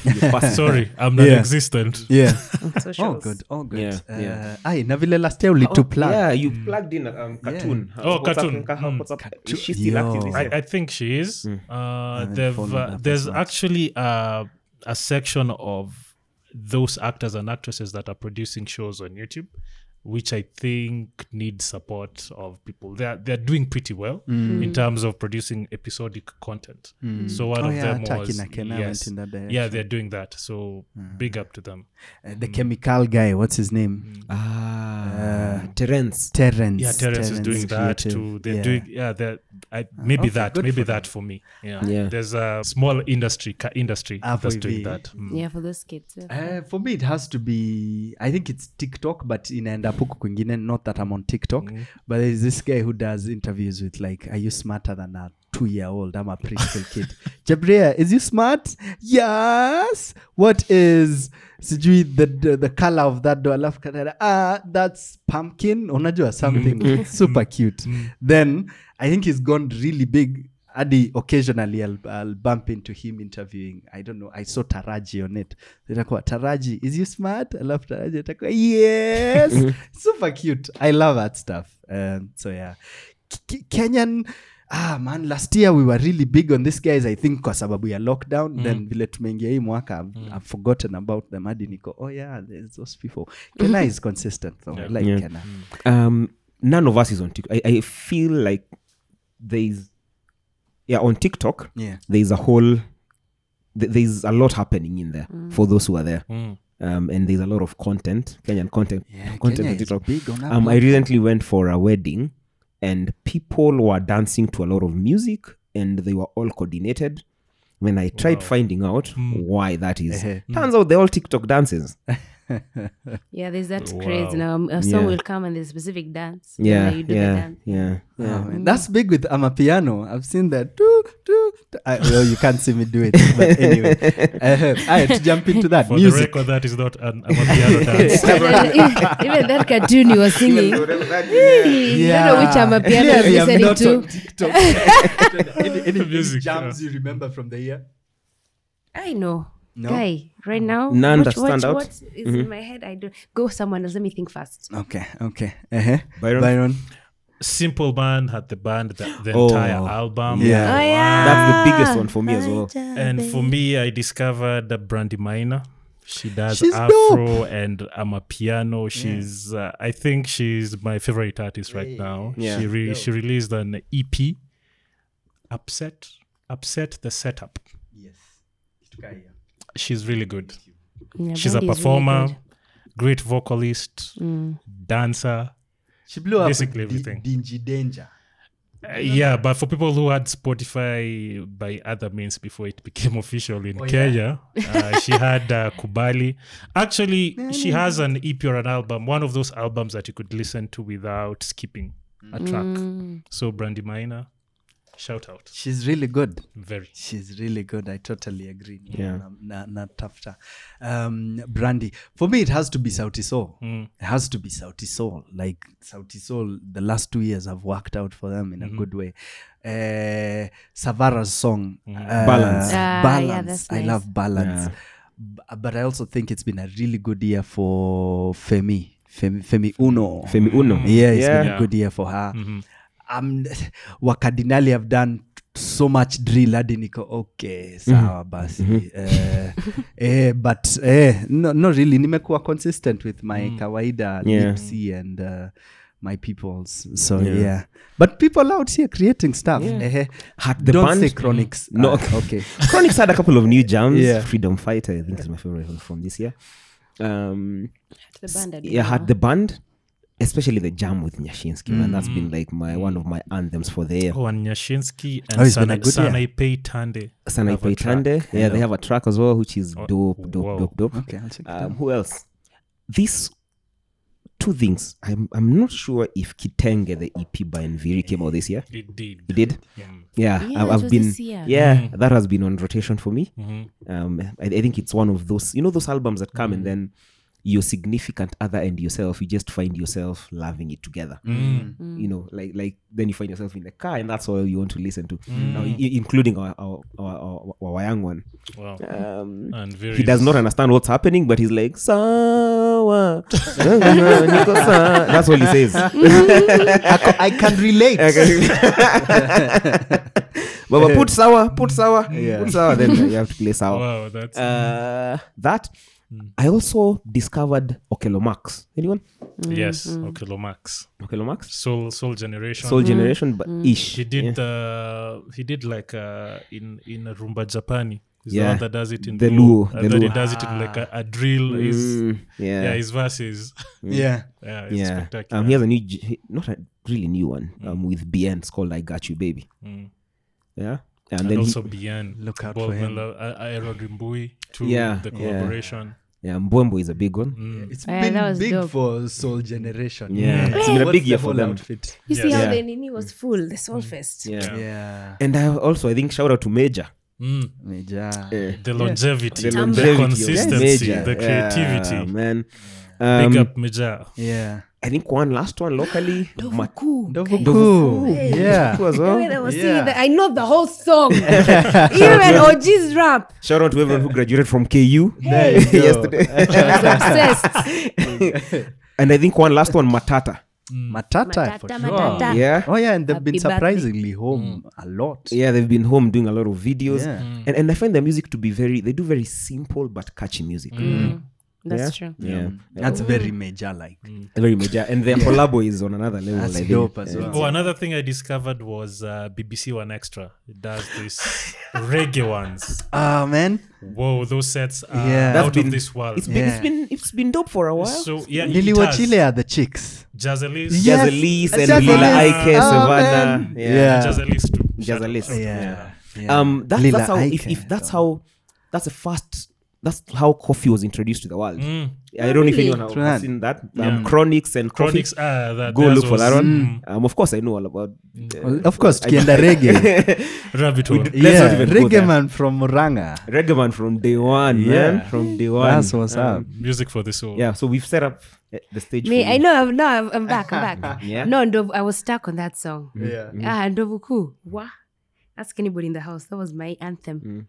You pass- Sorry, I'm Yeah. non-existent. yeah On oh good oh good Yeah, uh, yeah. ai na vile last year ulitu Oh, plug yeah you plugged in um, cartoon Oh, cartoon. Mm. what's up? Cartoon. Is she still Yo. active I. I think she is. Mm. Uh, they've, uh, there's actually uh, a section of those actors and actresses that are producing shows on YouTube, which I think need support of people. They're they're doing pretty well in terms of producing episodic content. So one Oh, of yeah, them Taki was na yes, went in that direction. yeah, they're doing that. So big up to them. Uh, the chemical guy what's his name ah terence terrence Yeah, Terence is doing that Creative. too. They're Yeah. doing yeah. They're I, maybe okay, that maybe for that for me. Yeah. Yeah. There's a small industry ca- industry Ah, that's for doing the- that. Mm. Yeah, for those kids. yeah. Uh, for me it has to be i think it's tiktok but inaenda puku kwingine not that i'm on tiktok but there's this guy who does interviews with like are you smarter than a two year old i'm a preschool kid. Jabria is you smart? Yes. What is sijui the, the, the color of that door? Alafu katara, ah that's pumpkin. Unajua something super cute. Then i think he's gone really big Adi occasionally I'll, I'll bump into him interviewing. I don't know I saw Taraji on it. Itakuwa Taraji is you smart? Alafu Taraji. Itakuwa yes. Super cute. I love that stuff. Um, so yeah. K- Kenyan ah man last year we were really big on these guys I think kwa sababu ya lockdown. Then vile tumeingia hii mwaka I've, I've forgotten about them. Hadi niko oh yeah there's those people. Kena is consistent though. Yeah. like Yeah. Kena um none of us is on TikTok. I, I feel like there's yeah on TikTok Yeah. there's a whole th- there's a lot happening in there for those who are there. Mm. Um, and there's a lot of content, Kenyan content, Yeah, content Kenya on TikTok. big on that Um, I recently went for a wedding, and people were dancing to a lot of music, and they were all coordinated. When I tried Wow. finding out Mm. why that is, turns out they're all TikTok dances. Yeah, there's that Wow. craze now. A song Yeah. will come and there's specific dance. Yeah, you do the dance. yeah, yeah. Oh, man. That's big with Amapiano. I've seen that. Do, do, do. I, well, you can't see me do it. But anyway, uh, I had to jump into that. For the record, that is not an Amapiano dance. even, even that cartoon you were singing. You don't know which I'm a piano Clearly, I'm listening not to. on TikTok. any, any, any Music, jams you remember from the year? I know. No? Guy, right now, None what, that stand out? what is in my head? I don't go someone else. Let me think fast. Okay, okay. Uh-huh. Byron? Byron. Simple Man Hart the Band, the, the Oh. entire album. Yeah. Oh yeah, That's the biggest one for me as well. And for me, I discovered the Brandy Maina. She does She's Afro and Amapiano. She's, uh, I think she's my favorite artist right now. Yeah. She re- she released an EP, Upset, Upset the Setup. Yes. She's really good. Yeah, She's a Brandy is really performer, good. great vocalist, Mm. dancer. She blew up Basically with Di- everything. Dingy Danger. Uh, yeah, but for people who had Spotify by other means before it became official in Oh, yeah? Kenya, uh, she had uh, Kubali. Actually, she has an EP or an album, one of those albums that you could listen to without skipping a track. Mm. So, Brandy Maina, shout out. She's really good. Very. She's really good. I totally agree. Yeah. Na, na, na tafta. Um, Brandy. For me, it has to be Sauti Sol. Mm. It has to be Sauti Sol. Like Sauti Sol, the last two years have worked out for them in a good way. Uh, Savara's song, uh, Balance. Ah, yeah, balance. that's I nice. love balance. B- But I also think it's been a really good year for Femi. Femi, Femi One. Femi One. Yeah, it's been Yeah. a good year for her. Mhm. Um, wakadinali have done so much drill hadi niko okay sawa basi. Eh, eh, but eh, no, no really nimekuwa consistent with my kawaida Yeah. Nipsey and uh, my peoples. So yeah. but people out here creating stuff. Eh, Had the don't band- say chronics. No. uh, okay. Chronics had a couple of new jams. Yeah. Freedom Fighter, I think, is my favorite one from this year. Um, The band yeah, had the band, especially the jam with Nyashinsky, man. That's been like my one of my anthems for the year. Oh, and Nyashinsky and oh, Sana, good year. Sanaipe Tande. Sanai have a track. Tande. Yeah, they have a track as well, which is Oh, dope, dope, whoa. dope, dope. okay I'll check it out. Um, who else? This two things. I'm I'm not sure if Kitenge the EP by Nviri came out this year. It did. It did. Yeah, Yeah, Yeah, I've, I've been. Yeah, mm-hmm. that has been on rotation for me. Mhm. Um, I, I think it's one of those. You know those albums that come and then your significant other and yourself, you just find yourself loving it together. Mm. You know, like like then you find yourself in the car, and that's all you want to listen to. Now, i- including our our, our, our, our young one. Wow. Um, And very he does not understand what's happening, but he's like, Sawa. That's all he says. I, co- I can relate Baba, put sour, put sour, Yeah. put sour. Then you have to play sour. Wow, that's Uh, that I also discovered Okello Max. Anyone? yes. Okay, Lomax. Okello Max? Soul Soul Generation. Soul Generation, but ish. he did Yeah. the he did like uh in in Rumba Japani. He's Yeah. the one that does it in The Luo, Luo, and the then he does it in like a, a drill. His, Mm, yeah. yeah, his verses. yeah Yeah, it's yeah. spectacular. Um, he has a new, not a really new one, um, with Bien. It's called I Got You, Baby. Mm. Yeah. And, And then he- also Bien. Look out Bob for him. Melo- A- Aaron Rimbui to Yeah, the collaboration. yeah, Mbwembo is a big one. Mm. it's Yeah, been that was big dope. for soul generation Yeah, it's been a What's big the year for them. outfit? You see Yes. how Yeah. the Nini was full, the Soulfest. Yeah. Yeah. yeah And I also, I think, shout out to Major. Mm. Major. The longevity, The the, longevity the consistency, Major. the creativity. Yeah, man. Big Um, up Major. yeah I think one last one locally. Ma- Hey. yeah as well. When I was Yeah. that, I know the whole song. Even OG's rap. Shout out to everyone who graduated from KU hey. yesterday. Obsessed. and I think one last one, Matata. matata, for sure matata. Yeah. oh yeah and they've been surprisingly birthday. home home a lot Yeah, they've been home doing a lot of videos. Yeah. And, and I find their music to be very, they do very simple but catchy music. That's yeah? true. Yeah. That's very major, like. Very major. And their collabo is on another level. That's I dope as well. Oh, another thing I discovered was uh, BBC 1Xtra. It does this reggae ones. Ah, man. Whoa, those sets are Yeah. That's out been- of this world. It's been, Yeah. it's been it's been dope for a while. so yeah, Lily it has. Wachile are the chicks. Jaz Elise. Yes. Jaz Elise and Jaz Elise. Lila Ike, Oh, Savannah. man. Yeah. Yeah. Jaz Elise too. Shout. Jaz Elise. Yeah. yeah. Um, that, Lila that's how. If, if that's though. how, that's the first. That's how Koffee was introduced to the world. Mm. I don't know if anyone True has that. seen that. Um, Yeah. Chronixx and Koffee. Chronixx. Ah, that, Go look for that one. Mm. Um, of course, I know all about. Well, of course, tukienda reggae. Rabbit hole. Let's yeah, not even go there. reggae man from Muranga. Reggae man from day one, Yeah. man. From day one. That's what's Um, up. Music for the soul. Yeah, so we've set up uh, the stage. Me, for I know. I'm, no, I'm, I'm back. I'm back. Yeah? No, Ndovu, I was stuck on that song. Yeah. Ah, Ndovuku. What? Ask anybody in the house. That was my anthem.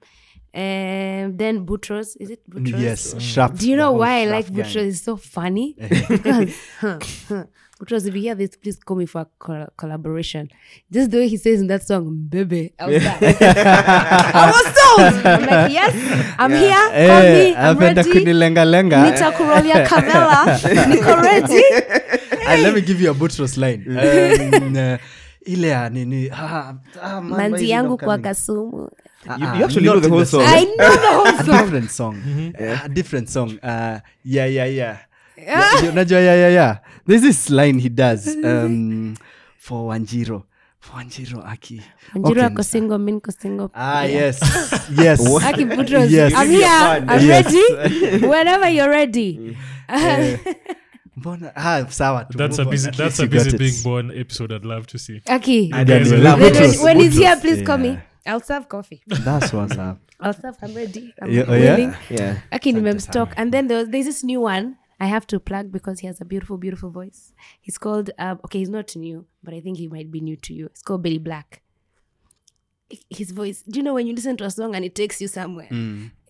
Um, then Butros. Is it Butros? Yes, sharp. Do you know why I like gang. Butros? It's so funny. because, huh, huh. Butros, if you hear this, please call me for a col- collaboration. Just the way he says in that song, baby. I was like, I was sold. I'm like, yes, I'm here. Call me. I'm ready. Kunilenga lenga. Nita kurolia kavela. Niko ready. Ah, let me give you a Butros line. Um, uh, ile ya nini ah, ah, manzi yangu kwa kasumu Ah, You- ah, you actually know the whole song. I know the whole a song. different song a different song uh, yeah yeah yeah Yeah, unajua yeah yeah yeah there's this line he does um, for wanjiro wanjiro aki Wanjiro Okay, ako single, mi niko single. ah Yeah. yes yes Aki Butros, Yes. I'm here. I'm Yes. ready. Whenever you're ready. mbona ah sawa That's a on. busy. That's a busy being born episode. I'd love to see. Aki. When, when he's here, please call me. Yeah. I'll serve coffee. that's what's up I'll serve. I'm ready. I'm Yeah, oh, yeah? willing. Yeah. Okay, nimemstock. And then there was, there's this new one I have to plug because he has a beautiful, beautiful voice. He's called, um, okay, he's not new, but I think he might be new to you. It's called Billy Black. His voice, do you know when you listen to a song and it takes you somewhere?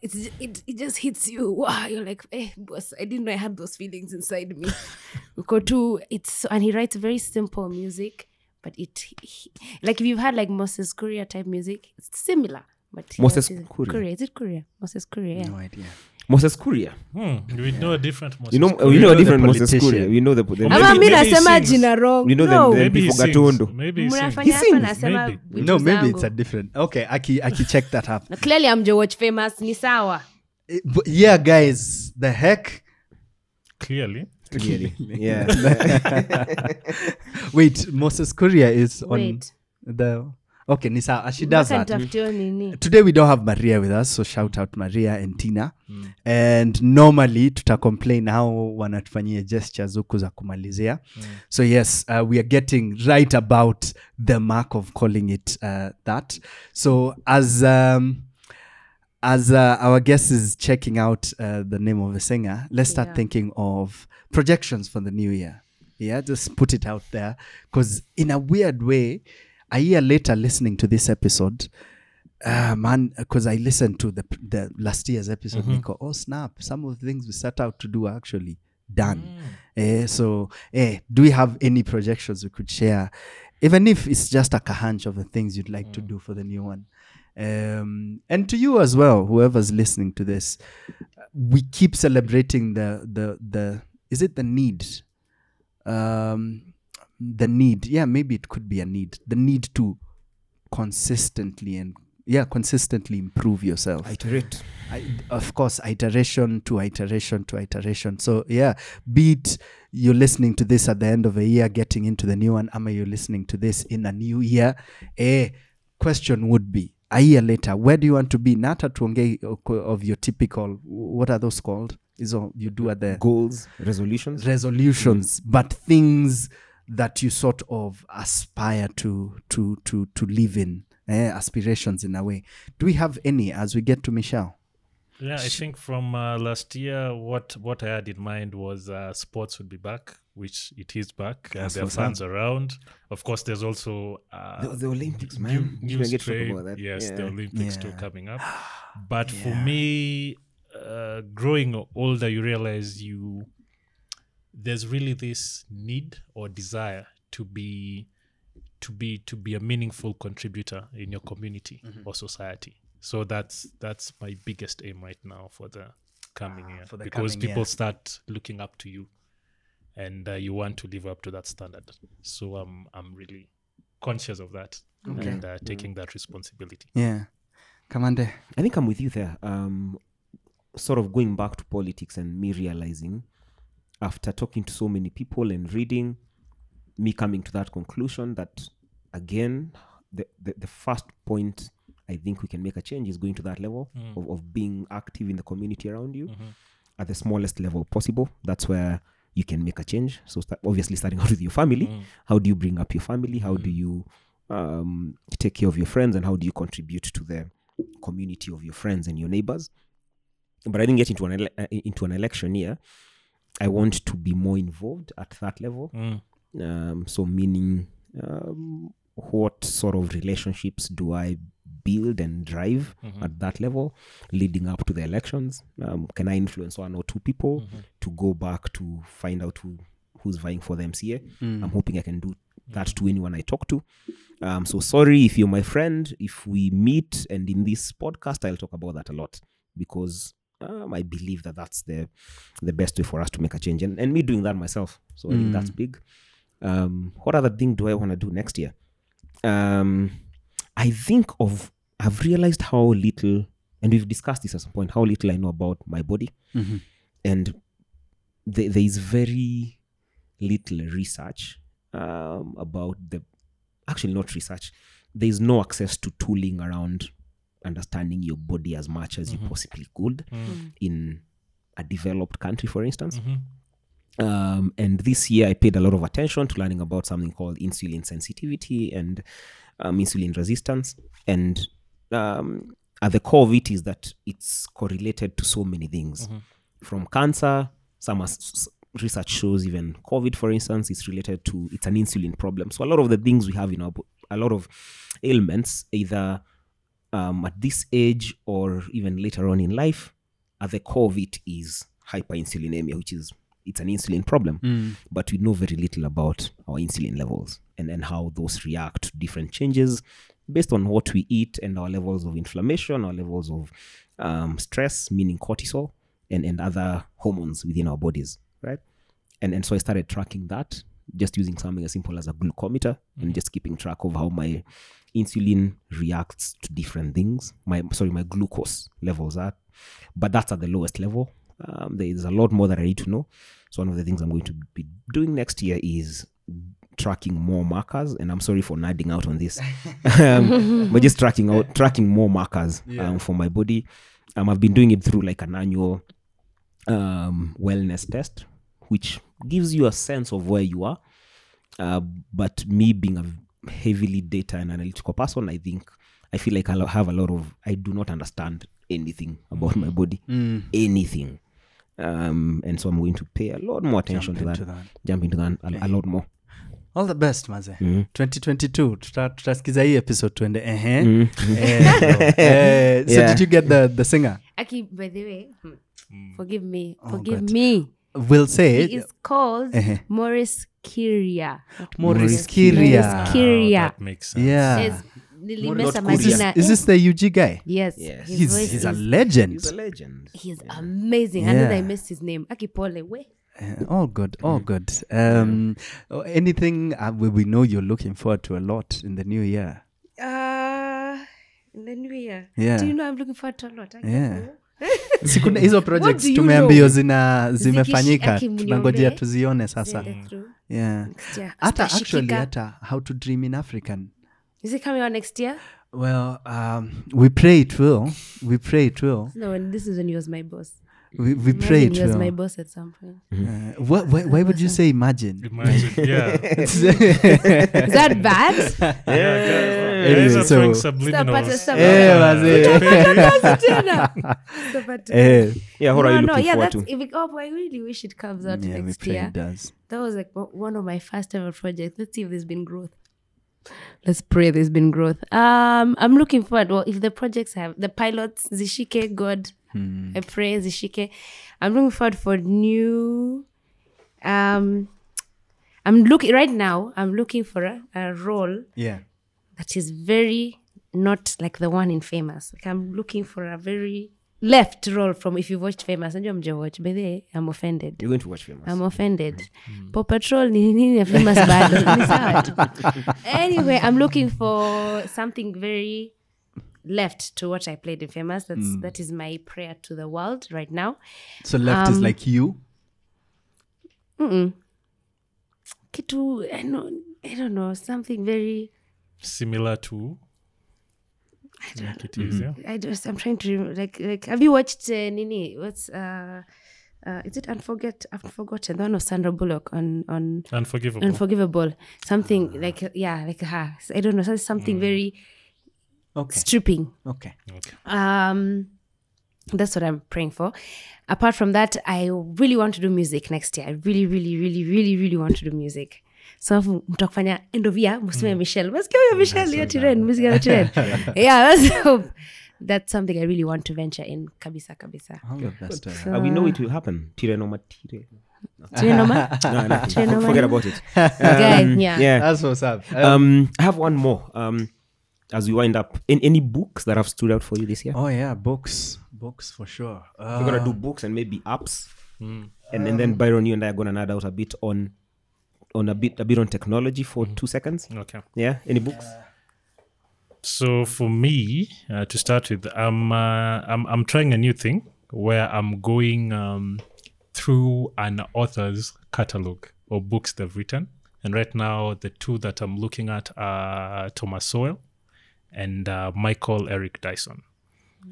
It's, it, it just hits you. Wow, you're like, eh, boss, I didn't know I had those feelings inside me. Go to, it's, and he writes very simple music, but it, he- like if you've had like Moses Korea type music, it's similar. But Moses Korea. Courier, is it Korea? Moses Korea. yeah. no idea Moses Kuria. Hmm. We know a different. Moses You know, Kuria. we know know a different Moses. Kuria. We know the. the Maybe- ama mi nasema jina wrong We know them- no. the, Maybe Before. Gatondo. Maybe he sings. He sings, maybe. no maybe it's a different okay aki aki check that up no, clearly amja watch famous ni sawa Eh, but yeah guys the heck Clearly. Clearly. Yeah. wait moses Kuria is on Wait. the okay nisa she does that. Today we don't have maria with us so shout out maria and tina. And normally tuta complain how wanatufanyia gestures huku za kumalizia. So yes uh, we are getting right about the mark of calling it uh, that. So as um, as uh, our guest is checking out uh, the name of the singer let's start Yeah. thinking of projections for the new year. Yeah just put it out there. Because in a weird way a year later listening to this episode uh, man because i listened to the the last year's episode Nico, oh snap some of the things we set out to do are actually done. Eh, so eh, do we have any projections we could share? Even if it's just like a hunch of the things you'd like to do for the new one um, and to you as well whoever's listening to this we keep celebrating the the the is it the need? Um the need. Yeah maybe it could be a need. The need to consistently and yeah consistently improve yourself. Iterate. I, of course iteration to iteration to iteration. So yeah be it you're listening to this at the end of a year getting into the new one ama you're listening to this in a new year a question would be a year later. Where do you want to be? Nata tuongei of your typical what are those called? Iso you do at the Goals, resolutions. resolutions but things that you sort of aspire to to to to live in eh, aspirations in a way. Do we have any as we get to michelle? Yeah, I think from uh, last year, what what I had in mind was uh, sports would be back, which it is back. and That's there are what's up. fans around. Of course, there's also uh, The, the Olympics, man. new We get to strain. about that. Yes, the Yeah. Olympics too coming up. But for me, uh, growing older, you realize you there's really this need or desire to be to be to be a meaningful contributor in your community or society. So that's that's my biggest aim right now for the coming year For the because coming people year. start looking up to you and uh, you want to live up to that standard so um, i'm really conscious of that Okay. and uh, taking that responsibility Yeah. Kamande. I think I'm with you there. Um, sort of going back to politics and me realizing after talking to so many people and reading, me coming to that conclusion that again, the, the, the first point I think we can make a change is going to that level of, of being active in the community around you at the smallest level possible. That's where you can make a change. So start, obviously starting out with your family. How do you bring up your family? How do you um, take care of your friends? And how do you contribute to the community of your friends and your neighbors? But I didn't get into an ele- uh, into an election year. I want to be more involved at that level. Mm. Um, so meaning, um, what sort of relationships do I build and drive at that level, leading up to the elections? Um, can I influence one or two people to go back to find out who who's vying for the MCA? I'm hoping I can do that to anyone I talk to. Um, so sorry if you're my friend. If we meet and in this podcast, I'll talk about that a lot because um, I believe that that's the the best way for us to make a change, and, and me doing that myself. So I think that's big. Um, what other thing do I want to do next year? Um, I think of I've realized how little, and we've discussed this at some point, how little I know about my body, and there, there is very little research um, about the actually not research there is no access to tooling around understanding your body as much as you possibly could in a developed country for instance. Um, and this year i paid a lot of attention to learning about something called insulin sensitivity and um, insulin resistance. And um, at the core of it is that it's correlated to so many things. From cancer some as- research shows even covid for instance is related to it's an insulin problem. So a lot of the things we have in our a lot of ailments either um, at this age or even later on in life at the core of it is hyperinsulinemia which is it's an insulin problem. But we know very little about our insulin levels and, and how those react to different changes based on what we eat and our levels of inflammation our levels of um, stress meaning cortisol and, and other hormones within our bodies right? And, and so i started tracking that just using something as simple as a glucometer and just keeping track of how my insulin reacts to different things my sorry my glucose levels are. But that's at the lowest level. Um, there is a lot more that i need to know. So one of the things i'm going to be doing next year is tracking more markers and i'm sorry for nerding out on this. Um, but just tracking out tracking more markers um, for my body. Um, i've been doing it through like an annual um, wellness test which gives you a sense of where you are. Uh, but me being a heavily data and analytical person i think i feel like i have a lot of i do not understand anything about my body. Anything. Um, and so i'm going to pay a lot more attention to that, into that. jump into that a, a lot more all the best maze mm. 2022 tuta- tutasikiza hii episode tuende ehe mm. Eh, eh, so Yeah. did you get the, the singer Aki, by the way, hmm, forgive me, Oh, forgive God. me. will say He is called Uh-huh. Morris Kiria. Morris Kiria. Morris Kiria. that makes sense yeah Is, nilimesa majina. is this the ug guy Yes. Yes. He's, he's, he's a legend he's a legend He's amazing. Yeah. Another I missed his name. Akipole. We. Uh, all good all good um anything uh, we, we know you're looking forward to a lot in the new year Uh, in the new year. Yeah. Do you know I'm looking forward to a lot? I Yeah. sikuna hizo projects know? zina zimefanyika tunangojea tuzione sasa yeah hata actually hata how to dream in african Is it coming out next year? well um, we pray it will we pray it will No, this is when he was my boss. We, we pray it he was my boss at some point. uh, why, why, why would you say imagine imagine yeah Is that bad? yeah, Anyway, guys are so- throwing subliminals. Stapata, stapata. Eh, wazee. Tena. Yeah what are no, you no, looking yeah, forward that's to if it, oh, I really wish it comes out yeah we next pray year. it does That was like one of my first ever projects. Let's see if there's been growth. Let's pray there's been growth. Um, I'm looking forward. Well, if the projects have the pilots, Zishike, God, I pray Zishike. I'm looking forward for new. Um, I'm looking right now. I'm looking for a, a role yeah that is very not like the one in famous. Like I'm looking for a very left role from if you've watched famous najua mjawatch by the way, i'm offended You're going to watch famous. I'm offended. Paw Patrol ni nini ya famous bado ni sawa tu. Anyway, I'm looking for something very left to what I played in famous. That's that is my prayer to the world right now. So left is Um, like you. Mm-mm. Kitu I don't, I don't know something very. Similar to I like it is, yeah. I just I'm trying to remember, like like have you watched uh, Nini? What's uh, uh is it Unforget Unforgotten? The one of Sandra Bullock on on Unforgivable. Unforgivable. Something like yeah, like her. I don't know. so- Something very Okay. stripping. Okay. okay. Um, that's what I'm praying for. Apart from that, I really want to do music next year. I really, really, really, really, really want to do music. So mtakufanya end of year mseme Michelle. Msikia huyo Michelle hiyo Tiren, msikia hiyo Tiren. Yeah, that's that's something I really want to venture in kabisa kabisa. All the best. uh, we know it will happen. Tire no matire. Tirenoma? No, no, Tirenoma? forget about it. Guy, yeah. Yeah. That's what's up. Uh, Um, I have one more. Um, as we wind up, in any books that have stood out for you this year? oh yeah, books, books for sure. Uh, We're gonna do books and maybe apps, and, and then Byron, you and I are gonna nerd out a bit on, on a bit a bit on technology for two seconds. Okay. Yeah. Any books? So for me, uh, to start with, I'm, uh, I'm I'm trying a new thing where I'm going um, through an author's catalog or books they've written, and right now the two that I'm looking at are Thomas Sowell and uh, Michael Eric Dyson.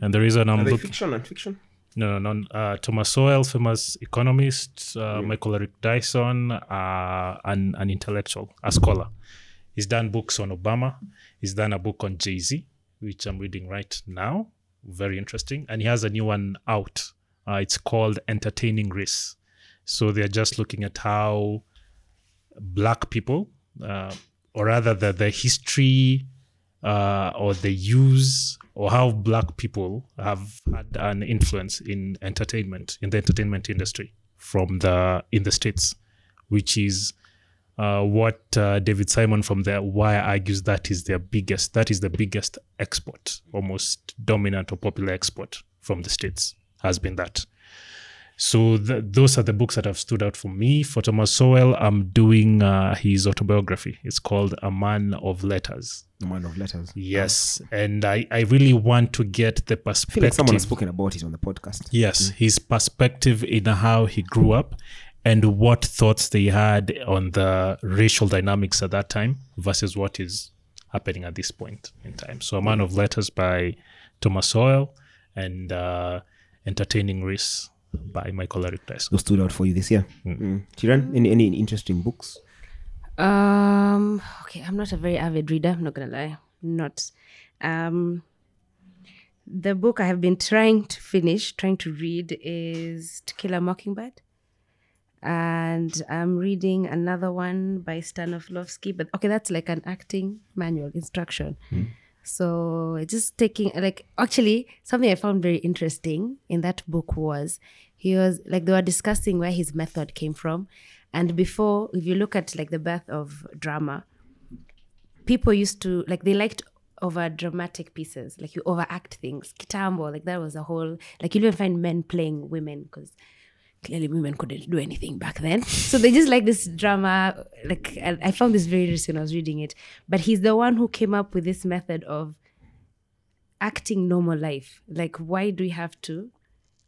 And the reason I'm Are they looking fiction and fiction? no, no, no. Uh, Thomas Sowell, famous economist. Uh, Michael Eric Dyson, uh, an, an intellectual, a scholar. He's done books on Obama. He's done a book on Jay Z, which I'm reading right now. Very interesting. And he has a new one out. Uh, it's called Entertaining Race. So they're just looking at how black people, uh, or rather the, the history uh, or the use or how black people have had an influence in entertainment in the entertainment industry from the in the states which is uh, what uh, David Simon from the Wire argues that is their biggest that is the biggest export almost dominant or popular export from the states has been that so th- those are the books that have stood out for me. For Thomas Sowell, I'm doing uh, his autobiography. It's called A Man of Letters. Man of letters. Yes, and I, I really want to get the I feel perspective. like someone has spoken about it on the podcast. yes, his perspective in how he grew up and what thoughts they had on the racial dynamics at that time versus what is happening at this point in time. So, A Man of Letters by Thomas Sowell and uh, Entertaining Race by Michael Eric Dyson. Those stood out for you this year. Mm. Tiren, any any interesting books? Um. Okay, I'm not a very avid reader. I'm not gonna lie. Not. Um. The book I have been trying to finish, trying to read, is To Kill a Mockingbird, and I'm reading another one by Stanislavski. But okay, that's like an acting manual instruction. So it's just taking like actually something I found very interesting in that book was he was like they were discussing where his method came from. And before, if you look at like the birth of drama, people used to like they liked over dramatic pieces, like you overact things. Kitambo, like that was a whole like you even find men playing women because clearly women couldn't do anything back then. So they just like this drama. Like I I found this very interesting when I was reading it. But he's the one who came up with this method of acting normal life. Like why do we have to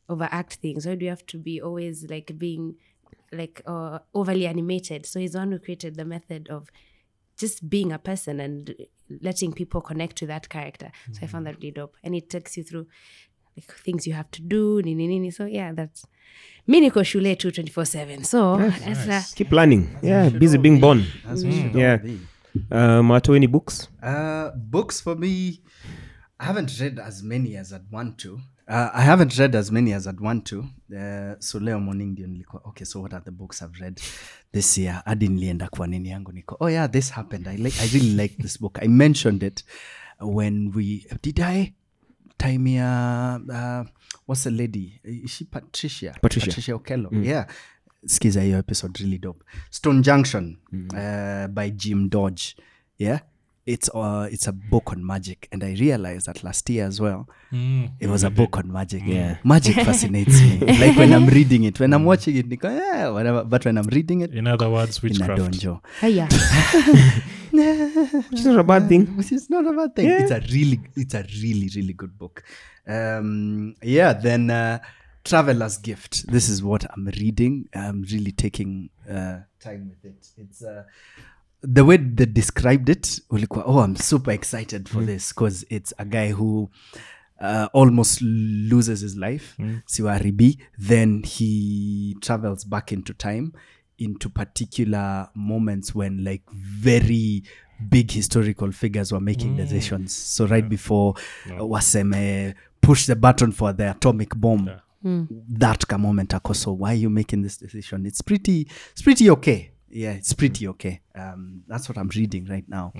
overact things? Why do we have to be always like being like uh, overly animated? So he's the one who created the method of just being a person and letting people connect to that character. So I found that really dope. And it takes you through like things you have to do, nini nini. So yeah, that's mi niko shule tu 24/7. So it's a- Keep learning. Yeah, busy being born. As we should all Yeah. be. Uh, Mato, any books? Uh, books for me, I haven't read as many as I'd want to. Uh, I haven't read as many as I'd want to. Uh, so leo morning ndio nilikuwa okay so what are the books I've read this year? Hadi nilienda kwa nini yangu niko oh yeah this happened. I, like, I really like this book. I mentioned it when we did I? Time ya uh, what's the lady? Is she Patricia? Patricia. Patricia Okello yeah. Skiza hiyo episode really dope. Stone Junction uh, by Jim Dodge yeah it's uh, it's a book on magic, and I realized that last year as well. Mm. It was a book on magic. Yeah. Magic fascinates me. like when I'm reading it, when I'm watching it, niko, yeah, whatever. But when I'm reading it, In other words, in a witchcraft. donjo. Hiya. Which is not a bad thing. Which is not a bad thing. It's a really, it's a really, really good book. Um, yeah. Then uh, Traveler's Gift. This is what I'm reading. I'm really taking uh, time with it. It's uh, the way they described it. ulikuwa, Oh, I'm super excited for this because it's a guy who. Uh, almost loses his life siwaribi then he travels back into time into particular moments when like very big historical figures were making decisions. So right before uh, waseme push the button for the atomic bomb that ka moment ako so why are you making this decision? It's pretty it's pretty okay yeah it's pretty okay um, that's what i'm reading right now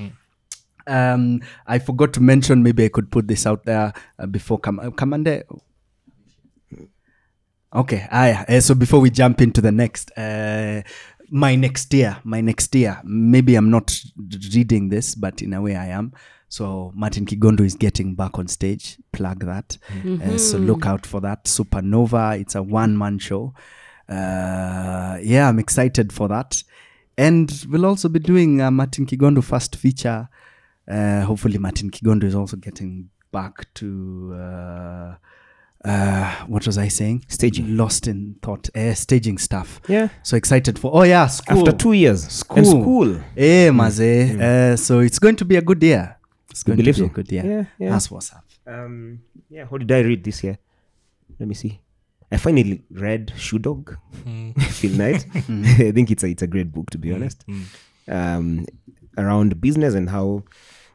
um, I forgot to mention. Maybe I could put this out there uh, before Kam- uh, Kamande. Okay, ah, uh, so before we jump into the next, uh, my next year, my next year. Maybe I'm not reading this, but in a way I am. So Martin Kigondo is getting back on stage. Plug that. Uh, so look out for that. Supernova. It's a one man show. Uh, yeah, I'm excited for that. And we'll also be doing a Martin Kigondo first feature. Uh, hopefully, Martin Kigondo is also getting back to uh, uh, what was I saying? Staging. Lost in thought. Uh, staging stuff. Yeah. So excited for. Oh yeah, school. After two years. School. And school. Eh, maze. Uh, so it's going to be a good year. It's going to be believe a good year. Yeah, yeah. That's what's up. Um, yeah, what did I read this year? Let me see. I finally read Shoe Dog, hmm. Phil Knight. Hmm. I think it's a it's a great book to be hmm. honest. Um, around business and how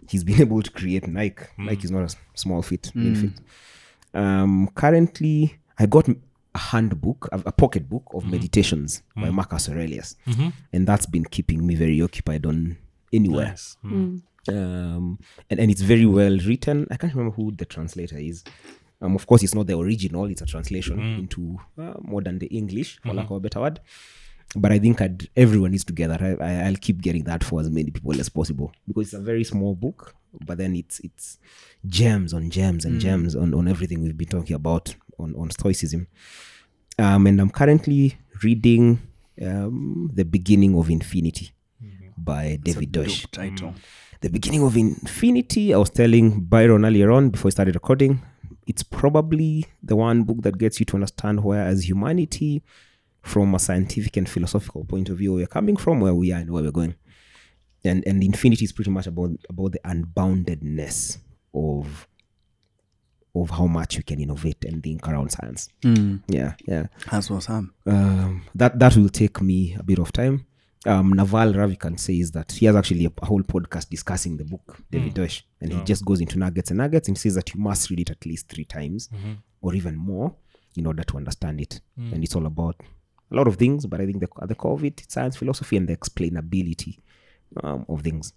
he's been able to create Nike. Nike is not a small feat, mean feat. Um, currently, I got a handbook, a, a pocket book of meditations by Marcus Aurelius, mm-hmm. and that's been keeping me very occupied on anywhere Nice. Mm. um, and, and it's very well written. I can't remember who the translator is. Um, of course, it's not the original; it's a translation into uh, modern day English, for lack of a better word. But I think I'd, everyone is together. I, I, I'll keep getting that for as many people as possible because it's a very small book, but then it's it's gems on gems and gems on, on everything we've been talking about on, on Stoicism. Um, and I'm currently reading um, The Beginning of Infinity by David Deutsch title. the beginning of infinity i was telling byron earlier on before i started recording it's probably the one book that gets you to understand where as humanity from a scientific and philosophical point of view we're coming from where we are and where we're going and and infinity is pretty much about about the unboundedness of of how much you can innovate and think around science yeah yeah That's what's up. um, that that will take me a bit of time. Um, Naval Ravikant says that he has actually a, a whole podcast discussing the book David Deutsch, and he just goes into nuggets and nuggets and says that you must read it at least three times or even more in order to understand it. And it's all about a lot of things, but I think the, at the core of it, science philosophy and the explainability um, of things.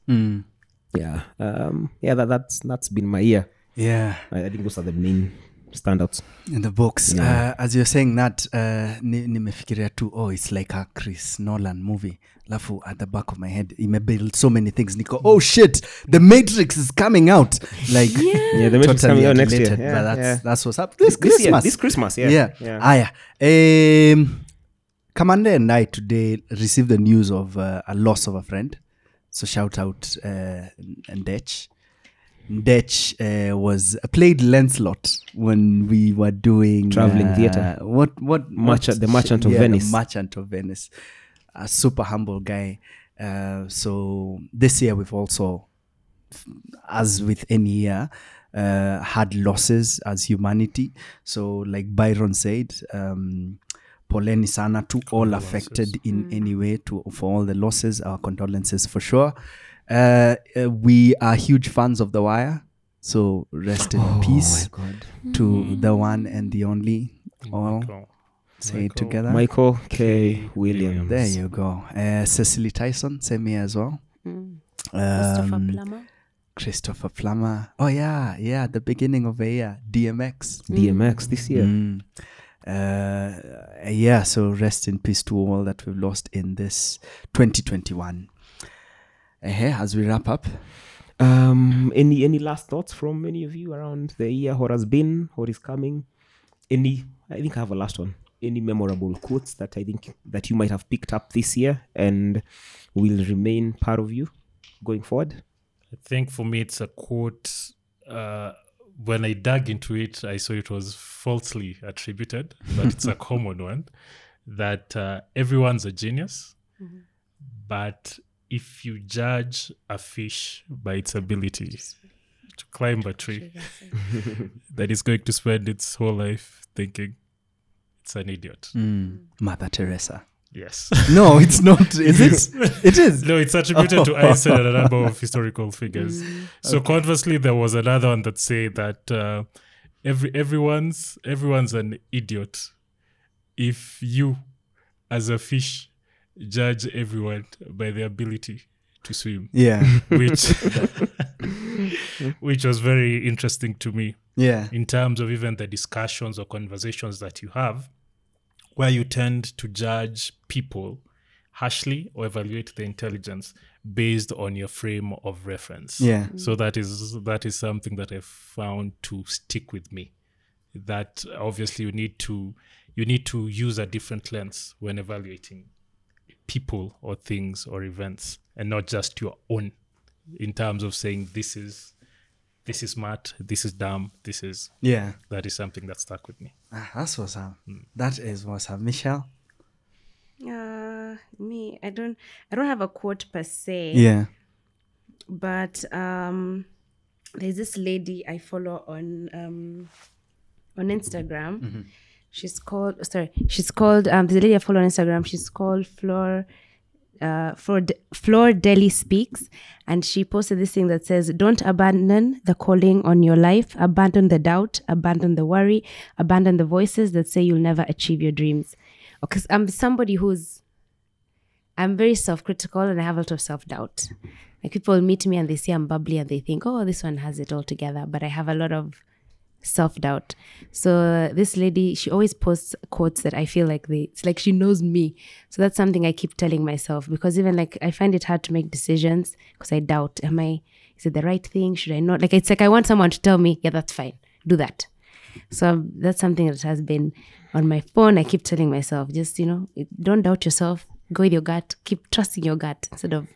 Yeah, um, yeah, that, that's that's been my year. Yeah. I, I think those are the main standouts. in the books uh, as you're saying that uh, ni- nimefikiria tu oh it's like a chris nolan movie. Lafu at the back of my head imebuild so many things. Niko oh shit the matrix is coming out. Like Yeah, the Matrix coming out next year. Yeah, but that's, yeah. that's what's up. This, This year, this Christmas, yeah, yeah, yeah. aya um, commander and i today received the news of uh, a loss of a friend. So shout out uh, ndech Ndech uh, was played Lancelot when we were doing Traveling uh, theatre. What what Merchant- the Merchant of yeah, Venice. The Merchant of Venice, a super humble guy. Uh, so this year we've also, as with any year, uh, had losses as humanity. So like Byron said. Um, poleni sana to all affected in any way to for all the losses our condolences for sure uh, uh, we are huge fans of the wire so rest in peace God. to the one and the only all Michael. say it together Michael K. Williams. there you go uh, Cicely Tyson same here as well Christopher Um, Plummer. christopher plummer oh yeah yeah the beginning of a year dmx DMX this year. Mm. Uh, yeah, so rest in peace to all that we've lost in this 2021. Uh, as we wrap up, Um, any any last thoughts from any of you around the year? What has been? What is coming? Any? I think I have a last one. Any memorable quotes that I think that you might have picked up this year and will remain part of you going forward? I think for me, it's a quote. Uh, when I dug into it, I saw it was falsely attributed, but it's a common one that uh, everyone's a genius, but if you judge a fish by its ability to climb a tree, that is going to spend its whole life thinking it's an idiot. Mm. Mother Teresa. Yes. No, it's not. Is it? It is. No, it's attributed to Einstein and a number of historical figures. So conversely, there was another one that say that uh, every everyone's everyone's an idiot if you, as a fish, judge everyone by their ability to swim, Yeah. which which was very interesting to me Yeah. in terms of even the discussions or conversations that you have, where you tend to judge people harshly or evaluate their intelligence based on your frame of reference. Yeah. Mm. So that is that is something that I found to stick with me. That obviously you need to you need to use a different lens when evaluating people or things or events and not just your own in terms of saying this is this is smart, this is dumb, this is Yeah. that is something that stuck with me. Ah, that's what's up. That is what's up. Michelle? Uh, me, I don't, I don't have a quote per se. Yeah. but um there's this lady i follow on um on instagram she's called sorry she's called um a lady i follow on instagram. She's called flor uh flor, De- flor deli speaks. And she posted this thing that says don't abandon the calling on your life. Abandon the doubt. Abandon the worry. Abandon the voices that say you'll never achieve your dreams. Because i'm somebody who's I'm very self critical and I have a lot of self doubt. Like people meet me and they see I'm bubbly and they think, oh, this one has it all together. But I have a lot of self doubt. So this lady, she always posts quotes that I feel like they, it's like she knows me. So that's something I keep telling myself because even like I find it hard to make decisions because I doubt, am I, is it the right thing? Should I not? Like it's like I want someone to tell me, yeah, that's fine, do that. So um, that's something that has been on my phone. I keep telling myself, just, you know, don't doubt yourself. Go with your gut. Keep trusting your gut instead of,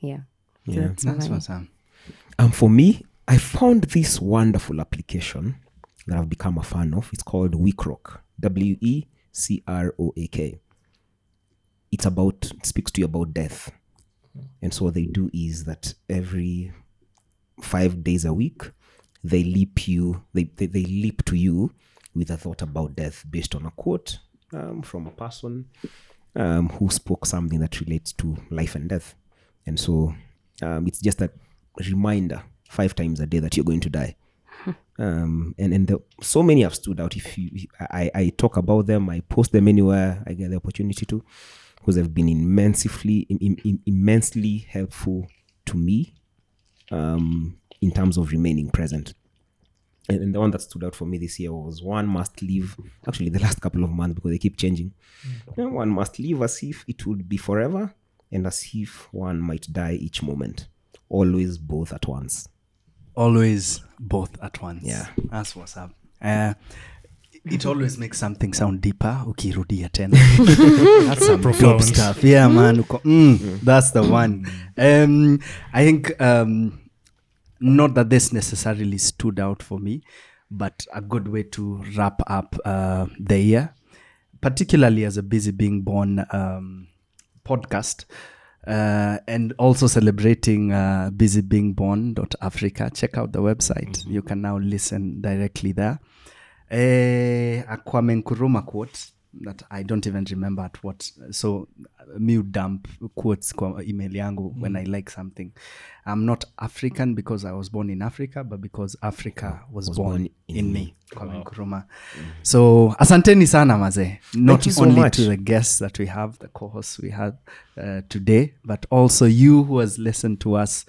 yeah. So Yeah. that's That's my- what's. Um, for me, I found this wonderful application that I've become a fan of. It's called WeCroak. W E C R O A K. It's about it speaks to you about death, and so what they do is that every five days a week, they leap you. They they, they leap to you with a thought about death based on a quote um, from a person um, who spoke something that relates to life and death. And so um, it's just a reminder five times a day that you're going to die. Um, and and the, so many have stood out. If you, I, I talk about them, I post them anywhere I get the opportunity to, because they've been immensely, im, im, immensely helpful to me um, in terms of remaining present. And, and the one that stood out for me this year was one must live. Actually, the last couple of months because they keep changing. And One must live as if it would be forever, and as if one might die each moment. Always both at once. Always both at once. Yeah. That's what's up. Uh, it always makes something sound deeper ukirudia tena that's some Profound. stuff yeah man uko, mm, that's the one um, i think um, not that this necessarily stood out for me but a good way to wrap up uh, the year particularly as a busy being born um, podcast uh, and also celebrating uh, busy being born.africa check out the website. You can now listen directly there. Uh, a Kwame Nkrumah quote that I don't even remember at what. So uh, me dump quotes kwa email yangu when I like something. I'm not African because I was born in Africa, but because Africa was, born, born in, in me. Kwame Nkrumah. So asanteni sana maze. Not so only much. to the guests that we have, the co-hosts we had uh, today, but also you who has listened to us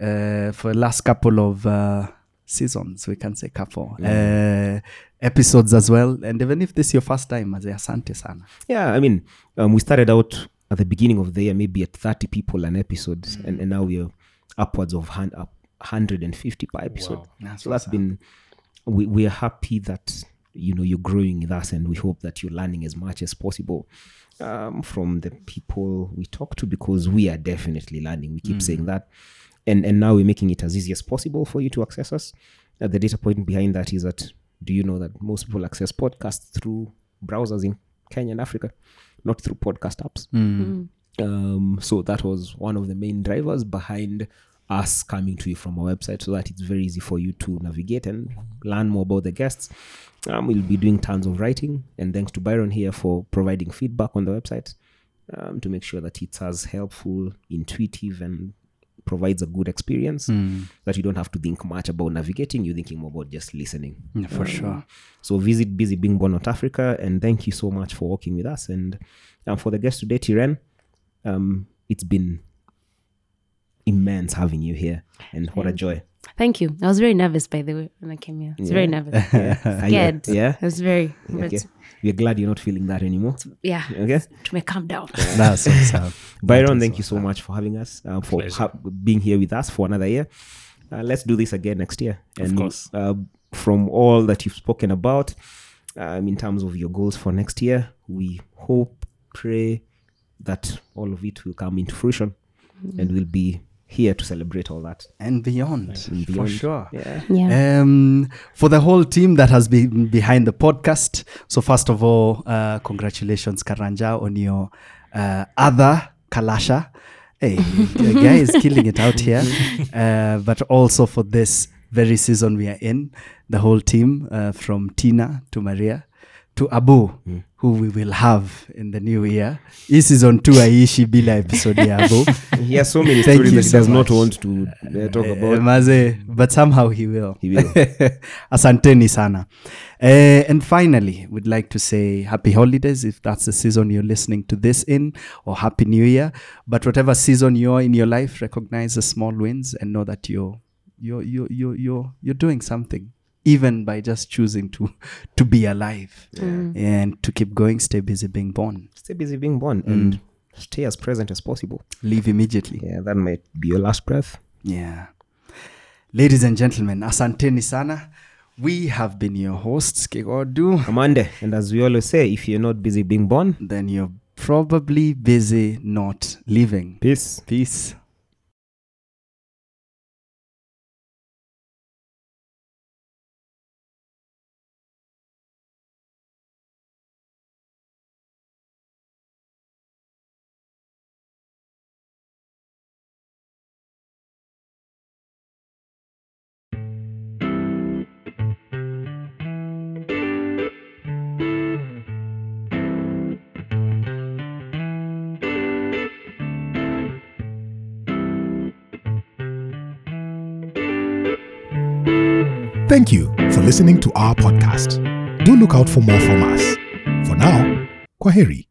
uh, for the last couple of uh, seasons, we can say couple uh, episodes as well. And even if this is your first time, maze asante sana. Yeah, I mean, um, we started out at the beginning of the year, maybe at 30 people an episode, and, and now we're upwards of hand, up, 150 per episode. Wow. That's so that's been we, we are happy that you know you're growing with us and we hope that you're learning as much as possible um, from the people we talk to because we are definitely learning we keep saying that and and now we're making it as easy as possible for you to access us uh, the data point behind that is that do you know that most people access podcasts through browsers in kenya and africa not through podcast apps um, so that was one of the main drivers behind us coming to you from our website so that it's very easy for you to navigate and learn more about the guests. Um, we'll be doing tons of writing, and thanks to Byron here for providing feedback on the website um, to make sure that it's as helpful, intuitive, and provides a good experience that you don't have to think much about navigating. You're thinking more about just listening. Yeah, for sure. So visit busybeingborn.africa, and thank you so much for working with us. And um, for the guest today, Tiren, um, it's been immense having you here, and what a joy. Thank you. I was very nervous, by the way, when I came here. I was very nervous. Yeah, Are Scared. yeah. I was very. Okay. But We're glad you're not feeling that anymore. yeah. Okay. To make calm down. That's what's up. Byron, That is thank you so up. much for having us, uh, for ha- being here with us for another year. Uh, let's do this again next year. And course. Uh, from all that you've spoken about, um, in terms of your goals for next year, we hope, pray that all of it will come into fruition, and we'll be here to celebrate all that. And beyond, And for sure. Yeah. Yeah. Um, for the whole team that has been behind the podcast. So first of all, uh, congratulations, Karanja, on your uh, other Kalasha. Hey, the guy is killing it out here. Uh, but also for this very season we are in, the whole team uh, from Tina to Maria to Abu, who we will have in the new year. Hii season 2 aishi bila episode ya Abu. He has so many stories that he so does not want to uh, talk Eh, about. maze, but somehow he will. He will. Asanteni sana. Eh, and finally, we'd like to say happy holidays if that's the season you're listening to this in, or happy new year. But whatever season you're in your life, recognize the small wins and know that you're you're you're you're you're, you're doing something. Even by just choosing to to be alive mm. and to keep going, stay busy being born. Stay busy being born mm. and stay as present as possible. Leave immediately. Yeah, that might be your last breath. Yeah. Ladies and gentlemen, asanteni sana. We have been your hosts, Kigondo. Amande, and as we always say, if you're not busy being born, Then you're probably busy not living. peace. Peace. Thank you for listening to our podcast. Do look out for more from us. For now, Kwaheri.